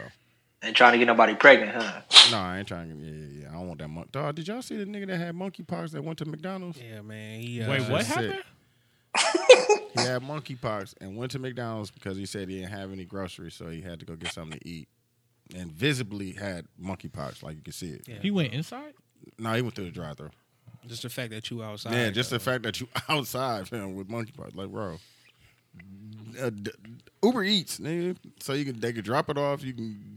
Ain't trying to get nobody pregnant, huh? no, I ain't trying to. Yeah, yeah, yeah. I don't want that. Mon- Dog, did y'all see the nigga that had monkeypox that went to McDonald's? Yeah, man. He, uh, Wait, what happened? He had monkeypox and went to McDonald's because he said he didn't have any groceries, so he had to go get something to eat. And visibly had monkeypox, like you can see it. Yeah. He went inside. No, he went through the drive-through. Just the fact that you outside. Yeah, just though. the fact that you outside fam, with monkeypox, like bro. Uh, d- Uber Eats, nigga, so you can they can drop it off, you can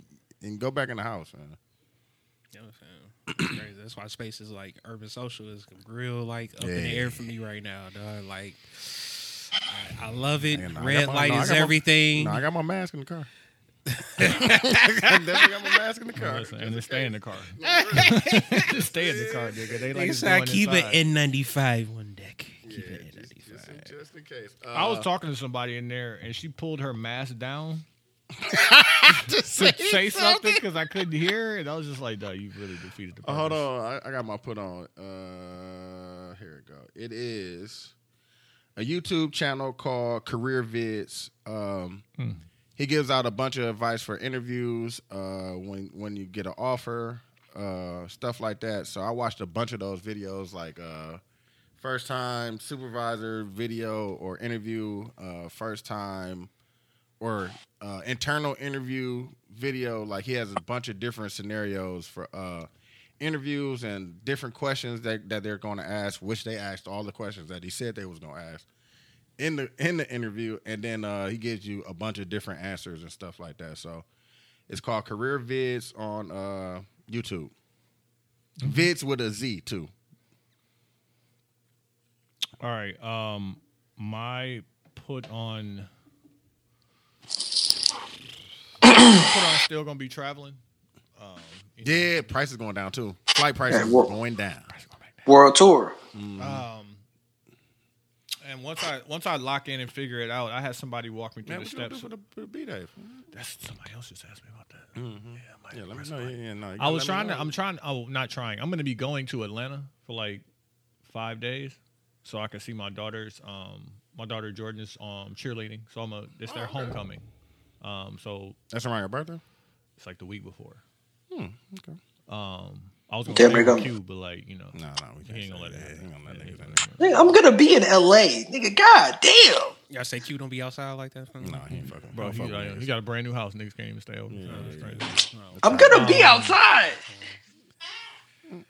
and go back in the house, man. You know what I'm saying? Crazy. That's why spaces like urban social is real like up in the air for me right now, dog. Like I love it. Yeah, no, I Red got my- light no, is got my- everything. No, I got my mask in the car. I definitely got my mask in the car. Listen, and then stay in the car. Just stay in the car, nigga. They like Nigga us I keep inside. it N95 one deck. Keep Yeah, it just, just, N95. in, just in case. I was Uh, talking to somebody in there, and she pulled her mask down to say something because I couldn't hear, and I was just like, "No, you really defeated the Oh, purpose." hold on, I, I got my put on. Uh, here we go. It is a YouTube channel called Career Vids. Um, Hmm. He gives out a bunch of advice for interviews, uh, when when you get an offer, uh, stuff like that. So I watched a bunch of those videos, like uh, first time supervisor video or interview, uh, first time or uh, internal interview video. Like he has a bunch of different scenarios for uh, interviews and different questions that, that they're going to ask, which they asked all the questions that he said they was going to ask in the in the interview, and then uh, he gives you a bunch of different answers and stuff like that. So it's called Career Vids on uh, YouTube. Vids with a Z too. All right. Um, my put on. Put on still gonna be traveling. Um, you know, Yeah, price is going down too. Flight prices Yeah, are going down. World tour. Um, and once I once I lock in and figure it out, I had somebody walk me through Man, the what you gonna do steps. for the, for the B day? That's somebody else just asked me about that. Yeah, I might Mm-hmm. Yeah, let me know. Yeah, yeah, no, you I gotta was let me trying know. to. I'm trying. Oh, not trying. I'm going to be going to Atlanta for like five days, so I can see my daughter's. Um, my daughter Jordan's um cheerleading, so I'm a. It's their homecoming. Um, so That's around your birthday. it's like the week before. Hmm, okay. Um, I was gonna Damn, stay they with gonna- Q, but like you know, No, no, we he can't ain't gonna let say it that. happen. He gonna let Yeah, he niggas ain't in gonna let it Nigga, I'm gonna be in LA. Nigga, god damn. Y'all say Q don't be outside like that? happen. No, he ain't fucking. Bro, he, fuck with uh, he got a brand new house. Niggas can't even stay over. Yeah, So it's yeah, crazy. I'm gonna be Um, outside.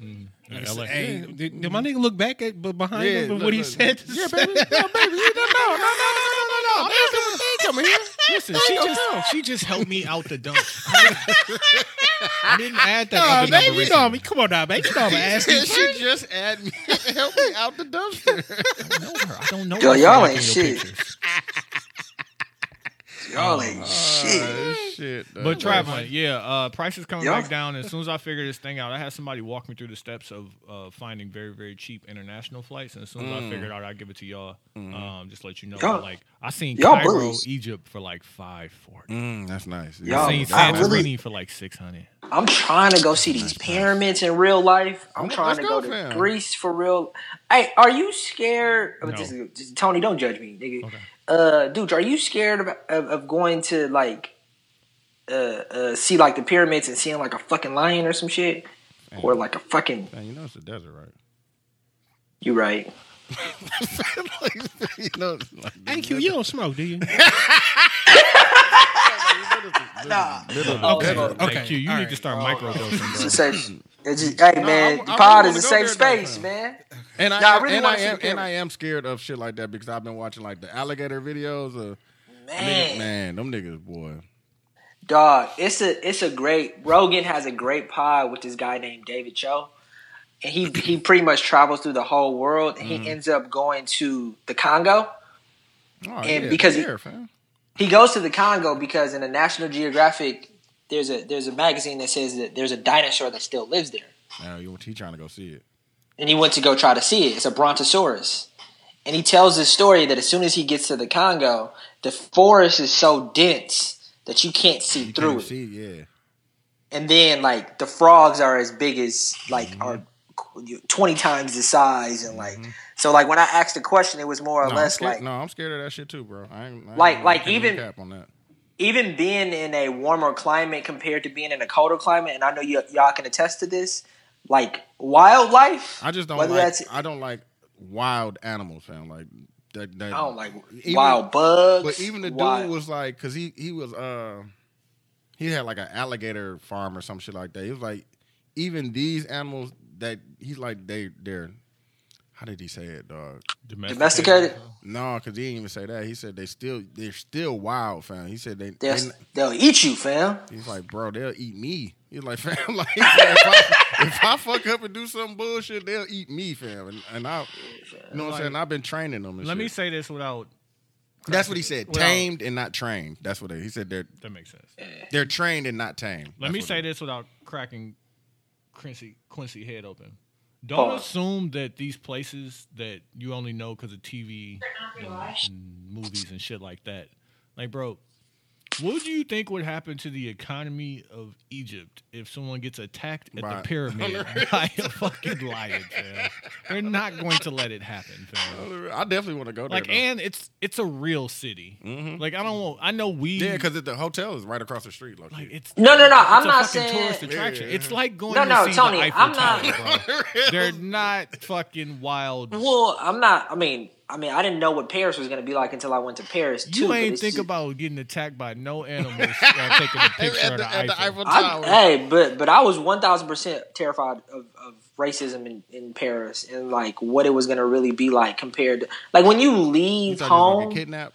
In Nigga LA. say, Hey, did, did my nigga look back at but behind Yeah, him but look, what he look. said? to Yeah, say? baby. Yeah, baby. No, no, no, no, no, no, no, no. They ain't coming, they ain't coming here. Listen, she just she just helped me out the dump. I didn't add that Nah, other number baby, you know me. Come on now, baby. You know I'm asking. she just add me, help me out the dumpster. I don't know her. I don't know Yo, her y'all ain't looking at your shit. pictures. Y'all ain't shit. Oh, shit. But traveling, yeah, uh, prices coming Y'all- back down. As soon as I figure this thing out, I had somebody walk me through the steps of uh, finding very, very cheap international flights. And as soon as I figured out, I give it to y'all. Um, just let you know. Y'all- like I seen y'all Cairo, bullies. Egypt for like five forty. Mm, that's nice. Y'all- I seen I Santorini really- for like six hundred. I'm trying to go see these pyramids in real life. I'm Let's trying to go, go, to fam. Greece for real. Hey, are you scared? Of No. this, this- Tony, don't judge me, nigga. Okay. Uh, dude, are you scared of, of, of going to like uh, uh see like the pyramids and seeing like a fucking lion or some shit, or like a fucking? Man, you know it's the desert, right? You right? you know, like Hey, Q, you don't smoke, do you? Nah. Little Okay. Okay, Okay, Q, you need right. to start microdosing, It's bro. a safe. It's just, hey man, I- the I pod is a wanna safe space, man. And I, Nah, I am, really and, I am, and I am scared of shit like that because I've been watching like the alligator videos. Of, Man, man, them niggas, boy. dog, it's a it's a great. Rogan has a great pod with this guy named David Choe, and he he pretty much travels through the whole world, and he mm-hmm. ends up going to the Congo. Oh, And yeah, because he- there, fam. He goes to the Congo because in a National Geographic, there's a there's a magazine that says that there's a dinosaur that still lives there, Now you he trying to go see it. and he went to go try to see it. It's a brontosaurus, and he tells this story that as soon as he gets to the Congo, the forest is so dense that you can't see You through can't it. see, yeah. and then like the frogs are as big as like Mm-hmm. are twenty times the size, and like so like when I asked the question, it was more or No, less like no, I'm scared of that shit too, bro. I ain't, I ain't Like- like even- cap on that. Even being in a warmer climate compared to being in a colder climate, and I know y- y'all can attest to this. Like wildlife, I just don't like. that's I don't like wild animals, fam. Like that. that I don't like even- wild bugs. But even the dude wild- was like, because he he was uh he had like an alligator farm or some shit like that. He was like, even these animals that he's like they they're how did he say it, dog? Domesticated? No, because he didn't even say that. He said they still they're still wild, fam. He said they, they'll, they they'll eat you, fam. he's like, bro, they'll eat me. He's like, fam, like if, I, if I fuck up and do some bullshit, they'll eat me, fam. And, and I, you know what I'm saying? I've been training them. And Let me say this without That's what he said. Well- tamed and not trained. That's what they, he said. They're That makes sense. they're trained and not tamed. Let That's me say it- this without cracking Quincy Quincy head open. Don't Pause. assume that these places that you only know because of TV and, and movies and shit like that. Like, bro, what do you think would happen to the economy of Egypt if someone gets attacked at By- the pyramid by a fucking lion, fam? They're not going to let it happen, fam. I definitely want to go there. Like, though. and it's it's a real city. Mm-hmm. Like, I don't want. I know we. yeah, because the hotel is right across the street. Like, Like it's No, no, no, it's I'm a not saying- tourist attraction. Yeah. It's like going No, to no, see Tony, the Eiffel I'm Tower, not- bro. They're not fucking wild. Well, I'm not. I mean, I mean, I didn't know what Paris was gonna be like until I went to Paris too. You but ain't think just- about getting attacked by no animals while taking a picture at of the, the, at the Eiffel. Eiffel I, Tower. hey, but but I was one thousand percent terrified of, of racism in, in Paris and like what it was gonna really be like compared to like when you You leave thought you gonna home. get kidnapped?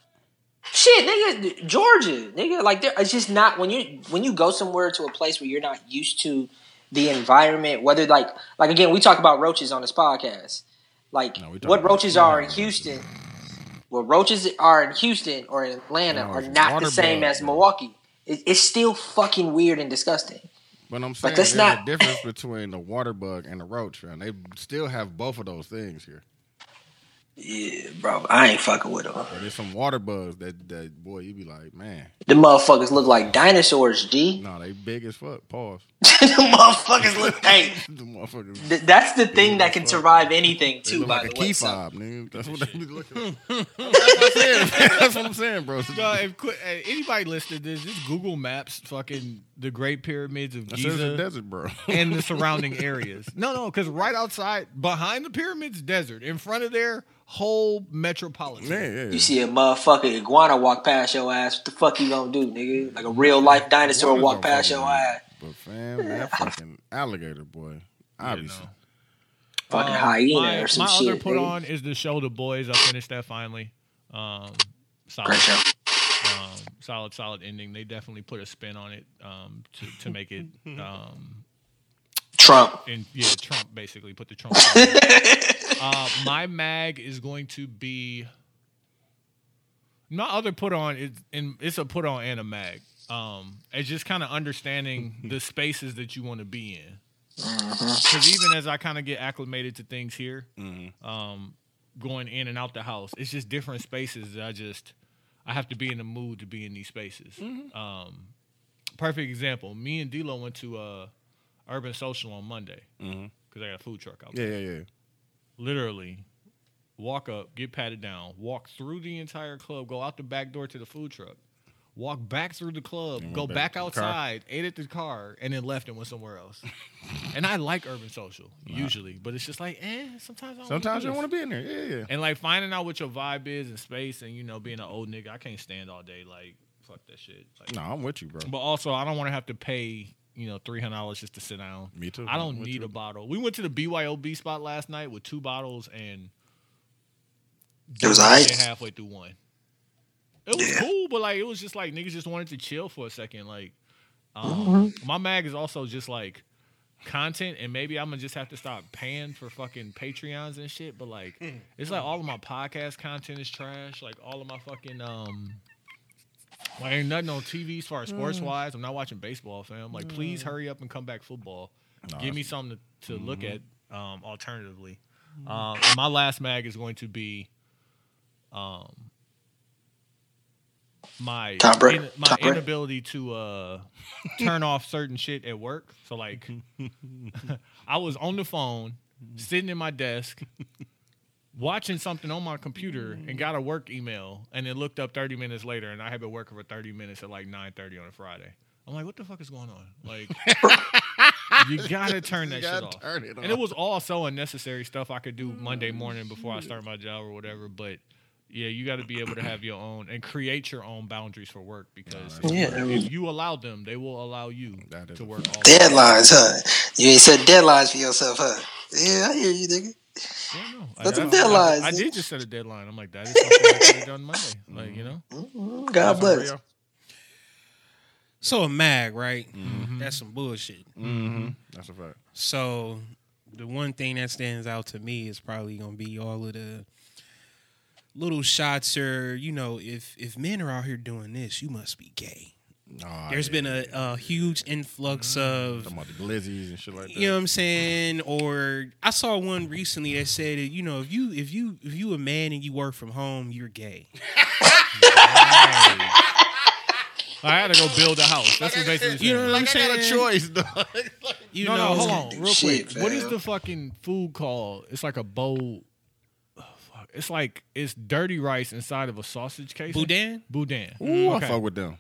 Shit, nigga, Georgia, nigga, like there, it's just not when you when you go somewhere to a place where you're not used to the environment. Whether like like again, we talk about roaches on this podcast. Like No, what roaches are in. Houston, what roaches are in Houston or in Atlanta No, are not the same bugs, as. Milwaukee. It, it's still fucking weird and disgusting. But I'm saying that's there's not- a difference between the water bug and the roach, man. They still have both of those things here. Yeah, bro, I ain't fucking with them. But there's some water bugs that, that boy, you be like, man, The motherfuckers look like dinosaurs, G. no, they big as fuck. Pause. the motherfuckers look. Hey, the motherfuckers. th- that's the thing that can survive anything They too. look By like a the way, key so- fob, nigga. That's what they be looking. That's what I'm saying. That's what I'm saying, bro. No, if, qu- uh, anybody listening to this, just Google Maps, fucking the Great Pyramids of That's in the desert, bro. and the surrounding areas. No, no, because right outside, behind the pyramids, desert. In front of there, whole metropolitan. yeah, yeah. You see a motherfucking iguana walk past your ass. What the fuck you gonna do, nigga? Like a real life dinosaur Iguanas walk past your move. ass. But fam, that fucking alligator boy, obviously. no. Fucking Um, hyena my, or some my shit. other put nigga. on is the show The Boys. I finished that finally. Um, solid, Great show. Um, solid, solid ending. They definitely put a spin on it um, to to make it. Um, Trump. and yeah, Trump basically put the Trump. on it. uh, my mag is going to be. My other put on is and it's a put on and a mag. Um, it's just kind of understanding the spaces that you want to be in. Because even as I kind of get acclimated to things here, um, going in and out the house, it's just different spaces that I just I have to be in the mood to be in these spaces. Um, perfect example: me and D'Lo went to uh, Urban Social on Monday because I got a food truck out there. Yeah, yeah, yeah. Literally, walk up, get patted down, walk through the entire club, go out the back door to the food truck. Walk back through the club, go back back to car. outside, ate at the car, and then left and went somewhere else. and I like urban social usually, but it's just like, eh, sometimes I don't Sometimes you want don't want to be in there. Yeah, yeah. and like finding out what your vibe is in space, and you know, being an old nigga, I can't stand all day. Like, fuck that shit. Like, No, I'm with you, bro. But also, I don't want to have to pay, you know, three hundred dollars just to sit down. Me too. I don't need you. a bottle. We went to the BYOB spot last night with two bottles and It was didn't alright? get halfway through one. It was Yeah. cool, but like it was just like niggas just wanted to chill for a second. Like, um, Mm-hmm. my mag is also just like content, and maybe I'm gonna just have to stop paying for fucking Patreons and shit. But like, it's like all of my podcast content is trash. Like all of my fucking um. Like ain't nothing on TV as far as Mm. sports wise. I'm not watching baseball, fam. Like, please hurry up and come back football. Give me something to, to look at Mm-hmm. um, alternatively. Um, my last mag is going to be um, my Top in- my Top inability to uh, turn off certain shit at work. So like, I was on the phone, sitting in my desk, watching something on my computer, and got a work email, and then looked up 30 minutes later, and I had been working for 30 minutes at like 9:30 on a Friday. I'm like, what the fuck is going on? Like, you gotta turn that shit gotta off. turn it And it was all so unnecessary stuff I could do Monday morning before I start my job or whatever. But yeah, you got to be able to have your own and create your own boundaries for work because Yeah, I mean- if you allow them, they will allow you to work all Deadlines, huh? You ain't set deadlines for yourself, huh? Yeah, I hear you, nigga. Yeah, no. I- That's I, some deadlines, I, I did just set a deadline. I'm like, that is something I could have done Monday. Like, you know, Mm, God bless. So a mag, right? That's some bullshit. Mm-hmm. That's a fact. So the one thing that stands out to me is probably gonna be all of the little shots are, you know, if if men are out here doing this, you must be gay. Oh, There's yeah. been a, a huge influx mm, of Talking about the glizzies and shit like that. you know what I'm saying? Or I saw one recently that said, that, you know, if you if you if you a man and you work from home, you're gay. I had to go build a house. That's what basically. You know what I'm like I got a choice, dog. You no, know, no, hold on, real Shit, quick. What is the fucking food called? It's like a bowl. Fuck. It's like it's dirty rice inside of a sausage case. Boudin? Boudin. Ooh, Okay. I fuck with them.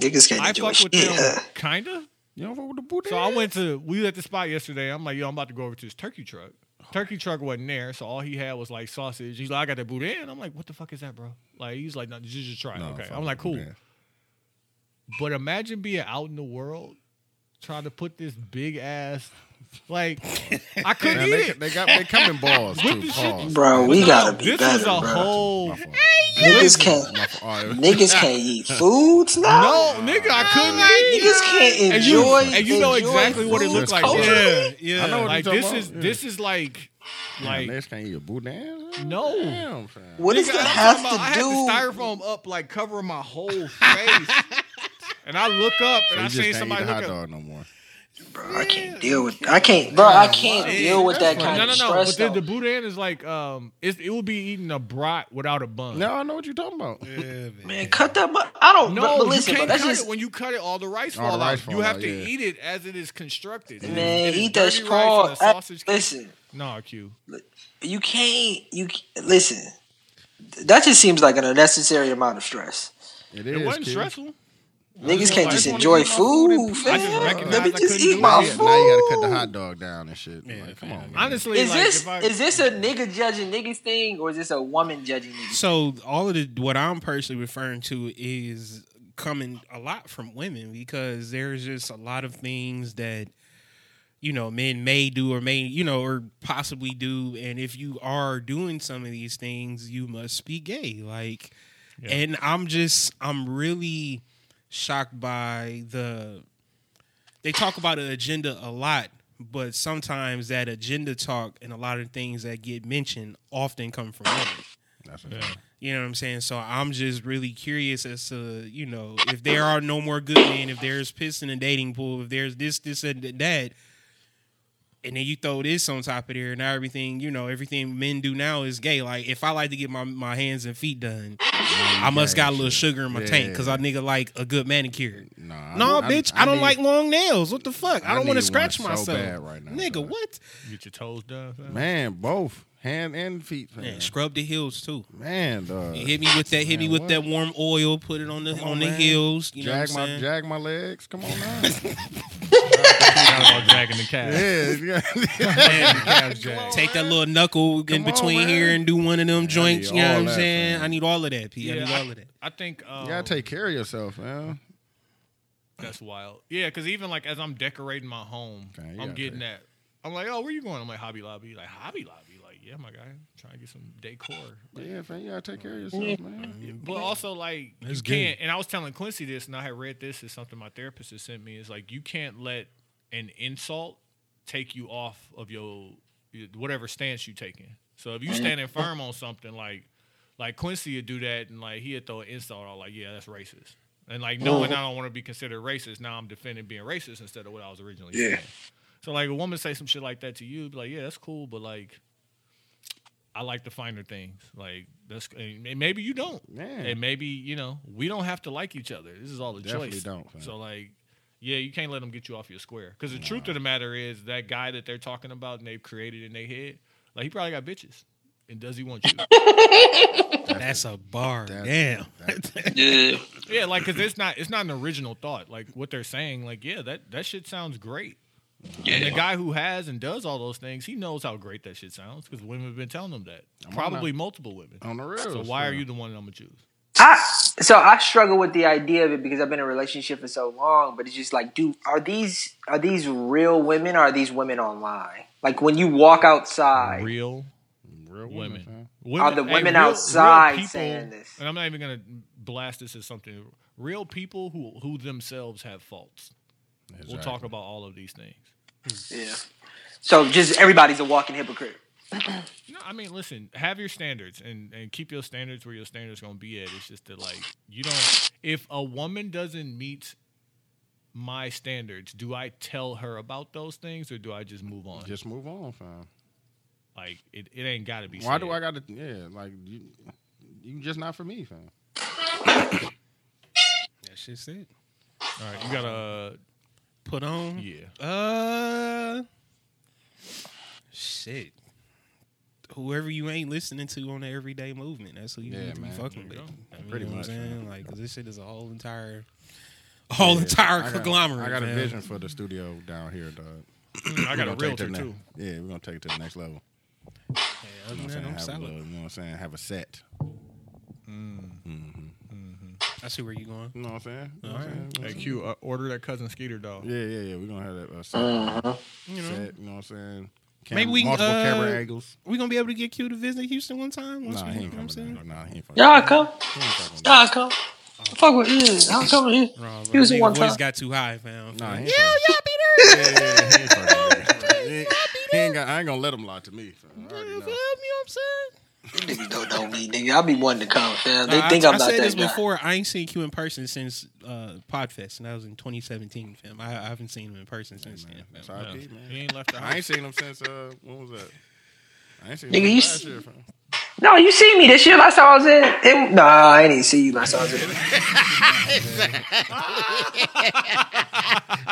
Niggas can't I fuck with shit. them, kinda. You don't fuck with the boudin? So I went to we was at the spot yesterday. I'm like, yo, I'm about to go over to this turkey truck. Turkey truck wasn't there, so all he had was like sausage. He's like, I got that boudin. I'm like, what the fuck is that, bro? Like he's like, no, just, just try. it. No, okay. I'm like, cool. boudin. But imagine being out in the world trying to put this big ass like I couldn't Man, eat they, it. they got they come in balls too. the shit- Pause. Bro, we No, gotta be this better, was a bro. whole My fault. Niggas can't. My fault. Niggas can't eat foods now. No, nigga, I couldn't eat Niggas can't and you, enjoy. and you know exactly what it foods looked like. culturally. Yeah, yeah. I know what like this talking is about. Yeah. this is like like Niggas can't eat a boudin. No. Damn. What does Nigga, that have talking about- I had the styrofoam up like covering my whole face. and I look up So and I you just can't somebody eat the look hot up. dog no more. Bro, I can't deal with. I can't, bro. I can't deal with that kind No, no, of no. stress. But the, though. the boudin is like um, it, it would be eating a brat without a bun. No, I know what you're talking about. Man, cut that. But I don't. No, but, but you listen, can't but that's cut just it. When you cut it, all the rice All the rice out. fall You have out, to yeah. eat it as it is constructed. Man. it is Eat that dirty straw. and a sausage. Listen, No, Q. you can't. You listen. That just seems like an unnecessary amount of stress. It It is. wasn't kid. stressful. Niggas can't just just enjoy food food, and- I just fam. Let me just eat my. Yeah, food. now you gotta cut the hot dog down and shit. like, come on, man. Honestly, Is like, this if I, is this a nigga judging niggas thing or is this a woman judging niggas? So all of the what I'm personally referring to is coming a lot from women because there's just a lot of things that you know men may do or may you know or possibly do and if you are doing some of these things you must be gay like and I'm just I'm really shocked by the they talk about an agenda a lot but sometimes that agenda talk and a lot of things that get mentioned often come from women. That's a you know what I'm saying? So I'm just really curious as to, you know, if there are no more good men, if there's piss in the dating pool, if there's this, this, and that, and then you throw this on top of there, and now everything, you know, everything men do now is gay. Like if I like to get my, my hands and feet done, I must got a little sugar in my tank because I nigga like a good manicure. No, I- No, I- bitch, I, don't need- like long nails. What the fuck? I, I don't want to scratch so myself. bad right now, nigga, dog. what? get your toes done. fam. Man, both hand and feet. fam. Man, scrub the heels too. Man, dog. Hit me with that. Hit me with what? that warm oil. Put it on the Come on, on, the heels. You know what I'm my saying? jag my legs. Come on now. Forgot about dragging the calf. yeah, Dragging the calf jag. Take that little knuckle in Come on, between man. here and do one of them joints. You know what I'm saying? fam. I need all of that, P. I Yeah, need all of that. I think um, you gotta take care of yourself, man. That's wild. Yeah, because even like as I'm decorating my home, Okay, I'm getting that. I'm like, oh, where you going? I'm like Hobby Lobby. Like Hobby Lobby. Like, yeah, my guy, trying to get some decor. Like, Yeah, fam, you gotta take care of yourself, man. But also, like, you can't. And I was telling Quincy this, and I had read this. Is something my therapist has sent me. Is like you can't let an insult take you off of your whatever stance you're taking. So if you mm-hmm. standing firm on something, like like Quincy would do that, and like he'd throw an insult out, like, yeah, that's racist. And like knowing mm-hmm. I don't want to be considered racist, now I'm defending being racist instead of what I was originally Yeah. saying. So like a woman say some shit like that to you, be like, yeah, that's cool, but like. I like the finer things. Like that's and maybe you don't. Man. And maybe, you know, we don't have to like each other. This is all a Definitely choice. don't. So like yeah, you can't let them get you off your square. Because the truth of the matter is that guy that they're talking about and they've created in their head, like he probably got bitches. And does he want you? That's a bar. That's- Damn. Yeah. yeah, like because it's not it's not an original thought. Like what they're saying, like yeah, that that shit sounds great. And the guy who has and does all those things, he knows how great that shit sounds because women have been telling him that. on Probably multiple women. On the real. So why are you the one that I'm gonna choose? I so I struggle with the idea of it because I've been in a relationship for so long, but it's just like, do are these are these real women or are these women online? Like when you walk outside, Real real women. women? women Are the women real- real outside people- saying this? And I'm not even gonna blast this as something. Real people who who themselves have faults. We'll talk about all of these things. yeah. So just everybody's a walking hypocrite. No, I mean, listen, have your standards and, and keep your standards where your standards gonna be at. It's just that like you don't. If a woman doesn't meet my standards, do I tell her about those things or do I just move on? Just move on, fam. like it, it ain't got to be. Why said. do I got to? Yeah, like you, you just not for me, fam. That's just it. All right, you gotta. Put on. Yeah. Uh, shit. Whoever you ain't listening to on the everyday movement, that's who you Yeah, need to man. be fucking with. you I mean, Pretty you know much, what I'm saying? man. Like, 'cause this shit is a whole entire, whole Yeah. entire I got- conglomerate. I got a man. vision for the studio down here, dog. I got a We're gonna take it to realtor too. ne- Yeah, we're gonna take it to the next level. Yeah, You know other what I'm saying? I'm Have a solid. little, you know what I'm saying? Have a set. I see where you going. You know what I'm saying? You know All what I'm right. saying? Hey Q, uh, order that cousin Skeeter dog. Yeah, yeah, yeah. We're gonna have that uh, set. Uh-huh. You know, set. You know what I'm saying? Maybe we can, multiple uh, camera angles. we gonna be able to get Q to visit Houston one time. Once Nah, we, he you ain't know what I'm coming. saying? down. Nah, he ain't fucking. Y'all come. He ain't Y'all come. Fuck with yeah. I'm coming here. Wrong, bro. Houston Nigga one voice time. got too high, fam. Nah, he yeah, ain't y'all be there. Yeah, yeah, yeah, he ain't fucking. He ain't- He ain't got. I ain't gonna let him lie to me. fam. I Yeah, already fam, you know know. what I'm saying? Niggas don't know me, nigga. I be wanting to come, fam. They Uh, think I, I'm I not said that this guy. before. I ain't seen Q in person since uh, Podfest, and that was in 2017, fam. I, I haven't seen him in person since then. Fam. how Yeah. it be, man. He ain't left the I ain't seen him since uh when was that? I ain't seen Nigga, him last year, fam. No, you see me this year. Last time I was in. It, nah, I ain't even see you last time I was in.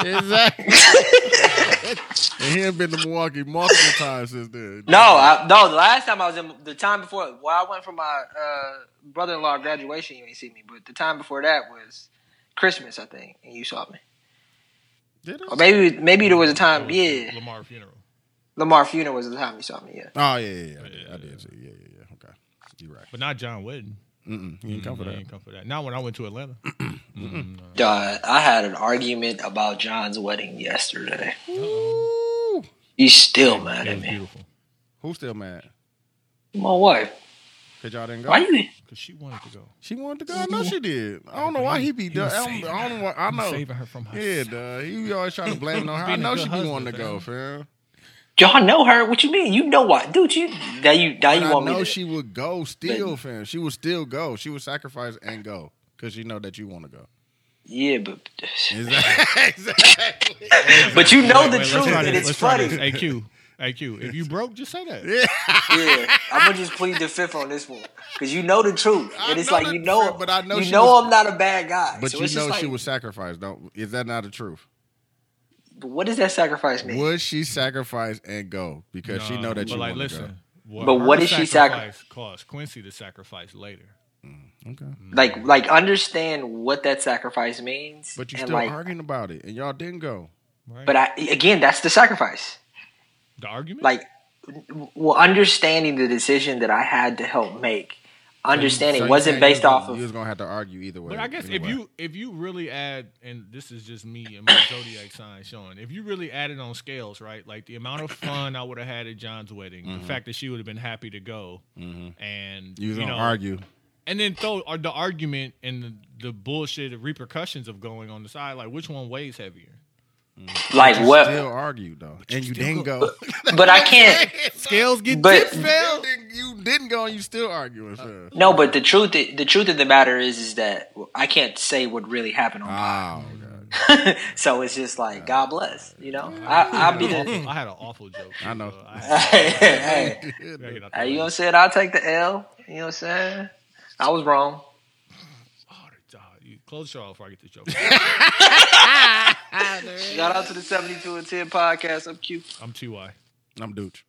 Exactly. and he ain't been to Milwaukee multiple times since then. No, I, no. The last time I was in, the time before, well, I went for my uh, brother-in-law graduation. You ain't see me, but the time before that was Christmas, I think, and you saw me. Did it? Or maybe, maybe there was a time. was Yeah, Lamar funeral. Lamar funeral was the time you saw me. Yeah. Oh yeah, yeah, yeah. I did, I did see. Yeah, yeah, yeah. Okay, you right. But not John wedding. Mm-mm, he ain't come for He that. ain't come for that. Not when I went to Atlanta. Mm, no. Dog, I had an argument about John's wedding yesterday. Ooh. He's still mad at me. beautiful. Who's still mad? My wife. Cause y'all didn't go. Why you? Because she wanted to go. She wanted to go. I know she did. I don't know why he be. He done. I don't, I don't know. What, I know. saving her from herself. Yeah, duh. He always trying to blame it on her. I know she be husband, wanting to go, fam. Fam. Y'all know her. What you mean? You know what, dude? You now you now you But I want me know to? she would go still, fam. She would still go. She would sacrifice and go because she know that you want to go. yeah, but Exactly. but you know Wait, the wait, truth, and this. it's Let's funny. this. Hey Q, hey Q. If you broke, just say that. Yeah, yeah. I'm gonna just plead the fifth on this one because you know the truth, and it's like you know, truth, but I know you know was- I'm not a bad guy. But so you know she like, was sacrificed. Don't is that not the truth? But what does that sacrifice mean? Would she sacrifice and go because she know that you like, want to listen. What But what if she sacrifice caused Quincy to sacrifice later? go? Okay. Mm. Like, like understand what that sacrifice means. But you're still like, arguing about it, and y'all didn't go. Right? But I again, that's the sacrifice. the argument, Like, well, understanding the decision that I had to help make. Understanding So wasn't based off of You was gonna have to argue either way. But I guess if anyway. you if you really add, and this is just me and my zodiac sign showing, if you really added on scales, right, like the amount of fun I would have had at John's wedding, the fact that she would have been happy to go, and Mm-hmm. you was you gonna know, argue, and then throw the argument and the, the bullshit repercussions of going on the side, like which one weighs heavier? Mm-hmm. like you what. still argue though, and you still didn't go- go. But I can't. Scales get But- tipped, fell. You didn't go, and you still arguing. fam. No, but the truth, the truth of the matter is, is that I can't say what really happened on Oh, mine. so it's just like God bless, you know. I, I'll be the. had, awful, I had an awful joke. I know. too, I hey, hey, I gotta get out the hey, you know what I'm saying? I'll take the L. You know what I'm saying? I was wrong. Oh, the- you close the show off before I get this joke. Shout out to the 72 and 10 podcast. I'm Q. I'm Ty. I'm Dooch.